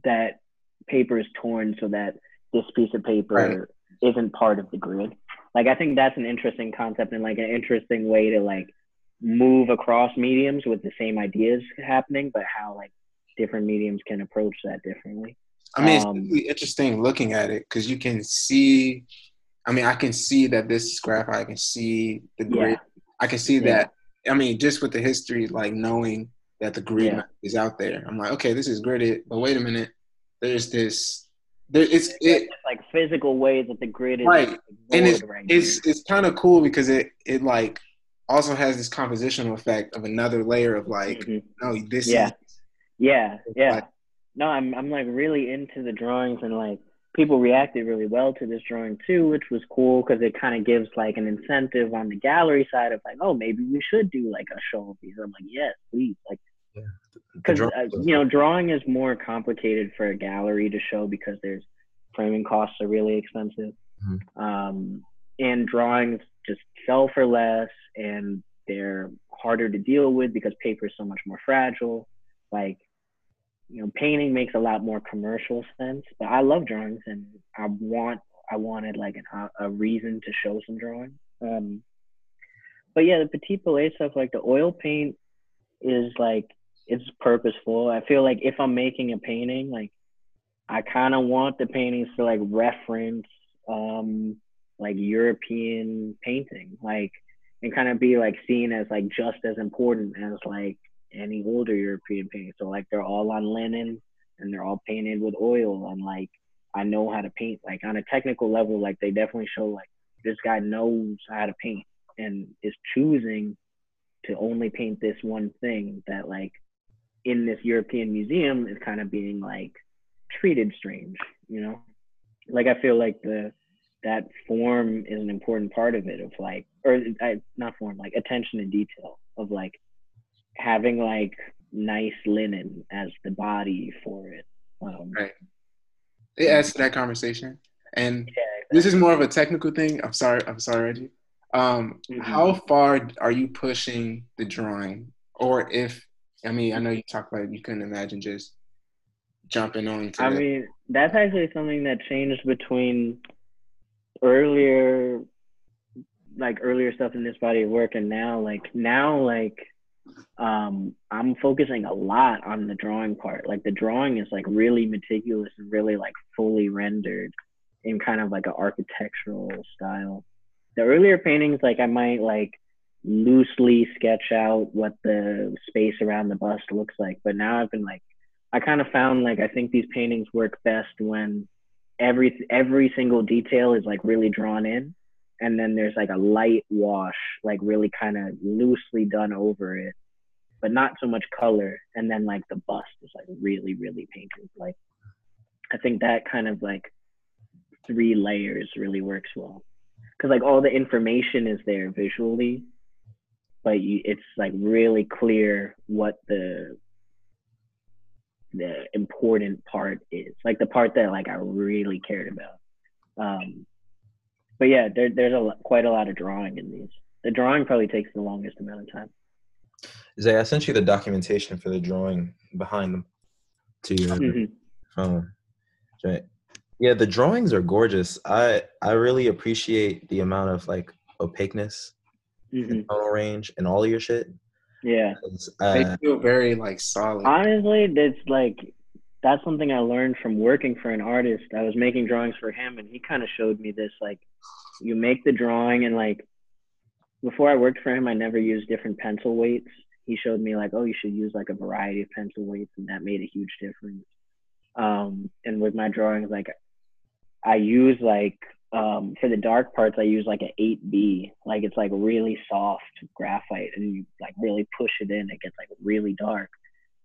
Speaker 4: that paper is torn so that this piece of paper
Speaker 3: Right.
Speaker 4: isn't part of the grid. Like I think that's an interesting concept and like an interesting way to like move across mediums with the same ideas happening, but how like different mediums can approach that differently.
Speaker 3: I mean, it's
Speaker 4: Um,
Speaker 3: really interesting looking at it because you can see. I mean, I can see that this is graphite. I can see the grid.
Speaker 4: Yeah.
Speaker 3: I can see
Speaker 4: Yeah.
Speaker 3: that. I mean, just with the history, like knowing that the grid
Speaker 4: Yeah.
Speaker 3: is out there, I'm like, okay, this is gridded, but wait a minute, there's this. There, it's it,
Speaker 4: like physical ways that the grid is
Speaker 3: Right. and it's
Speaker 4: right
Speaker 3: it's
Speaker 4: here.
Speaker 3: it's kind of cool because it it like also has this compositional effect of another layer of like,
Speaker 4: Mhm.
Speaker 3: no, this
Speaker 4: Yeah.
Speaker 3: is
Speaker 4: Yeah, yeah.
Speaker 3: like-
Speaker 4: No, I'm I'm like really into the drawings and like people reacted really well to this drawing too, which was cool because it kind of gives like an incentive on the gallery side of like, oh, maybe we should do like a show of these. I'm like, yes, please, like Because uh, you know drawing is more complicated for a gallery to show because there's framing costs are really expensive.
Speaker 1: Mhm.
Speaker 4: um, and drawings just sell for less and they're harder to deal with because paper is so much more fragile. Like you know painting makes a lot more commercial sense but i love drawings and i want i wanted like an, a reason to show some drawing um, but yeah the petit palais stuff like the oil paint is like it's purposeful. I feel like if I'm making a painting, like I kind of want the paintings to like reference um like European painting, like and kind of be like seen as like just as important as like any older European painting. So like they're all on linen and they're all painted with oil and like I know how to paint. Like on a technical level, like they definitely show like this guy knows how to paint and is choosing to only paint this one thing that like in this European museum is kind of being like treated strange, you know? Like I feel like the that form is an important part of it of like or I, not form like attention to detail of like having like nice linen as the body for it. Um,
Speaker 3: Right. it adds to that conversation. And
Speaker 4: yeah,
Speaker 3: this is more of a technical thing. I'm sorry. I'm sorry, Reggie. Um,
Speaker 4: Mhm.
Speaker 3: How far are you pushing the drawing, or if I mean, I know you talked about you couldn't imagine just jumping on. To
Speaker 4: I mean, that's actually something that changed between earlier, like earlier stuff in this body of work, and now, like now, like um, I'm focusing a lot on the drawing part. Like the drawing is like really meticulous and really like fully rendered in kind of like an architectural style. The earlier paintings, like I might like loosely sketch out what the space around the bust looks like, but now I've been like I kind of found like I think these paintings work best when every every single detail is like really drawn in, and then there's like a light wash, like really kind of loosely done over it, but not so much color. And then like the bust is like really really painted. Like I think that kind of like three layers really works well, because like all the information is there visually, but you, it's like really clear what the the important part is like the part that like I really cared about. Um, but yeah, there, there's a quite a lot of drawing in these. The drawing probably takes the longest amount of time.
Speaker 1: Zay, I sent you the documentation for the drawing behind them to your
Speaker 4: Mhm.
Speaker 1: phone. Right. Yeah, the drawings are gorgeous. I I really appreciate the amount of like opaqueness,
Speaker 4: hmm
Speaker 1: tonal range, and all of your shit.
Speaker 4: Yeah.
Speaker 1: 'Cause,
Speaker 3: They
Speaker 1: Uh,
Speaker 3: feel very like solid.
Speaker 4: Honestly, that's like that's something I learned from working for an artist. I was making drawings for him, and he kind of showed me this. Like, you make the drawing, and like before I worked for him, I never used different pencil weights. He showed me like, oh, you should use like a variety of pencil weights, and that made a huge difference. Um, and with my drawings, like I use like um, for the dark parts, I use like an 8B. Like it's like really soft graphite, and you like really push it in, it gets like really dark.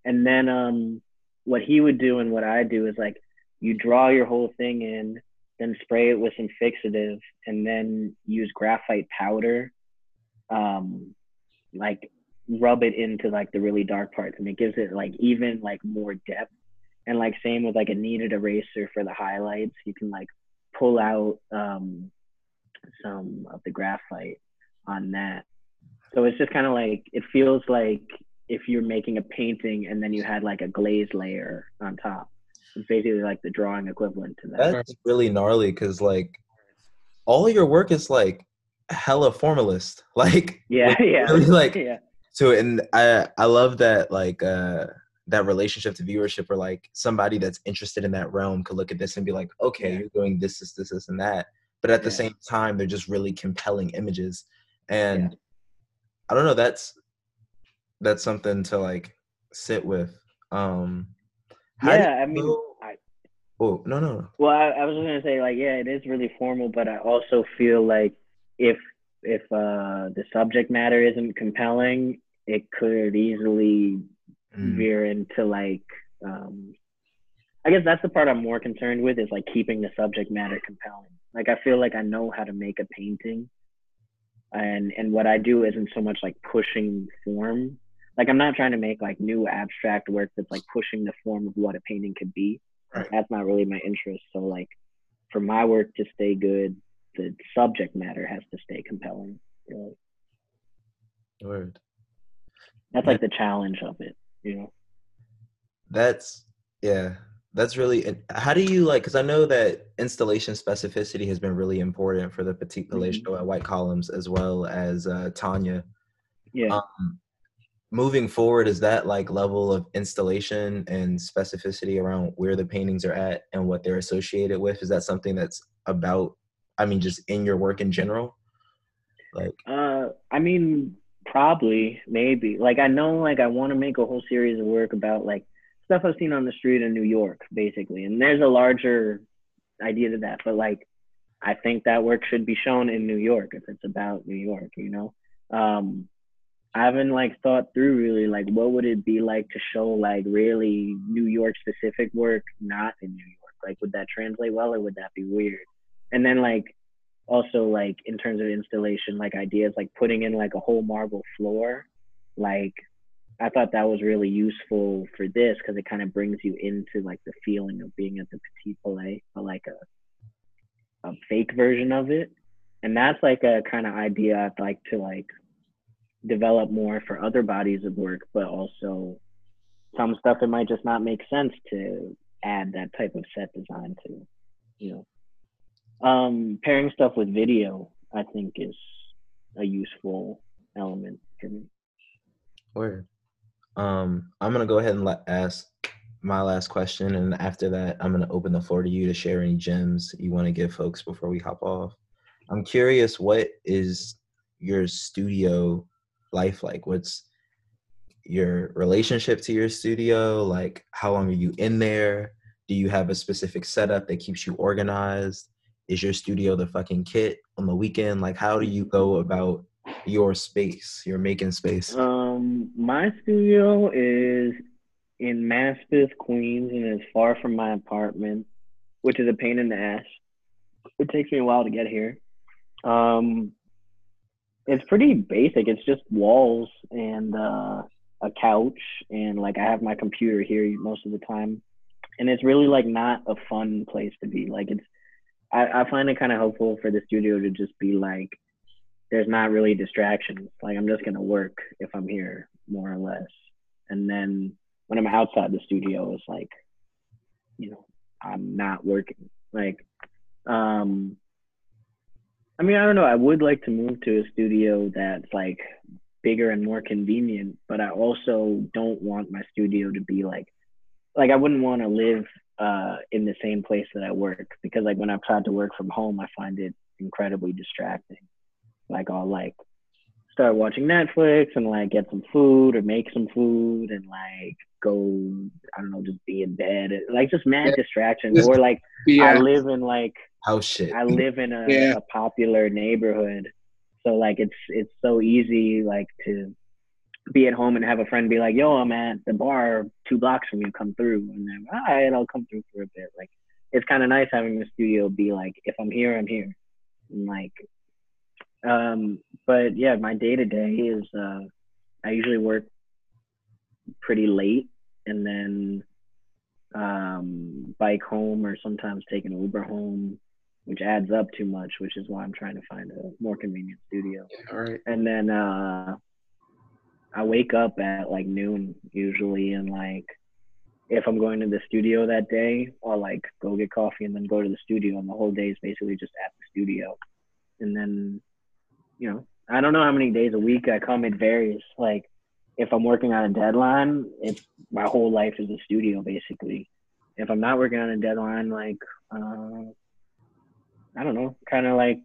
Speaker 4: And then um, what he would do and what I do is like you draw your whole thing in, then spray it with some fixative, and then use graphite powder, um, like rub it into like the really dark parts, and it gives it like even like more depth. And like same with like a kneaded eraser for the highlights, you can like pull out um, some of the graphite on that. So it's just kind of like it feels like if you're making a painting and then you had like a glaze layer on top. It's basically like the drawing equivalent to that.
Speaker 1: that's really gnarly because like all your work is like hella formalist. Like
Speaker 4: yeah, yeah,
Speaker 1: really like
Speaker 4: yeah,
Speaker 1: so and I I love that like uh that relationship to viewership or like somebody that's interested in that realm could look at this and be like, okay,
Speaker 4: Yeah.
Speaker 1: you're doing this, this, this, this, and that. But at the same time, they're just really compelling images. And I don't know, that's that's something to like sit with. Um
Speaker 4: yeah. I mean,
Speaker 1: know-
Speaker 4: I,
Speaker 1: oh no no no.
Speaker 4: well, I, I was just gonna say like, yeah, it is really formal, but I also feel like if if uh, the subject matter isn't compelling, it could easily
Speaker 1: Mm,
Speaker 4: veer into like um I guess that's the part I'm more concerned with is like keeping the subject matter compelling. Like I feel like I know how to make a painting and and what I do isn't so much like pushing form. Like I'm not trying to make like new abstract work that's like pushing the form of what a painting could be.
Speaker 3: Right.
Speaker 4: That's not really my interest. So like for my work to stay good, the subject matter has to stay compelling. Really.
Speaker 1: Word.
Speaker 4: That's like the challenge of it, you know.
Speaker 1: That's yeah. That's really. How do you like? Because I know that installation specificity has been really important for the Petit Palais
Speaker 4: Mhm.
Speaker 1: at White Columns, as well as uh, Tanya.
Speaker 4: Yeah.
Speaker 1: Um, moving forward, is that like level of installation and specificity around where the paintings are at and what they're associated with? Is that something that's about? I mean, just in your work in general. Like,
Speaker 4: Uh, I mean, probably, maybe. Like, I know, like, I want to make a whole series of work about like stuff I've seen on the street in New York, basically. And there's a larger idea to that, but like, I think that work should be shown in New York if it's about New York, you know. Um, I haven't like thought through really like what would it be like to show like really New York specific work not in New York. Like, would that translate well or would that be weird? And then like also like in terms of installation like ideas like putting in like a whole marble floor like i thought that was really useful for this because it kind of brings you into like the feeling of being at the petit palais but like a a fake version of it. And that's like a kind of idea i'd like to like develop more for other bodies of work but also some stuff it might just not make sense to add that type of set design to you know um, pairing stuff with video, I think, is a useful element for me.
Speaker 1: word. Um, I'm gonna go ahead and let, ask my last question, and after that, I'm gonna open the floor to you to share any gems you want to give folks before we hop off. I'm curious, what is your studio life like? What's your relationship to your studio? Like, how long are you in there? Do you have a specific setup that keeps you organized? Is your studio the fucking kit on the weekend? Like, how do you go about your space, your making space?
Speaker 4: Um, my studio is in Maspeth, Queens, and it's far from my apartment, which is a pain in the ass. It takes me a while to get here. Um, it's pretty basic. It's just walls and uh, a couch, and like I have my computer here most of the time. And it's really like not a fun place to be. Like it's, I, I find it kind of helpful for the studio to just be like, there's not really distractions. Like I'm just gonna work if I'm here, more or less. And then when I'm outside the studio, it's like, you know, I'm not working. Like, um, I mean, I don't know. I would like to move to a studio that's like bigger and more convenient, but I also don't want my studio to be like, like I wouldn't want to live uh, in the same place that I work because like when I've tried to work from home, I find it incredibly distracting. Like I'll like start watching Netflix and like get some food or make some food and like go I don't know just be in bed like just mad
Speaker 3: Yeah.
Speaker 4: distractions
Speaker 3: Just-
Speaker 4: or like
Speaker 3: Yeah.
Speaker 4: I live in like
Speaker 1: House shit.
Speaker 4: I live in a,
Speaker 3: Yeah.
Speaker 4: a popular neighborhood, so like it's it's so easy like to be at home and have a friend be like, "Yo, I'm at the bar two blocks from you. Come through." And then, all right, I'll come through for a bit. Like it's kind of nice having the studio be like, if I'm here, I'm here. And like, um, but yeah, my day to day is uh, I usually work pretty late and then um, bike home or sometimes take an Uber home, which adds up too much, which is why I'm trying to find a more convenient studio.
Speaker 3: All right.
Speaker 4: And then uh, I wake up at like noon usually, and like if I'm going to the studio that day, I'll like go get coffee and then go to the studio, and the whole day is basically just at the studio. And then, you know, I don't know how many days a week I come. It varies. Like if I'm working on a deadline, it's my whole life is a studio basically. If I'm not working on a deadline, like uh, I don't know, kind of like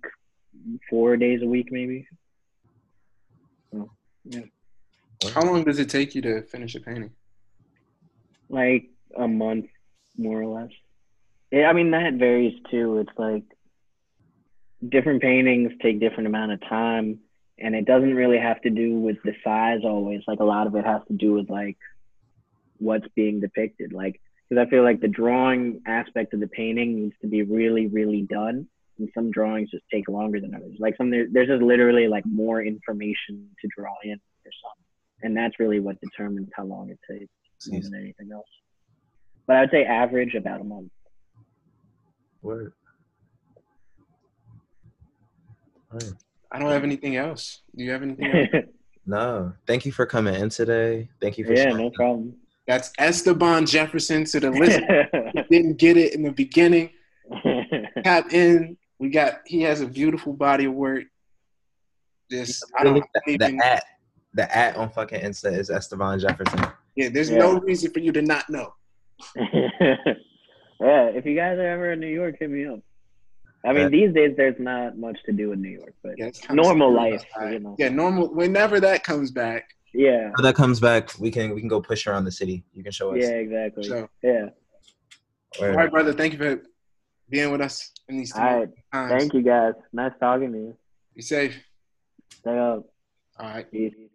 Speaker 4: four days a week maybe. So, yeah,
Speaker 3: How long does it take you to finish a painting?
Speaker 4: like a month more or less. Yeah, I mean that varies too. It's like different paintings take different amount of time and it doesn't really have to do with the size always like a lot of it has to do with like what's being depicted like because i feel like the drawing aspect of the painting needs to be really really done and some drawings just take longer than others like some there, there's just literally like more information to draw in or some and that's really what determines how long it takes more than anything else but i'd say average about a month
Speaker 1: Word. Alright.
Speaker 3: I don't have anything else. Do you have anything else?
Speaker 1: No, thank you for coming in today. Thank you for
Speaker 4: yeah
Speaker 1: sharing.
Speaker 4: no problem
Speaker 3: That's Esteban Jefferson to the listener. Didn't get it in the beginning. Tap in. We got. He has a beautiful body of work. This I don't
Speaker 1: Really, the,
Speaker 3: even.
Speaker 1: the at the at on fucking Insta is Esteban Jefferson.
Speaker 3: Yeah, there's
Speaker 4: Yeah.
Speaker 3: no reason for you to not know.
Speaker 4: yeah, if you guys are ever in New York, hit me up. I mean,
Speaker 1: Bet.
Speaker 4: these days there's not much to do in New York, but
Speaker 3: Yeah,
Speaker 4: normal life, you know.
Speaker 3: Yeah, normal. Whenever that comes back.
Speaker 4: Yeah,
Speaker 1: When that comes back, we can we can go push around the city. You can show us.
Speaker 4: yeah, exactly.
Speaker 3: So,
Speaker 4: Yeah.
Speaker 3: all
Speaker 1: Word.
Speaker 3: brother. Thank you for being with us in these
Speaker 4: All right.
Speaker 3: times.
Speaker 4: Thank you guys. Nice talking to you.
Speaker 3: Be safe.
Speaker 4: Stay up.
Speaker 3: All right.
Speaker 4: Peace.